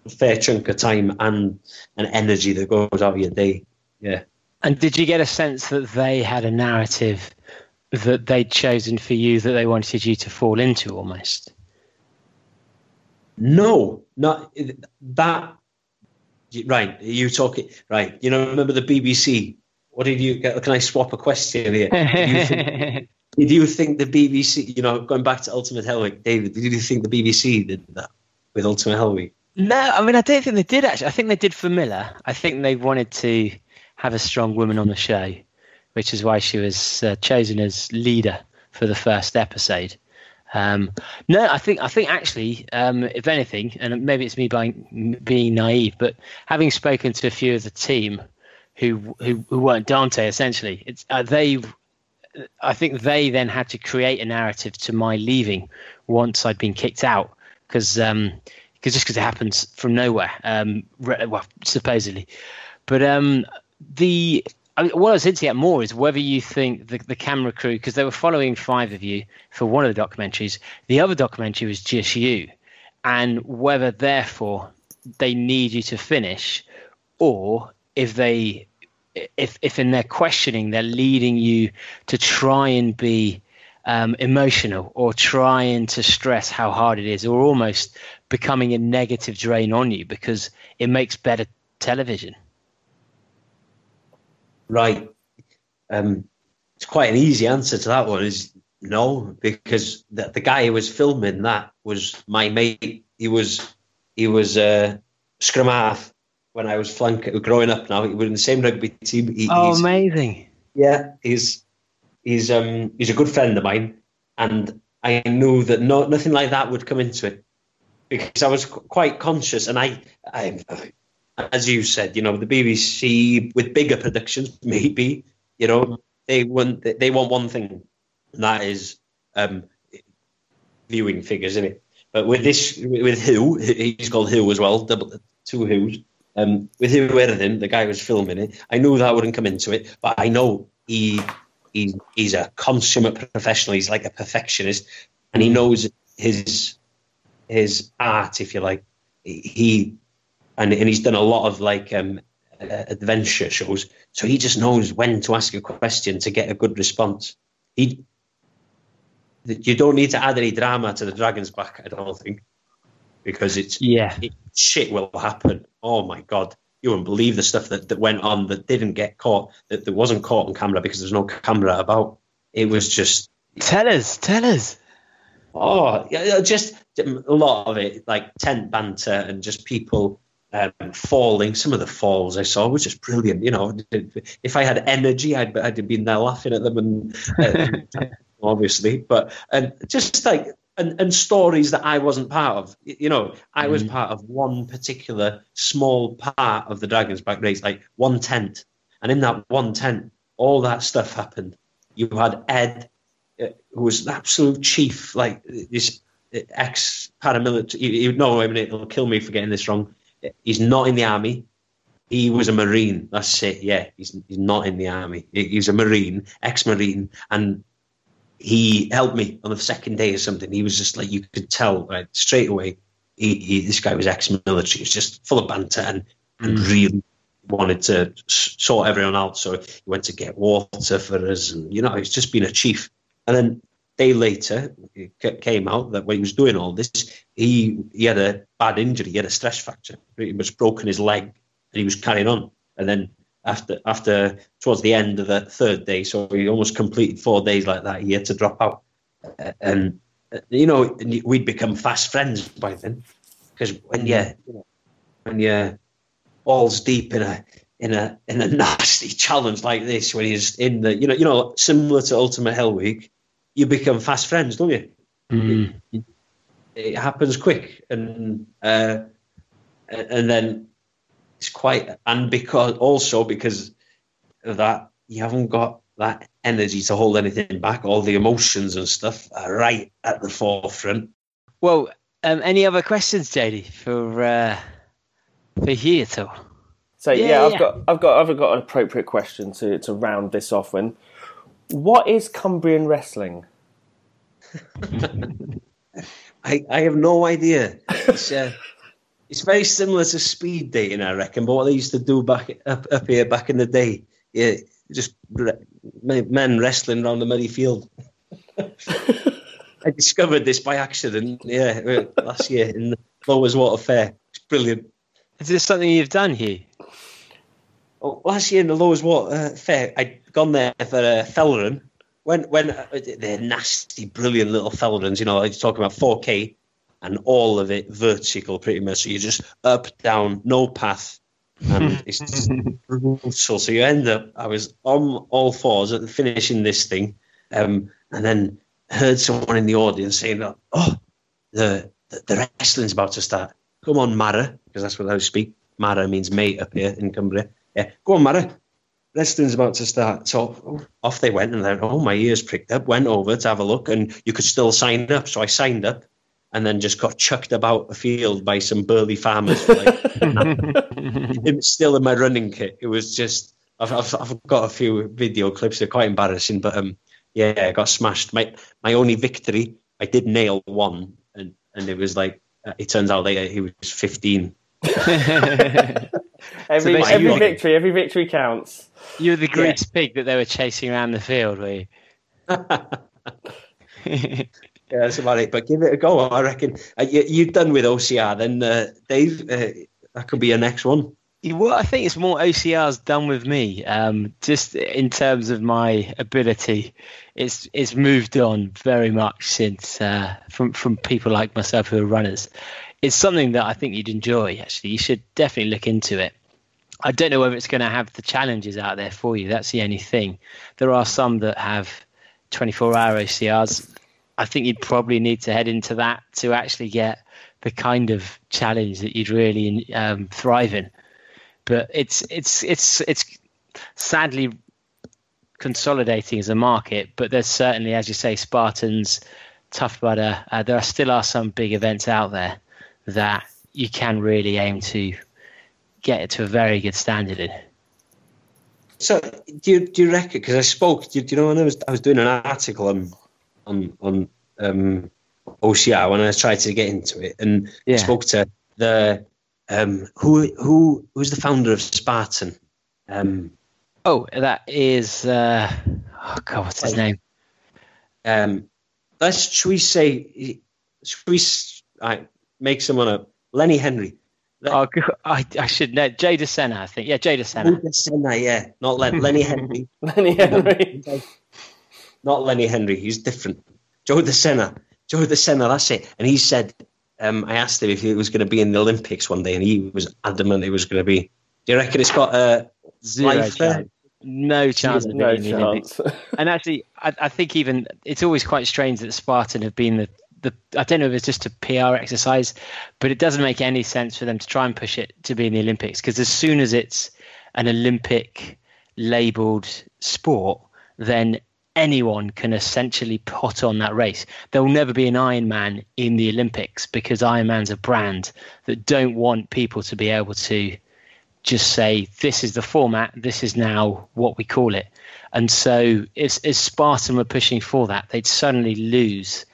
[SPEAKER 6] fair chunk of time and and energy that goes out of your day. Yeah.
[SPEAKER 5] And did you get a sense that they had a narrative that they'd chosen for you that they wanted you to fall into almost?
[SPEAKER 6] No, not that. Right, you talking right? You know, remember the BBC? What did you get? Can I swap a question here? think, Did you think the BBC, you know, going back to Ultimate Hell Week, David, did you think the BBC did that with Ultimate Hell Week?
[SPEAKER 5] No, I mean, I don't think they did actually. I think they did for Miller. I think they wanted to have a strong woman on the show, which is why she was uh, chosen as leader for the first episode. Um, no, I think I think actually, um, if anything, and maybe it's me being being naive, but having spoken to a few of the team who who, who weren't Dante, essentially, it's uh, they I think they then had to create a narrative to my leaving once I'd been kicked out because um, cause just because it happens from nowhere, um, well, supposedly. But um, the I mean, what I was hinting at more is whether you think the, the camera crew, because they were following five of you for one of the documentaries, the other documentary was just you, and whether therefore they need you to finish, or if they if if in their questioning they're leading you to try and be um, emotional or trying to stress how hard it is or almost becoming a negative drain on you because it makes better television.
[SPEAKER 6] Right. Um, it's quite an easy answer to that one is no because the, the guy who was filming that was my mate. He was he was uh, scrum half when I was flank growing up. Now we're in the same rugby team.
[SPEAKER 5] He, oh, amazing!
[SPEAKER 6] Yeah, he's he's um he's a good friend of mine, and I knew that no nothing like that would come into it because I was quite conscious, and I, I as you said, you know, the BBC with bigger productions, maybe, you know, they want they want one thing, and that is um, viewing figures, isn't it? But with this, with who he's called who as well, double two who's. Um, with everything, the guy who was filming it. I knew that wouldn't come into it, but I know he, he he's a consummate professional. He's like a perfectionist, and he knows his his art, if you like. He and and he's done a lot of like um, uh, adventure shows, so he just knows when to ask a question to get a good response. He you don't need to add any drama to the Dragon's Back, I don't think, because it's
[SPEAKER 5] Yeah.
[SPEAKER 6] it, shit will happen. Oh my god, you wouldn't believe the stuff that, that went on that didn't get caught, that, that wasn't caught on camera because there's no camera about. It was just
[SPEAKER 5] Tell us, tell us.
[SPEAKER 6] oh, yeah, just a lot of it, like tent banter and just people. Um, falling, some of the falls I saw was just brilliant. You know, if I had energy, I'd, I'd have been there laughing at them, and uh, obviously, but and just like and, and stories that I wasn't part of. You know, I was part of one particular small part of the Dragons Back race, like one tent, and in that one tent, all that stuff happened. You had Ed, uh, who was an absolute chief, like this ex paramilitary. You know, I mean, it'll kill me for getting this wrong. He's not in the army. He was a marine. That's it. Yeah, he's he's not in the army. He's a marine, ex-marine, and he helped me on the second day or something. He was just like you could tell right straight away. He, he this guy was ex-military. He was just full of banter and, and mm. really wanted to sort everyone out. So he went to get water for us, and you know, he's just been a chief. And then day later, it came out that when he was doing all this, he he had a bad injury. He had a stress fracture. He was broken his leg, and he was carrying on. And then after after towards the end of the third day, so he almost completed four days like that. He had to drop out, and uh, you know we'd become fast friends by then because when you when you're balls deep in a in a in a nasty challenge like this, when he's in the you know you know similar to Ultimate Hell Week, you become fast friends, don't you?
[SPEAKER 5] Mm.
[SPEAKER 6] it happens quick and uh, and then it's quite and because also because that you haven't got that energy to hold anything back all the emotions and stuff are right at the forefront
[SPEAKER 5] Well, um, any other questions, JD, for uh, for here at all?
[SPEAKER 4] So yeah,
[SPEAKER 5] Yeah,
[SPEAKER 4] I've
[SPEAKER 5] yeah.
[SPEAKER 4] got I've got I've got an appropriate question to to round this off. When what is Cumbrian wrestling?
[SPEAKER 6] I, I have no idea it's, uh, it's very similar to speed dating I reckon but what they used to do back up, up here back in the day yeah just re- men wrestling around the muddy field I discovered this by accident. Yeah, uh, last year in the Loweswater Fair. It's brilliant.
[SPEAKER 5] Is this something you've done, here?
[SPEAKER 6] Oh, last year in the Loweswater uh, Fair, I'd gone there for a fell run. When when uh, they're nasty, brilliant little fell runs. You know, I was talking about 4K and all of it vertical, pretty much. So you're just up, down, no path, and it's just brutal. So you end up. I was on all fours at the finishing this thing, um, and then heard someone in the audience saying, "Oh, the the, the wrestling's about to start. Come on, Mara, because that's what I speak. Mara means mate up here in Cumbria. Yeah, go on, Mara. Wrestling's about to start. So off they went, and then oh, my ears pricked up. Went over to have a look, and you could still sign up. So I signed up, and then just got chucked about a field by some burly farmers. For like, it was still in my running kit. It was just. I've, I've, I've got a few video clips. They're quite embarrassing, but um, yeah, I got smashed. My my only victory, I did nail one, and and it was like uh, it turns out later he was 15.
[SPEAKER 4] Every
[SPEAKER 5] basically
[SPEAKER 4] every
[SPEAKER 5] what-
[SPEAKER 4] victory, every victory counts.
[SPEAKER 5] You were the grease pig that they were chasing around the field, were you?
[SPEAKER 6] Yeah, that's about it. But give it a go. I reckon uh, you, you're done with OCR, then uh, Dave. Uh, that could be your next one.
[SPEAKER 5] Well, I think it's more OCR's done with me. Um, just in terms of my ability, it's it's moved on very much since uh, from from people like myself who are runners. It's something that I think you'd enjoy. Actually, you should definitely look into it. I don't know whether it's going to have the challenges out there for you. That's the only thing. There are some that have 24-hour OCRs. I think you'd probably need to head into that to actually get the kind of challenge that you'd really um, thrive in but it's it's it's it's sadly consolidating as a market. But there's certainly, as you say, Spartans, Tough Mudder. Uh, there are still are some big events out there that you can really aim to get it to a very good standard in.
[SPEAKER 6] So do you do you reckon? Because I spoke, do you, do you know when I was I was doing an article on on on um, OCR when I tried to get into it, and
[SPEAKER 5] Yeah.
[SPEAKER 6] Spoke to the um, who who who's the founder of Spartan. Um,
[SPEAKER 5] Oh, that is uh, oh god, what's his name?
[SPEAKER 6] um, let's should we say should we s- I make someone up? Lenny Henry.
[SPEAKER 5] Oh, I, I should know. Jay DeSena, I think. Yeah, Jay DeSena.
[SPEAKER 6] Senna, yeah, not Len, Lenny Henry.
[SPEAKER 4] Lenny Henry.
[SPEAKER 6] Not Lenny Henry. He's different. Joe De Sena. Joe De Sena. That's it. And he said, um, I asked him if he was going to be in the Olympics one day, and he was adamant he was going to be. Do you reckon it's got a
[SPEAKER 5] Zero
[SPEAKER 6] life there?
[SPEAKER 5] chance. No chance of
[SPEAKER 4] No
[SPEAKER 5] being in the
[SPEAKER 4] chance.
[SPEAKER 5] And actually, I, I think even it's always quite strange that Spartan have been the, the. I don't know if it's just a PR exercise, but it doesn't make any sense for them to try and push it to be in the Olympics because as soon as it's an Olympic labeled sport, then anyone can essentially put on that race. There will never be an Ironman in the Olympics because Ironman's a brand that don't want people to be able to just say this is the format this is now what we call it. And so if, if spartan were pushing for that they'd suddenly lose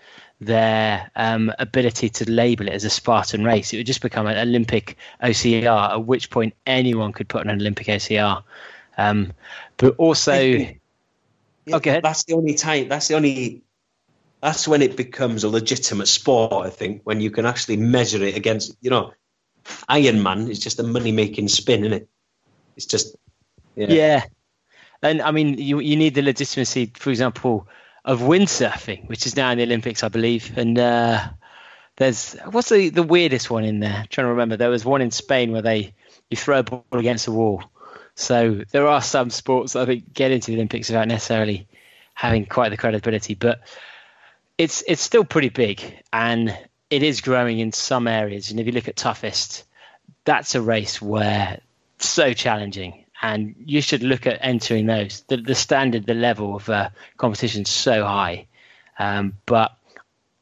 [SPEAKER 5] their um, ability to label it as a spartan race. It would just become an olympic ocr at which point anyone could put on an olympic ocr um, but also
[SPEAKER 6] Yeah,
[SPEAKER 5] Okay.
[SPEAKER 6] That's the only time. That's the only. That's when it becomes a legitimate sport. I think when you can actually measure it against. You know, Iron Man is just a money making spin, isn't it? It's just. Yeah.
[SPEAKER 5] Yeah. And I mean, you you need the legitimacy, for example, of windsurfing, which is now in the Olympics, I believe. And uh, there's what's the the weirdest one in there? I'm trying to remember. There was one in Spain where they you throw a ball against a wall. So there are some sports I think get into the Olympics without necessarily having quite the credibility, but it's it's still pretty big and it is growing in some areas. And if you look at toughest, that's a race where so challenging and you should look at entering those. The, the standard, the level of uh, competition is so high. Um, but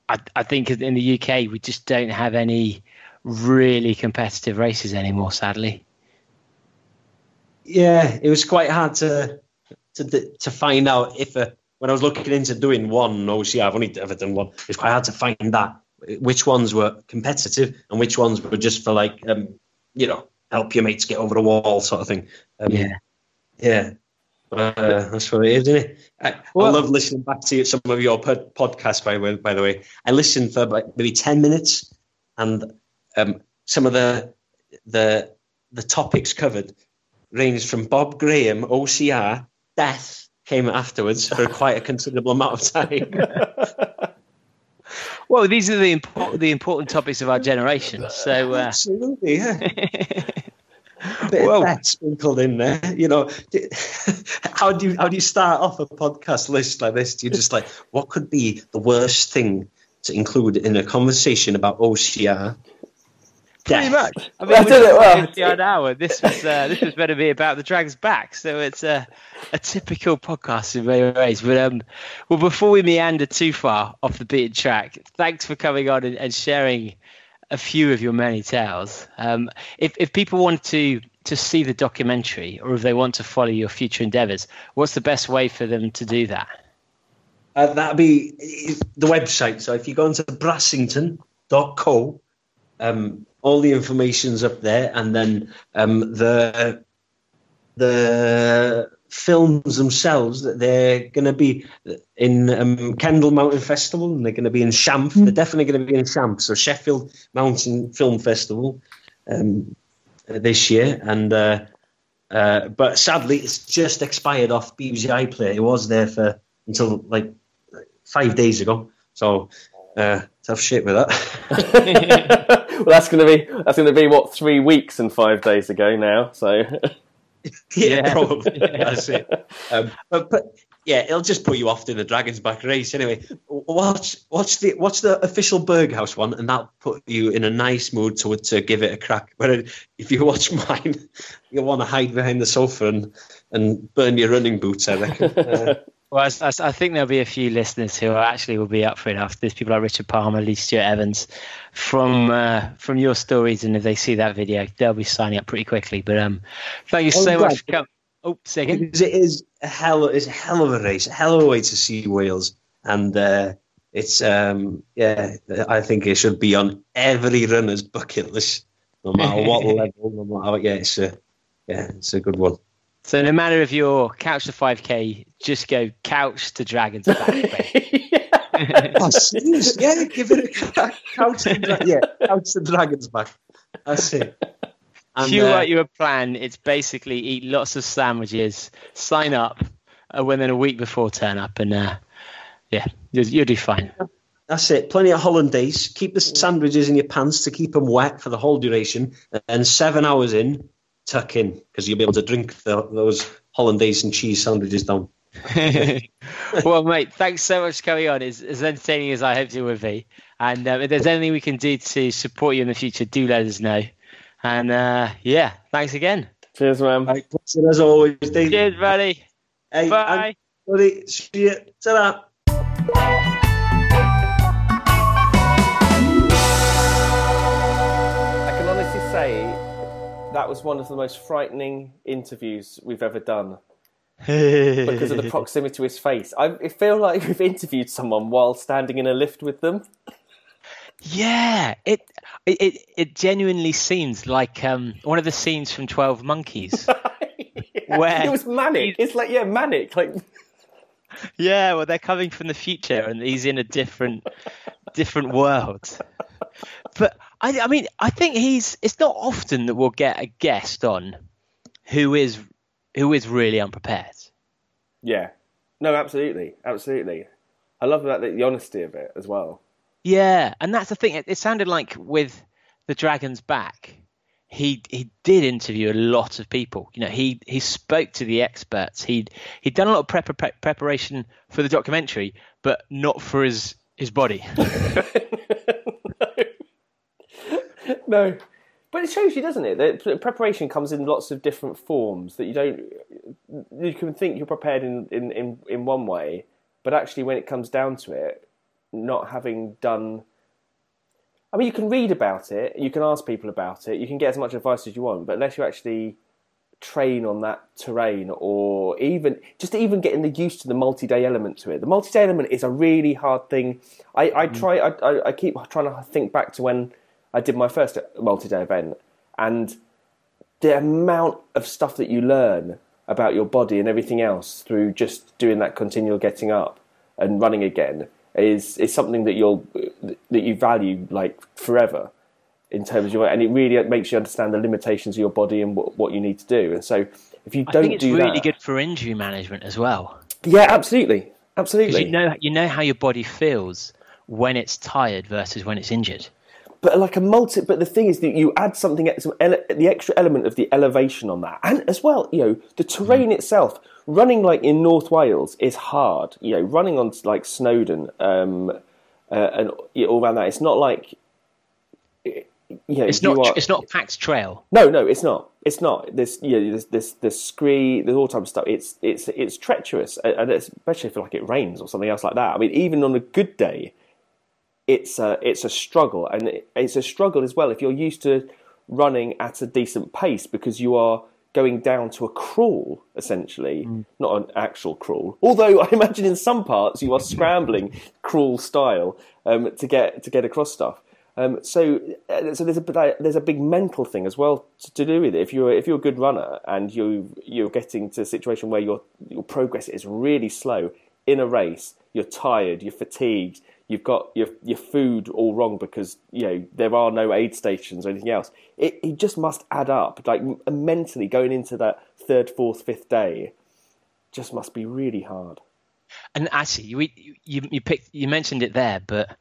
[SPEAKER 5] I, I think in the UK, we just don't have any really competitive races anymore, sadly.
[SPEAKER 6] Yeah, it was quite hard to to to find out if uh, when I was looking into doing one OCR, I've only ever done one. It's quite hard to find that which ones were competitive and which ones were just for like um, you know help your mates get over the wall sort of thing. Um,
[SPEAKER 5] Yeah.
[SPEAKER 6] yeah. Uh, that's what it is, isn't it? I,
[SPEAKER 5] Well-
[SPEAKER 6] I love listening back to some of your pod- podcasts. By, the way- by the way, I listened for like maybe ten minutes, and um, some of the the the topics covered ranged from Bob Graham, OCR, death came afterwards for quite a considerable amount of time.
[SPEAKER 5] Well, these are the important the important topics of our generation. So uh,
[SPEAKER 6] Absolutely, yeah. A bit
[SPEAKER 5] Well-
[SPEAKER 6] of that sprinkled in there, you know. How do you how do you start off a podcast list like this? Do you just like what could be the worst thing to include in a conversation about OCR?
[SPEAKER 5] Pretty
[SPEAKER 6] Death.
[SPEAKER 5] much. I
[SPEAKER 4] I
[SPEAKER 5] mean,
[SPEAKER 4] did it well.
[SPEAKER 5] we an hour. This was uh, this was better be about the Dragons back. So it's a a typical podcast in many ways. But um, well, before we meander too far off the beaten track, thanks for coming on and, and sharing a few of your many tales. Um, if if people want to to see the documentary or if they want to follow your future endeavours, what's the best way for them to do that?
[SPEAKER 6] Uh, that'd be the website. So if you go onto brassington.co, um, all the information's up there, and then um, the the films themselves that they're going to be in um, Kendal Mountain Festival, and they're going to be in ShAFF. They're definitely going to be in ShAFF. So Sheffield Mountain Film Festival um, this year, and. Uh, uh, but sadly, it's just expired off BBC iPlayer. It was there for until like five days ago. So uh, tough shit with that.
[SPEAKER 4] well, that's going to be that's going to be what three weeks and five days ago now. So
[SPEAKER 6] yeah, probably. That's it. Um, but, but yeah, it'll just put you off to the Dragons back race anyway. Watch watch the watch the official Berghaus one, and that'll put you in a nice mood to to give it a crack. But if you watch mine, you'll want to hide behind the sofa and and burn your running boots. I reckon. Uh,
[SPEAKER 5] Well, I, I, I think there'll be a few listeners who actually will be up for it after this. People like Richard Palmer, Lee Stewart Evans, from uh, from your stories, and if they see that video, they'll be signing up pretty quickly. But um, thank you
[SPEAKER 6] Oh,
[SPEAKER 5] so
[SPEAKER 6] God.
[SPEAKER 5] much for coming. Oh, second.
[SPEAKER 6] Because it is a hell, it's a hell of a race, a hell of a way to see Wales, and uh, it's um, yeah, I think it should be on every runner's bucket list, no matter what level, no matter yeah, it's a yeah, it's a good one.
[SPEAKER 5] So no matter if you're couch to 5k, just go couch to dragons back.
[SPEAKER 6] Oh, serious? Yeah, give it a. Couch to, dra- yeah, couch the dragons back. That's it.
[SPEAKER 5] if
[SPEAKER 6] And,
[SPEAKER 5] you
[SPEAKER 6] uh,
[SPEAKER 5] write you a plan, it's basically eat lots of sandwiches, sign up, and within a week before turn up, and uh, yeah, you'll, you'll do fine.
[SPEAKER 6] That's it. Plenty of hollandaise. Keep the sandwiches in your pants to keep them wet for the whole duration. And seven hours in, tuck in because you'll be able to drink the, those hollandaise and cheese sandwiches down.
[SPEAKER 5] well, mate, thanks so much for coming on. It's as entertaining as I hoped it would be. And um, if there's anything we can do to support you in the future, do let us know. And uh, yeah, thanks again.
[SPEAKER 4] Cheers, man.
[SPEAKER 6] Right, as always, Dave.
[SPEAKER 5] Cheers, buddy.
[SPEAKER 6] Hey,
[SPEAKER 5] Bye.
[SPEAKER 6] Anthony, see you. Ta-ra.
[SPEAKER 4] I can honestly say that was one of the most frightening interviews we've ever done because of the proximity to his face. I feel like we've interviewed someone while standing in a lift with them.
[SPEAKER 5] Yeah, it it it genuinely seems like um, one of the scenes from Twelve Monkeys. Where
[SPEAKER 4] it was manic. It's like yeah, manic. Like
[SPEAKER 5] Yeah, well, they're coming from the future, and he's in a different different world. But I, I mean, I think he's. It's not often that we'll get a guest on who is who is really unprepared.
[SPEAKER 4] yeah, no, absolutely, absolutely. I love that the honesty of it as well.
[SPEAKER 5] Yeah, and that's the thing. It, it sounded like with the Dragons back, he he did interview a lot of people. You know, he he spoke to the experts. He'd he'd done a lot of prep, prep, preparation for the documentary, but not for his his body.
[SPEAKER 4] No, but it shows you, doesn't it? That preparation comes in lots of different forms. That you don't, you can think you're prepared in, in, in, in one way, but actually, when it comes down to it, not having done. I mean, you can read about it, you can ask people about it, you can get as much advice as you want, but unless you actually train on that terrain or even just even getting the used to the multi-day element to it the multi-day element is a really hard thing i, I mm. try I, I, I keep trying to think back to when i did my first multi-day event and the amount of stuff that you learn about your body and everything else through just doing that continual getting up and running again is is something that you'll that you value like forever in terms of your and it really makes you understand the limitations of your body and what, what you need to do and so if you don't
[SPEAKER 5] think it's
[SPEAKER 4] do
[SPEAKER 5] really
[SPEAKER 4] that
[SPEAKER 5] good for injury management as well.
[SPEAKER 4] yeah absolutely absolutely
[SPEAKER 5] you know you know how your body feels when it's tired versus when it's injured.
[SPEAKER 4] But like a multi but the thing is that you add something some ele- the extra element of the elevation on that and as well you know the terrain itself running like in north wales is hard you know running on like snowdon um uh, and yeah, all around that it's not like you know,
[SPEAKER 5] It's
[SPEAKER 4] you
[SPEAKER 5] not
[SPEAKER 4] are-
[SPEAKER 5] it's not a packed trail.
[SPEAKER 4] no, no, it's not. It's not. This, you know, this, this, there's scree, there's all types of stuff. It's it's it's treacherous, and and especially if like it rains or something else like that. I mean, even on a good day, it's a it's a struggle, and it's a struggle as well if you're used to running at a decent pace because you are going down to a crawl essentially, not an actual crawl. Although I imagine in some parts you are scrambling crawl style um, to get to get across stuff. Um, so, uh, so there's a there's a big mental thing as well to, to do with it. If you're if you're a good runner and you you're getting to a situation where your your progress is really slow in a race, you're tired, you're fatigued, you've got your your food all wrong because you know there are no aid stations or anything else. It it just must add up. Like mentally going into that third, fourth, fifth day, just must be really hard.
[SPEAKER 5] And actually, we, you you picked you mentioned it there, but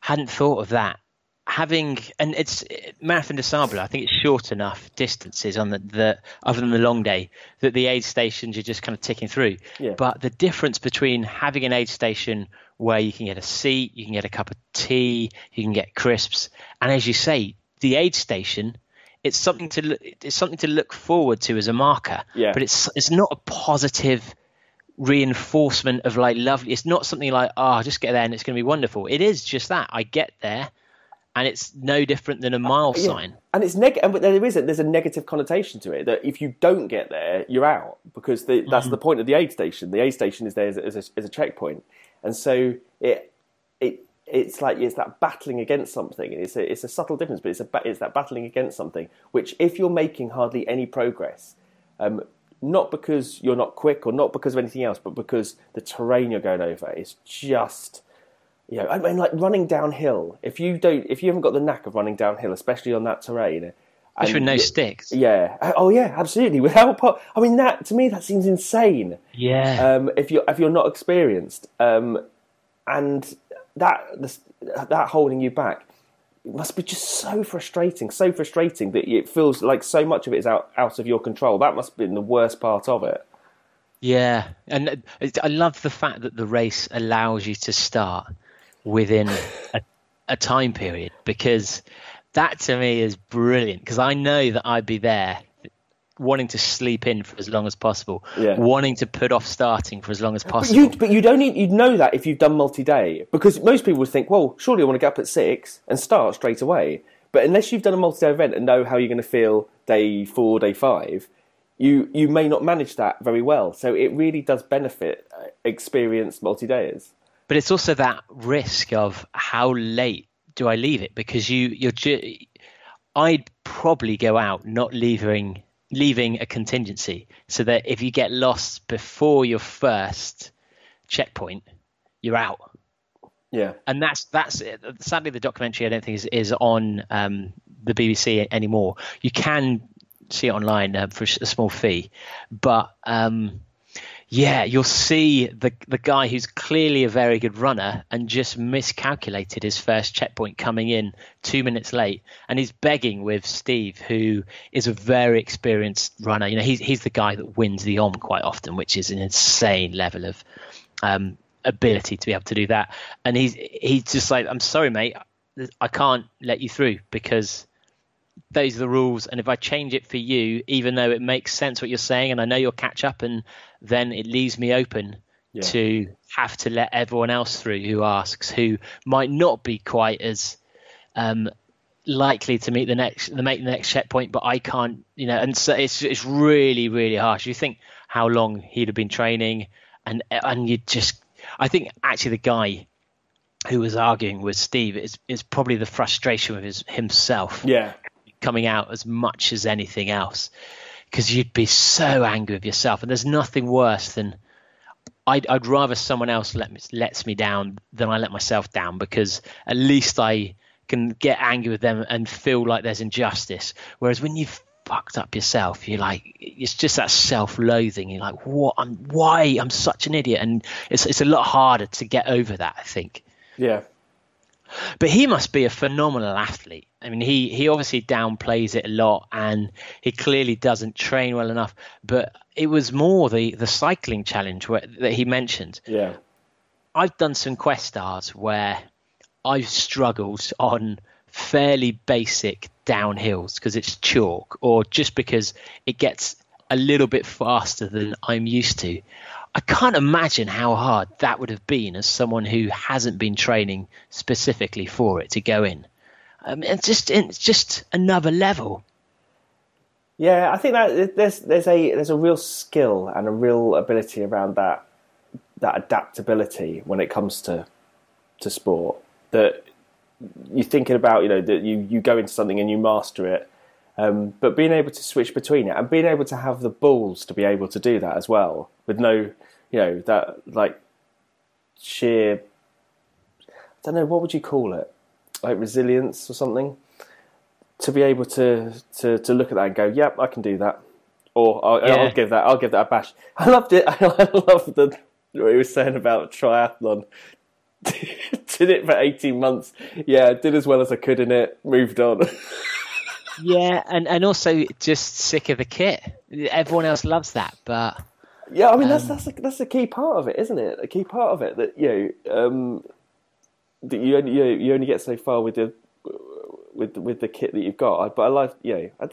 [SPEAKER 5] hadn't thought of that. Having and it's Marathon des Sables. I think it's short enough distances on the, the other than the long day that the aid stations are just kind of ticking through.
[SPEAKER 4] Yeah.
[SPEAKER 5] But the difference between having an aid station where you can get a seat, you can get a cup of tea, you can get crisps, and as you say, the aid station. It's something to look, it's something to look forward to as a marker,
[SPEAKER 4] Yeah.
[SPEAKER 5] but it's it's not a positive reinforcement of like lovely. It's not something like oh, just get there and it's going to be wonderful. It is just that I get there, and it's no different than a uh, mile
[SPEAKER 4] Yeah.
[SPEAKER 5] sign.
[SPEAKER 4] And it's neg- and but there is a, there's a negative connotation to it that if you don't get there, you're out because the, that's mm-hmm. the point of the aid station. The aid station is there as a, as a, as a checkpoint, and so it it it's like it's that battling against something. It's a it's a subtle difference, but it's a it's that battling against something. Which if you're making hardly any progress, um, not because you're not quick or not because of anything else, but because the terrain you're going over is just you know, I mean, like running downhill. If you don't, if you haven't got the knack of running downhill, especially on that terrain,
[SPEAKER 5] Especially with no sticks.
[SPEAKER 4] Yeah. Oh, yeah. Absolutely. Without, I mean, that to me that seems insane.
[SPEAKER 5] Yeah.
[SPEAKER 4] Um, if you're if you're not experienced, um, and that this, that holding you back it must be just so frustrating, so frustrating that it feels like so much of it is out out of your control. That must have been the worst part of it.
[SPEAKER 5] Yeah, and uh, I love the fact that the race allows you to start within a, a time period because that to me is brilliant. Because I know that I'd be there wanting to sleep in for as long as possible,
[SPEAKER 4] Yeah.
[SPEAKER 5] wanting to put off starting for as long as
[SPEAKER 4] But
[SPEAKER 5] possible.
[SPEAKER 4] you, but you don't need, you'd know that if you've done multi-day, because most people would think, well, surely I want to get up at six and start straight away. But unless you've done a multi-day event and know how you're going to feel day four, day five, you you may not manage that very well. So it really does benefit uh, experienced multi-dayers.
[SPEAKER 5] but it's also that risk of how late do I leave it because you you're ju- I'd probably go out not leaving leaving a contingency so that if you get lost before your first checkpoint you're out
[SPEAKER 4] Yeah,
[SPEAKER 5] and that's that's it. sadly the documentary I don't think is, is on um, the BBC anymore. You can see it online uh, for a small fee, but um, yeah, you'll see the the guy who's clearly a very good runner and just miscalculated his first checkpoint coming in two minutes late, and he's begging with Steve, who is a very experienced runner. You know, he's he's the guy that wins the Om quite often, which is an insane level of um, ability to be able to do that. And he's he's just like, I'm sorry, mate, I can't let you through because those are the rules. And if I change it for you, even though it makes sense what you're saying, and I know you'll catch up, and then it leaves me open
[SPEAKER 4] Yeah.
[SPEAKER 5] to have to let everyone else through who asks, who might not be quite as um, likely to meet the next to make the next checkpoint, but I can't, you know. And so it's it's really really harsh. You think how long he'd have been training, and and you just, I think actually the guy who was arguing with Steve is is probably the frustration with his himself
[SPEAKER 4] yeah,
[SPEAKER 5] coming out as much as anything else because you'd be so angry with yourself. And there's nothing worse than I'd, I'd rather someone else let me, lets me down than I let myself down because at least I can get angry with them and feel like there's injustice. Whereas when you've fucked up yourself you're like it's just that self-loathing. You're like what? I'm why? I'm such an idiot. And it's it's a lot harder to get over that I think.
[SPEAKER 4] Yeah.
[SPEAKER 5] But he must be a phenomenal athlete. I mean, he he obviously downplays it a lot, and he clearly doesn't train well enough. But it was more the the cycling challenge where, that he mentioned.
[SPEAKER 4] Yeah,
[SPEAKER 5] I've done some quest stars where I've struggled on fairly basic downhills because it's chalk, or just because it gets a little bit faster than I'm used to. I can't imagine how hard that would have been as someone who hasn't been training specifically for it to go in. Um, it's just it's just another level.
[SPEAKER 4] Yeah, I think that there's there's a there's a real skill and a real ability around that that adaptability when it comes to to sport. That you're thinking about, you know, that you you go into something and you master it, um, but being able to switch between it and being able to have the balls to be able to do that as well, with no, you know, that like sheer. I don't know what would you call it, like resilience or something to be able to, to, to look at that and go, yep, I can do that, or I'll,
[SPEAKER 5] Yeah.
[SPEAKER 4] I'll give that I'll give that a bash. I loved it. I loved the what he was saying about triathlon. did it for eighteen months. Yeah, did as well as I could in it. Moved on.
[SPEAKER 5] Yeah, and and also just sick of the kit. Everyone else loves that, but
[SPEAKER 4] yeah, I mean that's that's a, that's a key part of it, isn't it? A key part of it that you know um, that you only you, you only get so far with the with with the kit that you've got. But I like you know. I,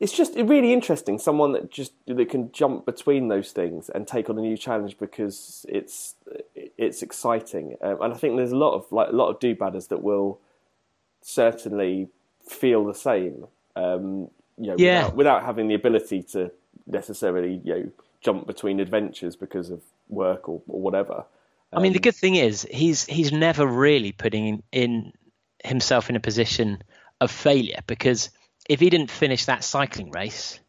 [SPEAKER 4] it's just really interesting. Someone that just that can jump between those things and take on a new challenge because it's it's exciting. Um, and I think there's a lot of like a lot of do badders that will certainly feel the same. Um, you know,
[SPEAKER 5] Yeah.
[SPEAKER 4] without, without having the ability to necessarily you know jump between adventures because of work or, or whatever.
[SPEAKER 5] I mean, the
[SPEAKER 4] Um,
[SPEAKER 5] good thing is he's he's never really putting in, in himself in a position of failure because if he didn't finish that cycling race,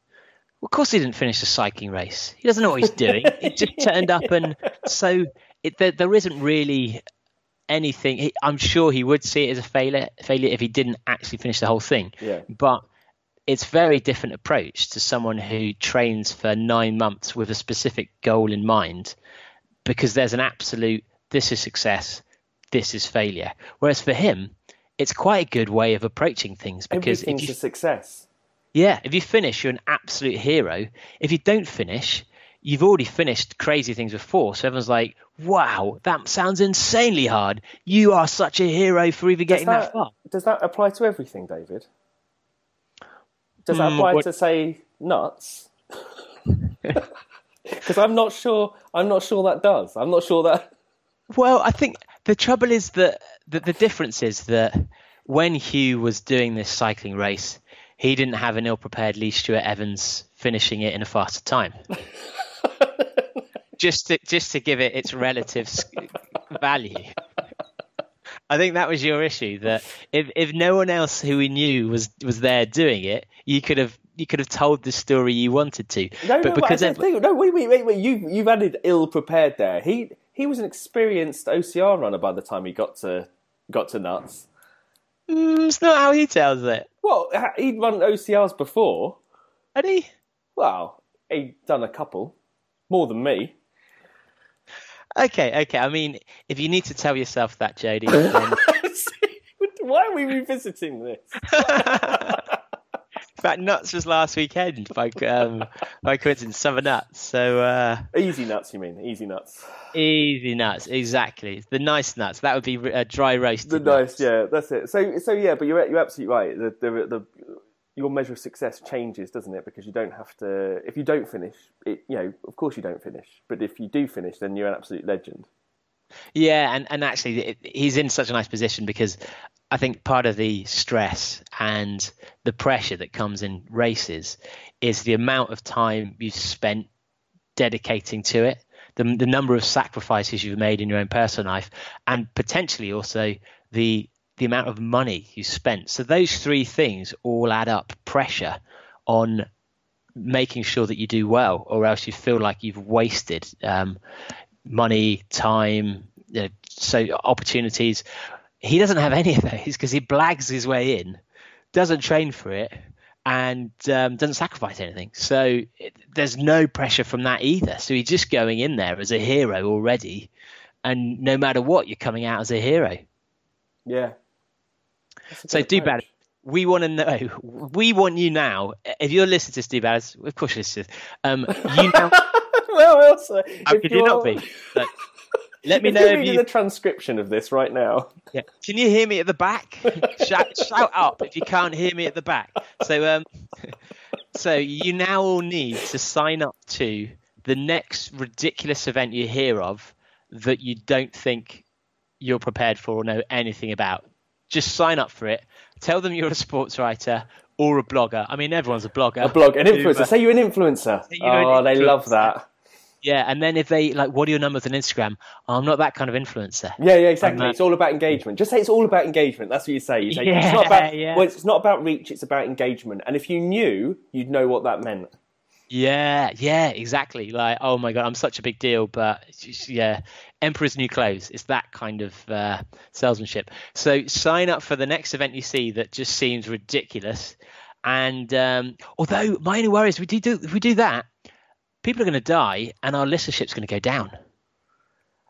[SPEAKER 5] well, of course he didn't finish the cycling race. He doesn't know what he's doing. he just turned up, and so it, there, there isn't really anything. He, I'm sure he would see it as a failure failure if he didn't actually finish the whole thing.
[SPEAKER 4] Yeah.
[SPEAKER 5] But it's very different approach to someone who trains for nine months with a specific goal in mind because there's an absolute this is success, this is failure. Whereas for him, it's quite a good way of approaching things because if
[SPEAKER 4] everything's
[SPEAKER 5] you
[SPEAKER 4] a success.
[SPEAKER 5] yeah, if you finish, you're an absolute hero. If you don't finish, you've already finished crazy things before. So everyone's like, "Wow, that sounds insanely hard. You are such a hero for even getting that,
[SPEAKER 4] that,
[SPEAKER 5] far."
[SPEAKER 4] does that apply to everything, David? Does that
[SPEAKER 5] Hmm,
[SPEAKER 4] apply
[SPEAKER 5] what-
[SPEAKER 4] to say nuts? Because I'm not sure. I'm not sure that does. I'm not sure that.
[SPEAKER 5] Well, I think the trouble is that the, the difference is that when Huw was doing this cycling race, he didn't have an ill-prepared Lee Stewart Evans finishing it in a faster time. just to just to give it its relative value. I think that was your issue. That if if no one else who we knew was was there doing it, you could have you could have told the story you wanted to.
[SPEAKER 4] No,
[SPEAKER 5] but
[SPEAKER 4] no,
[SPEAKER 5] because ev-
[SPEAKER 4] think- no. Wait, wait, wait, wait. You you've added ill prepared there. He he was an experienced OCR runner by the time he got to got to nuts.
[SPEAKER 5] Mm, it's not how he tells it.
[SPEAKER 4] Well, he'd run OCRs before.
[SPEAKER 5] Had he?
[SPEAKER 4] Well, he'd done a couple, more than me.
[SPEAKER 5] Okay, okay. I mean, if you need to tell yourself that, Jody, then
[SPEAKER 4] Why are we revisiting this?
[SPEAKER 5] in fact, nuts was last weekend by um, by coincidence, summer nuts. So uh,
[SPEAKER 4] Easy nuts, you mean? Easy nuts.
[SPEAKER 5] easy nuts, exactly. The nice nuts. That would be a dry roast.
[SPEAKER 4] The
[SPEAKER 5] nuts.
[SPEAKER 4] nice, yeah, that's it. So, so yeah, but you're you're absolutely right. The, the the your measure of success changes, doesn't it? Because you don't have to. If you don't finish, it, you know, of course you don't finish. But if you do finish, then you're an absolute legend.
[SPEAKER 5] Yeah, and, and actually, it, he's in such a nice position because I think part of the stress and the pressure that comes in races is the amount of time you've spent dedicating to it, the, the number of sacrifices you've made in your own personal life, and potentially also the the amount of money you spent. So those three things all add up pressure on making sure that you do well, or else you feel like you've wasted um, money, time, you know, so opportunities. He doesn't have any of those because he blags his way in, doesn't train for it, and um, doesn't sacrifice anything. So it, there's no pressure from that either. So he's just going in there as a hero already, and no matter what, you're coming out as a hero.
[SPEAKER 4] Yeah.
[SPEAKER 5] So do
[SPEAKER 4] approach.
[SPEAKER 5] bad. We want to know. We want you now. If you're listening to Stu Bad, of course you're listening. Um, you now.
[SPEAKER 4] well, also,
[SPEAKER 5] How could you not be? Let me
[SPEAKER 4] If
[SPEAKER 5] know
[SPEAKER 4] you're
[SPEAKER 5] if you.
[SPEAKER 4] the transcription of this right now.
[SPEAKER 5] Yeah. Can you hear me at the back? shout, shout up if you can't hear me at the back. So, um, so you now all need to sign up to the next ridiculous event you hear of that you don't think you're prepared for or know anything about. Just sign up for it. Tell them you're a sports writer or a blogger. I mean, everyone's a blogger.
[SPEAKER 4] A blog, an influencer.
[SPEAKER 5] uh,
[SPEAKER 4] Say you're an influencer.
[SPEAKER 5] you're an
[SPEAKER 4] oh, they love that.
[SPEAKER 5] Yeah, and then if they like, what are your numbers on Instagram? Oh, I'm not that kind of influencer.
[SPEAKER 4] Yeah, yeah, exactly.
[SPEAKER 5] Uh,
[SPEAKER 4] it's all about engagement. Just say it's all about engagement. That's what you say. You say it's
[SPEAKER 5] Yeah,
[SPEAKER 4] not about
[SPEAKER 5] yeah.
[SPEAKER 4] well, it's not about reach. It's about engagement. And if you knew, you'd know what that meant.
[SPEAKER 5] Yeah, yeah, exactly. Like, oh my god, I'm such a big deal, but just- yeah, Emperor's New Clothes. It's that kind of uh, salesmanship. So sign up for the next event you see that just seems ridiculous. And um, although my only worry is we do, do if we do that, people are going to die and our listenership's going to go down.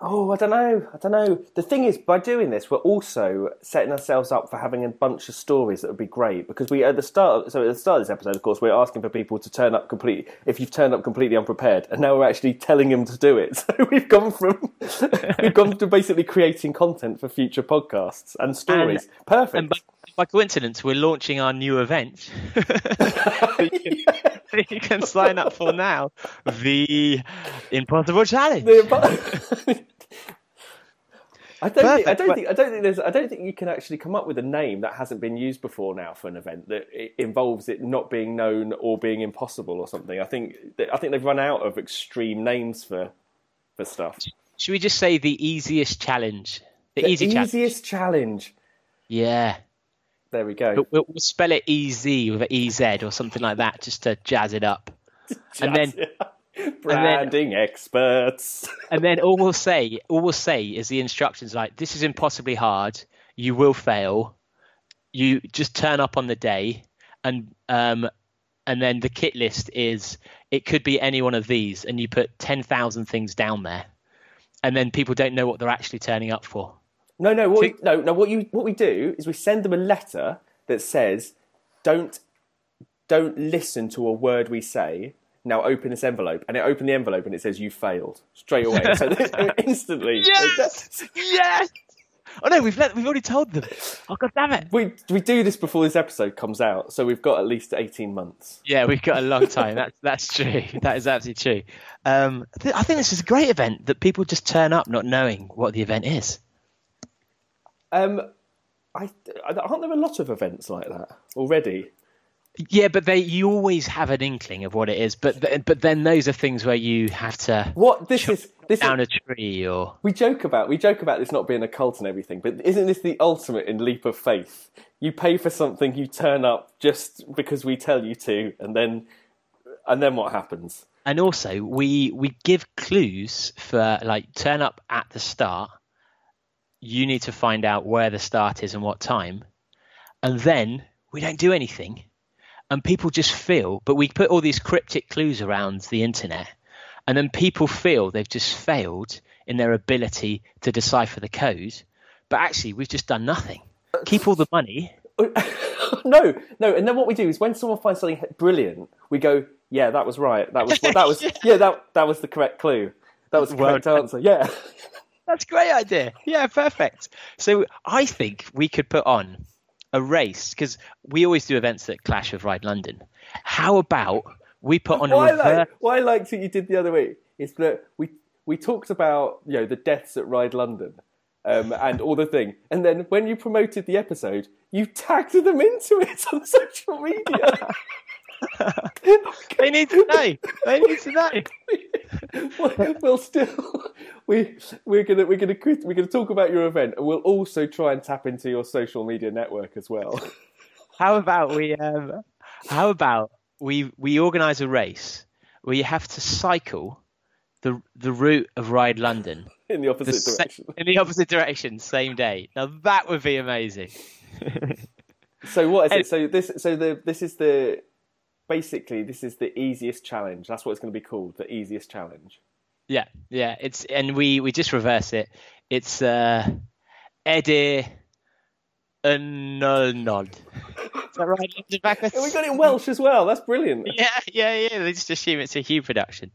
[SPEAKER 4] Oh, I don't know. I don't know. The thing is, by doing this, we're also setting ourselves up for having a bunch of stories that would be great because we at the start. So at the start of this episode, of course, we're asking for people to turn up completely. If you've turned up completely unprepared, and now we're actually telling them to do it. So we've gone from we've gone to basically creating content for future podcasts and stories. Perfect.
[SPEAKER 5] And by, by coincidence, we're launching our new event. you, can, you can sign up for now. The Impossible Challenge.
[SPEAKER 4] The- I don't, think, I don't
[SPEAKER 5] but-
[SPEAKER 4] think I don't think there's I don't think you can actually come up with a name that hasn't been used before now for an event that i- involves it not being known or being impossible or something. I think I think they've run out of extreme names for for stuff.
[SPEAKER 5] Should we just say the easiest challenge? The,
[SPEAKER 4] The
[SPEAKER 5] easy challenge.
[SPEAKER 4] easiest challenge.
[SPEAKER 5] Yeah.
[SPEAKER 4] There we go.
[SPEAKER 5] We'll, we'll spell it EZ with an EZ or something like that just to jazz it up. and then
[SPEAKER 4] branding experts.
[SPEAKER 5] and then all we'll say all we'll say is the instructions like this is impossibly hard you will fail you just turn up on the day and um and then the kit list is it could be any one of these and you put 10,000 things down there and then people don't know what they're actually turning up for
[SPEAKER 4] No, no, what we, no, no. What you what we do is we send them a letter that says, "Don't don't listen to a word we say." Now open this envelope, and it opened the envelope, and it says you failed straight away. so instantly,
[SPEAKER 5] yes yes oh no we've let, we've already told them oh god damn it
[SPEAKER 4] we we do this before this episode comes out, so we've got at least eighteen months.
[SPEAKER 5] Yeah, we've got a long time. That's that's true. That is absolutely true. Um, th- I think this is a great event that people just turn up not knowing what the event is.
[SPEAKER 4] Um, I aren't there a lot of events like that already?
[SPEAKER 5] Yeah, but they you always have an inkling of what it is. But th- but then those are things where you have to
[SPEAKER 4] What this is this
[SPEAKER 5] down
[SPEAKER 4] is,
[SPEAKER 5] a tree or
[SPEAKER 4] we joke about we joke about this not being a cult and everything, but isn't this the ultimate in leap of faith? You pay for something, you turn up just because we tell you to, and then and then what happens?
[SPEAKER 5] and also we we give clues for like turn up at the start. You need to find out where the start is and what time, and then we don't do anything, and people just feel. But we put all these cryptic clues around the internet, and then people feel they've just failed in their ability to decipher the code. But actually, we've just done nothing. Keep all the money.
[SPEAKER 4] no, no. And then what we do is when someone finds something brilliant, we go, "Yeah, that was right. That was well, that was yeah that that was the correct clue. That was the correct
[SPEAKER 5] done.
[SPEAKER 4] answer. Yeah."
[SPEAKER 5] That's a great idea. Yeah, perfect. So I think we could put on a race because we always do events that clash with Ride London. How about we put on a
[SPEAKER 4] what I,
[SPEAKER 5] reverse?
[SPEAKER 4] like, what I liked what you did the other week is that we we talked about you know the deaths at Ride London um, and all the thing, and then when you promoted the episode, you tagged them into it on social media.
[SPEAKER 5] They need to know. They need to know.
[SPEAKER 4] Well, still we we're gonna we're gonna we're gonna talk about your event, and we'll also try and tap into your social media network as well.
[SPEAKER 5] How about we? Um, how about we? We organise a race where you have to cycle the the route of Ride London
[SPEAKER 4] in the
[SPEAKER 5] the
[SPEAKER 4] opposite
[SPEAKER 5] sa-
[SPEAKER 4] direction.
[SPEAKER 5] in the opposite direction, same day. Now that would be amazing.
[SPEAKER 4] So what is it? So this so the this is the basically this is the easiest challenge. That's what it's going to be called, the easiest challenge.
[SPEAKER 5] Yeah, yeah. It's and we we just reverse it. It's uh, Eddie Arnold. Is that right? London backwards?
[SPEAKER 4] Yeah, we got it in Welsh as well. That's brilliant.
[SPEAKER 5] Yeah, yeah, yeah. They just assume it's a Huw production.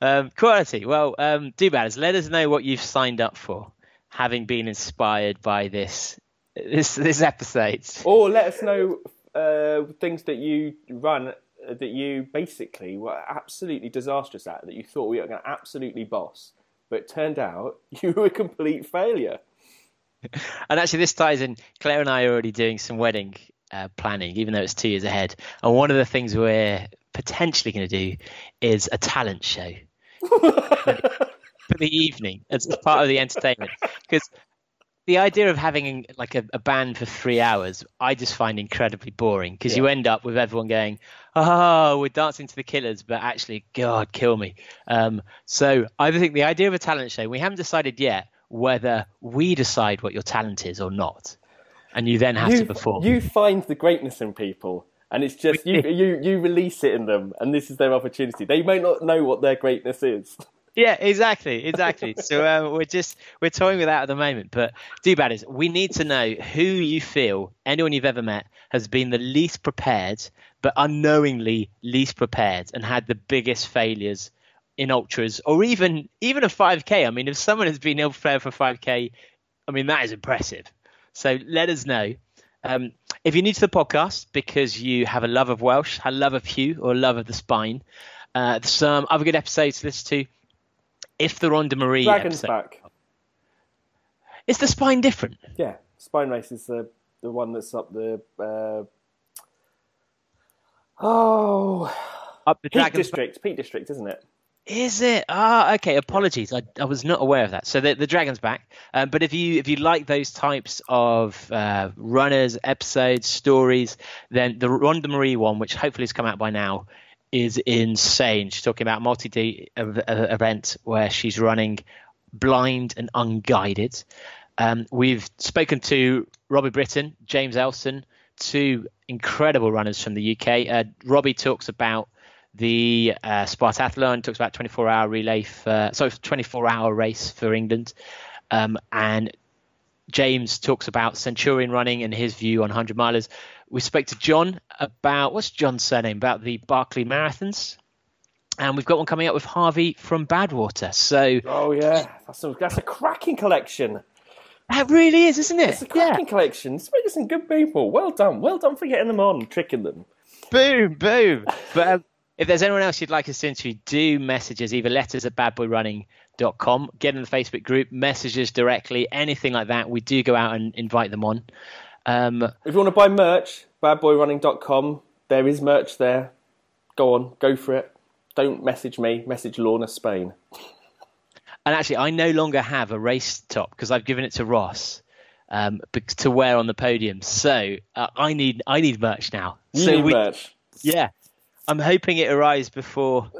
[SPEAKER 5] Um, quality. Well, um, do batters. Let us know what you've signed up for, having been inspired by this this this episode.
[SPEAKER 4] Or let us know uh, things that you run uh, that you basically were absolutely disastrous at that you thought we were going to absolutely boss, but it turned out you were a complete failure.
[SPEAKER 5] And actually, this ties in. Claire and I are already doing some wedding uh, planning, even though it's two years ahead. And one of the things we're potentially going to do is a talent show for the evening as part of the entertainment. Because the idea of having like a, a band for three hours, I just find incredibly boring. Because you end up with everyone going, "Oh, we're dancing to the Killers," but actually, God, kill me. Um, so I think the idea of a talent show, we haven't decided yet whether we decide what your talent is or not, and you then have to perform.
[SPEAKER 4] you find the greatness in people, and it's just you, you you release it in them, and this is their opportunity. They may not know what their greatness is.
[SPEAKER 5] Yeah, exactly, exactly. so um, we're just we're toying with that at the moment. But do bad is we need to know who you feel anyone you've ever met has been the least prepared, but unknowingly least prepared, and had the biggest failures in ultras or even even a 5k. I mean, if someone has been ill prepared for 5k, I mean that is impressive. So let us know. Um, if you're new to the podcast because you have a love of Welsh, a love of Huw, or a love of the spine, uh, some other good episodes to listen to. If the Rhonda-Marie
[SPEAKER 4] Dragon's
[SPEAKER 5] episode,
[SPEAKER 4] back.
[SPEAKER 5] is the spine different?
[SPEAKER 4] Yeah, Spine Race is the the one that's up the. Uh... Oh,
[SPEAKER 5] Up the
[SPEAKER 4] Peak
[SPEAKER 5] Dragon's
[SPEAKER 4] District, Peak District, isn't it?
[SPEAKER 5] Is it? Ah, okay. Apologies, I, I was not aware of that. So the, the dragon's back. Um, but if you if you like those types of uh, runners, episodes, stories, then the Rhonda-Marie one, which hopefully has come out by now, is insane. She's talking about multi-day ev- uh, event where she's running blind and unguided. Um, we've spoken to Robbie Britton, James Elson, two incredible runners from the UK. Uh, Robbie talks about the uh, Spartathlon, talks about 24 hour relay, for, sorry, 24 hour race for England. Um, and James talks about Centurion running and his view on 100 milers. We spoke to John about what's John's surname? About the Barkley Marathons. And we've got one coming up with Harvey from Badwater. So
[SPEAKER 4] Oh yeah, that's, some, that's a cracking collection.
[SPEAKER 5] that really is, isn't it?
[SPEAKER 4] It's a cracking collection. It's some good people. Well done, well done for getting them on, tricking them.
[SPEAKER 5] Boom, boom. But um, if there's anyone else you'd like us to interview, do message us, either letters at badboyrunning.com, get in the Facebook group, messages directly, anything like that. We do go out and invite them on. Um,
[SPEAKER 4] If you want to buy merch, badboyrunning.com. There is merch there. Go on, go for it. Don't message me. Message Lorna Spain.
[SPEAKER 5] and actually, I no longer have a race top because I've given it to Ross um, to wear on the podium. So uh, I need I need merch now.
[SPEAKER 4] You
[SPEAKER 5] so
[SPEAKER 4] need
[SPEAKER 5] we,
[SPEAKER 4] merch.
[SPEAKER 5] Yeah, I'm hoping it arrives before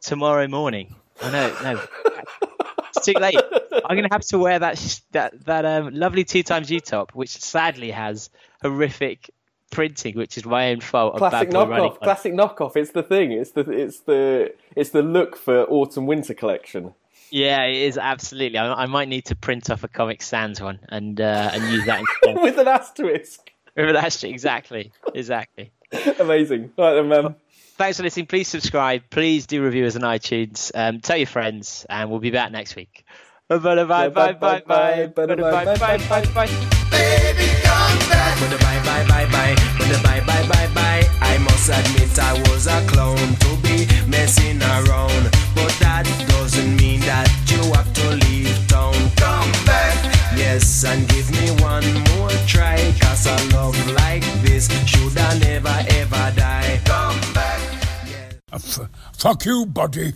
[SPEAKER 5] tomorrow morning. I know, no, it's too late. I'm gonna have to wear that sh- that that um, lovely two times U top, which sadly has horrific printing, which is my own fault.
[SPEAKER 4] Classic
[SPEAKER 5] Bad Boy Running.
[SPEAKER 4] knockoff. Classic knockoff. It's the thing. It's the it's the it's the look for autumn winter collection.
[SPEAKER 5] Yeah, it is absolutely. I, I might need to print off a Comic Sans one and uh, and use that instead.
[SPEAKER 4] with an asterisk.
[SPEAKER 5] Remember that? Exactly, exactly.
[SPEAKER 4] Amazing. Right then.
[SPEAKER 5] Thanks for listening. Please subscribe. Please do review us on iTunes. Um, tell your friends, and we'll be back next week. Bye bye bye bye bye bye bye bye bye bye bye.
[SPEAKER 3] But the bye bye bye bye, but bye bye bye bye. I must admit I was a clown to be messing around, but that doesn't mean that you have to leave town. Come back, yes, and give me one more try, cause a love like this should I never ever die. Come back.
[SPEAKER 1] F- fuck you, buddy.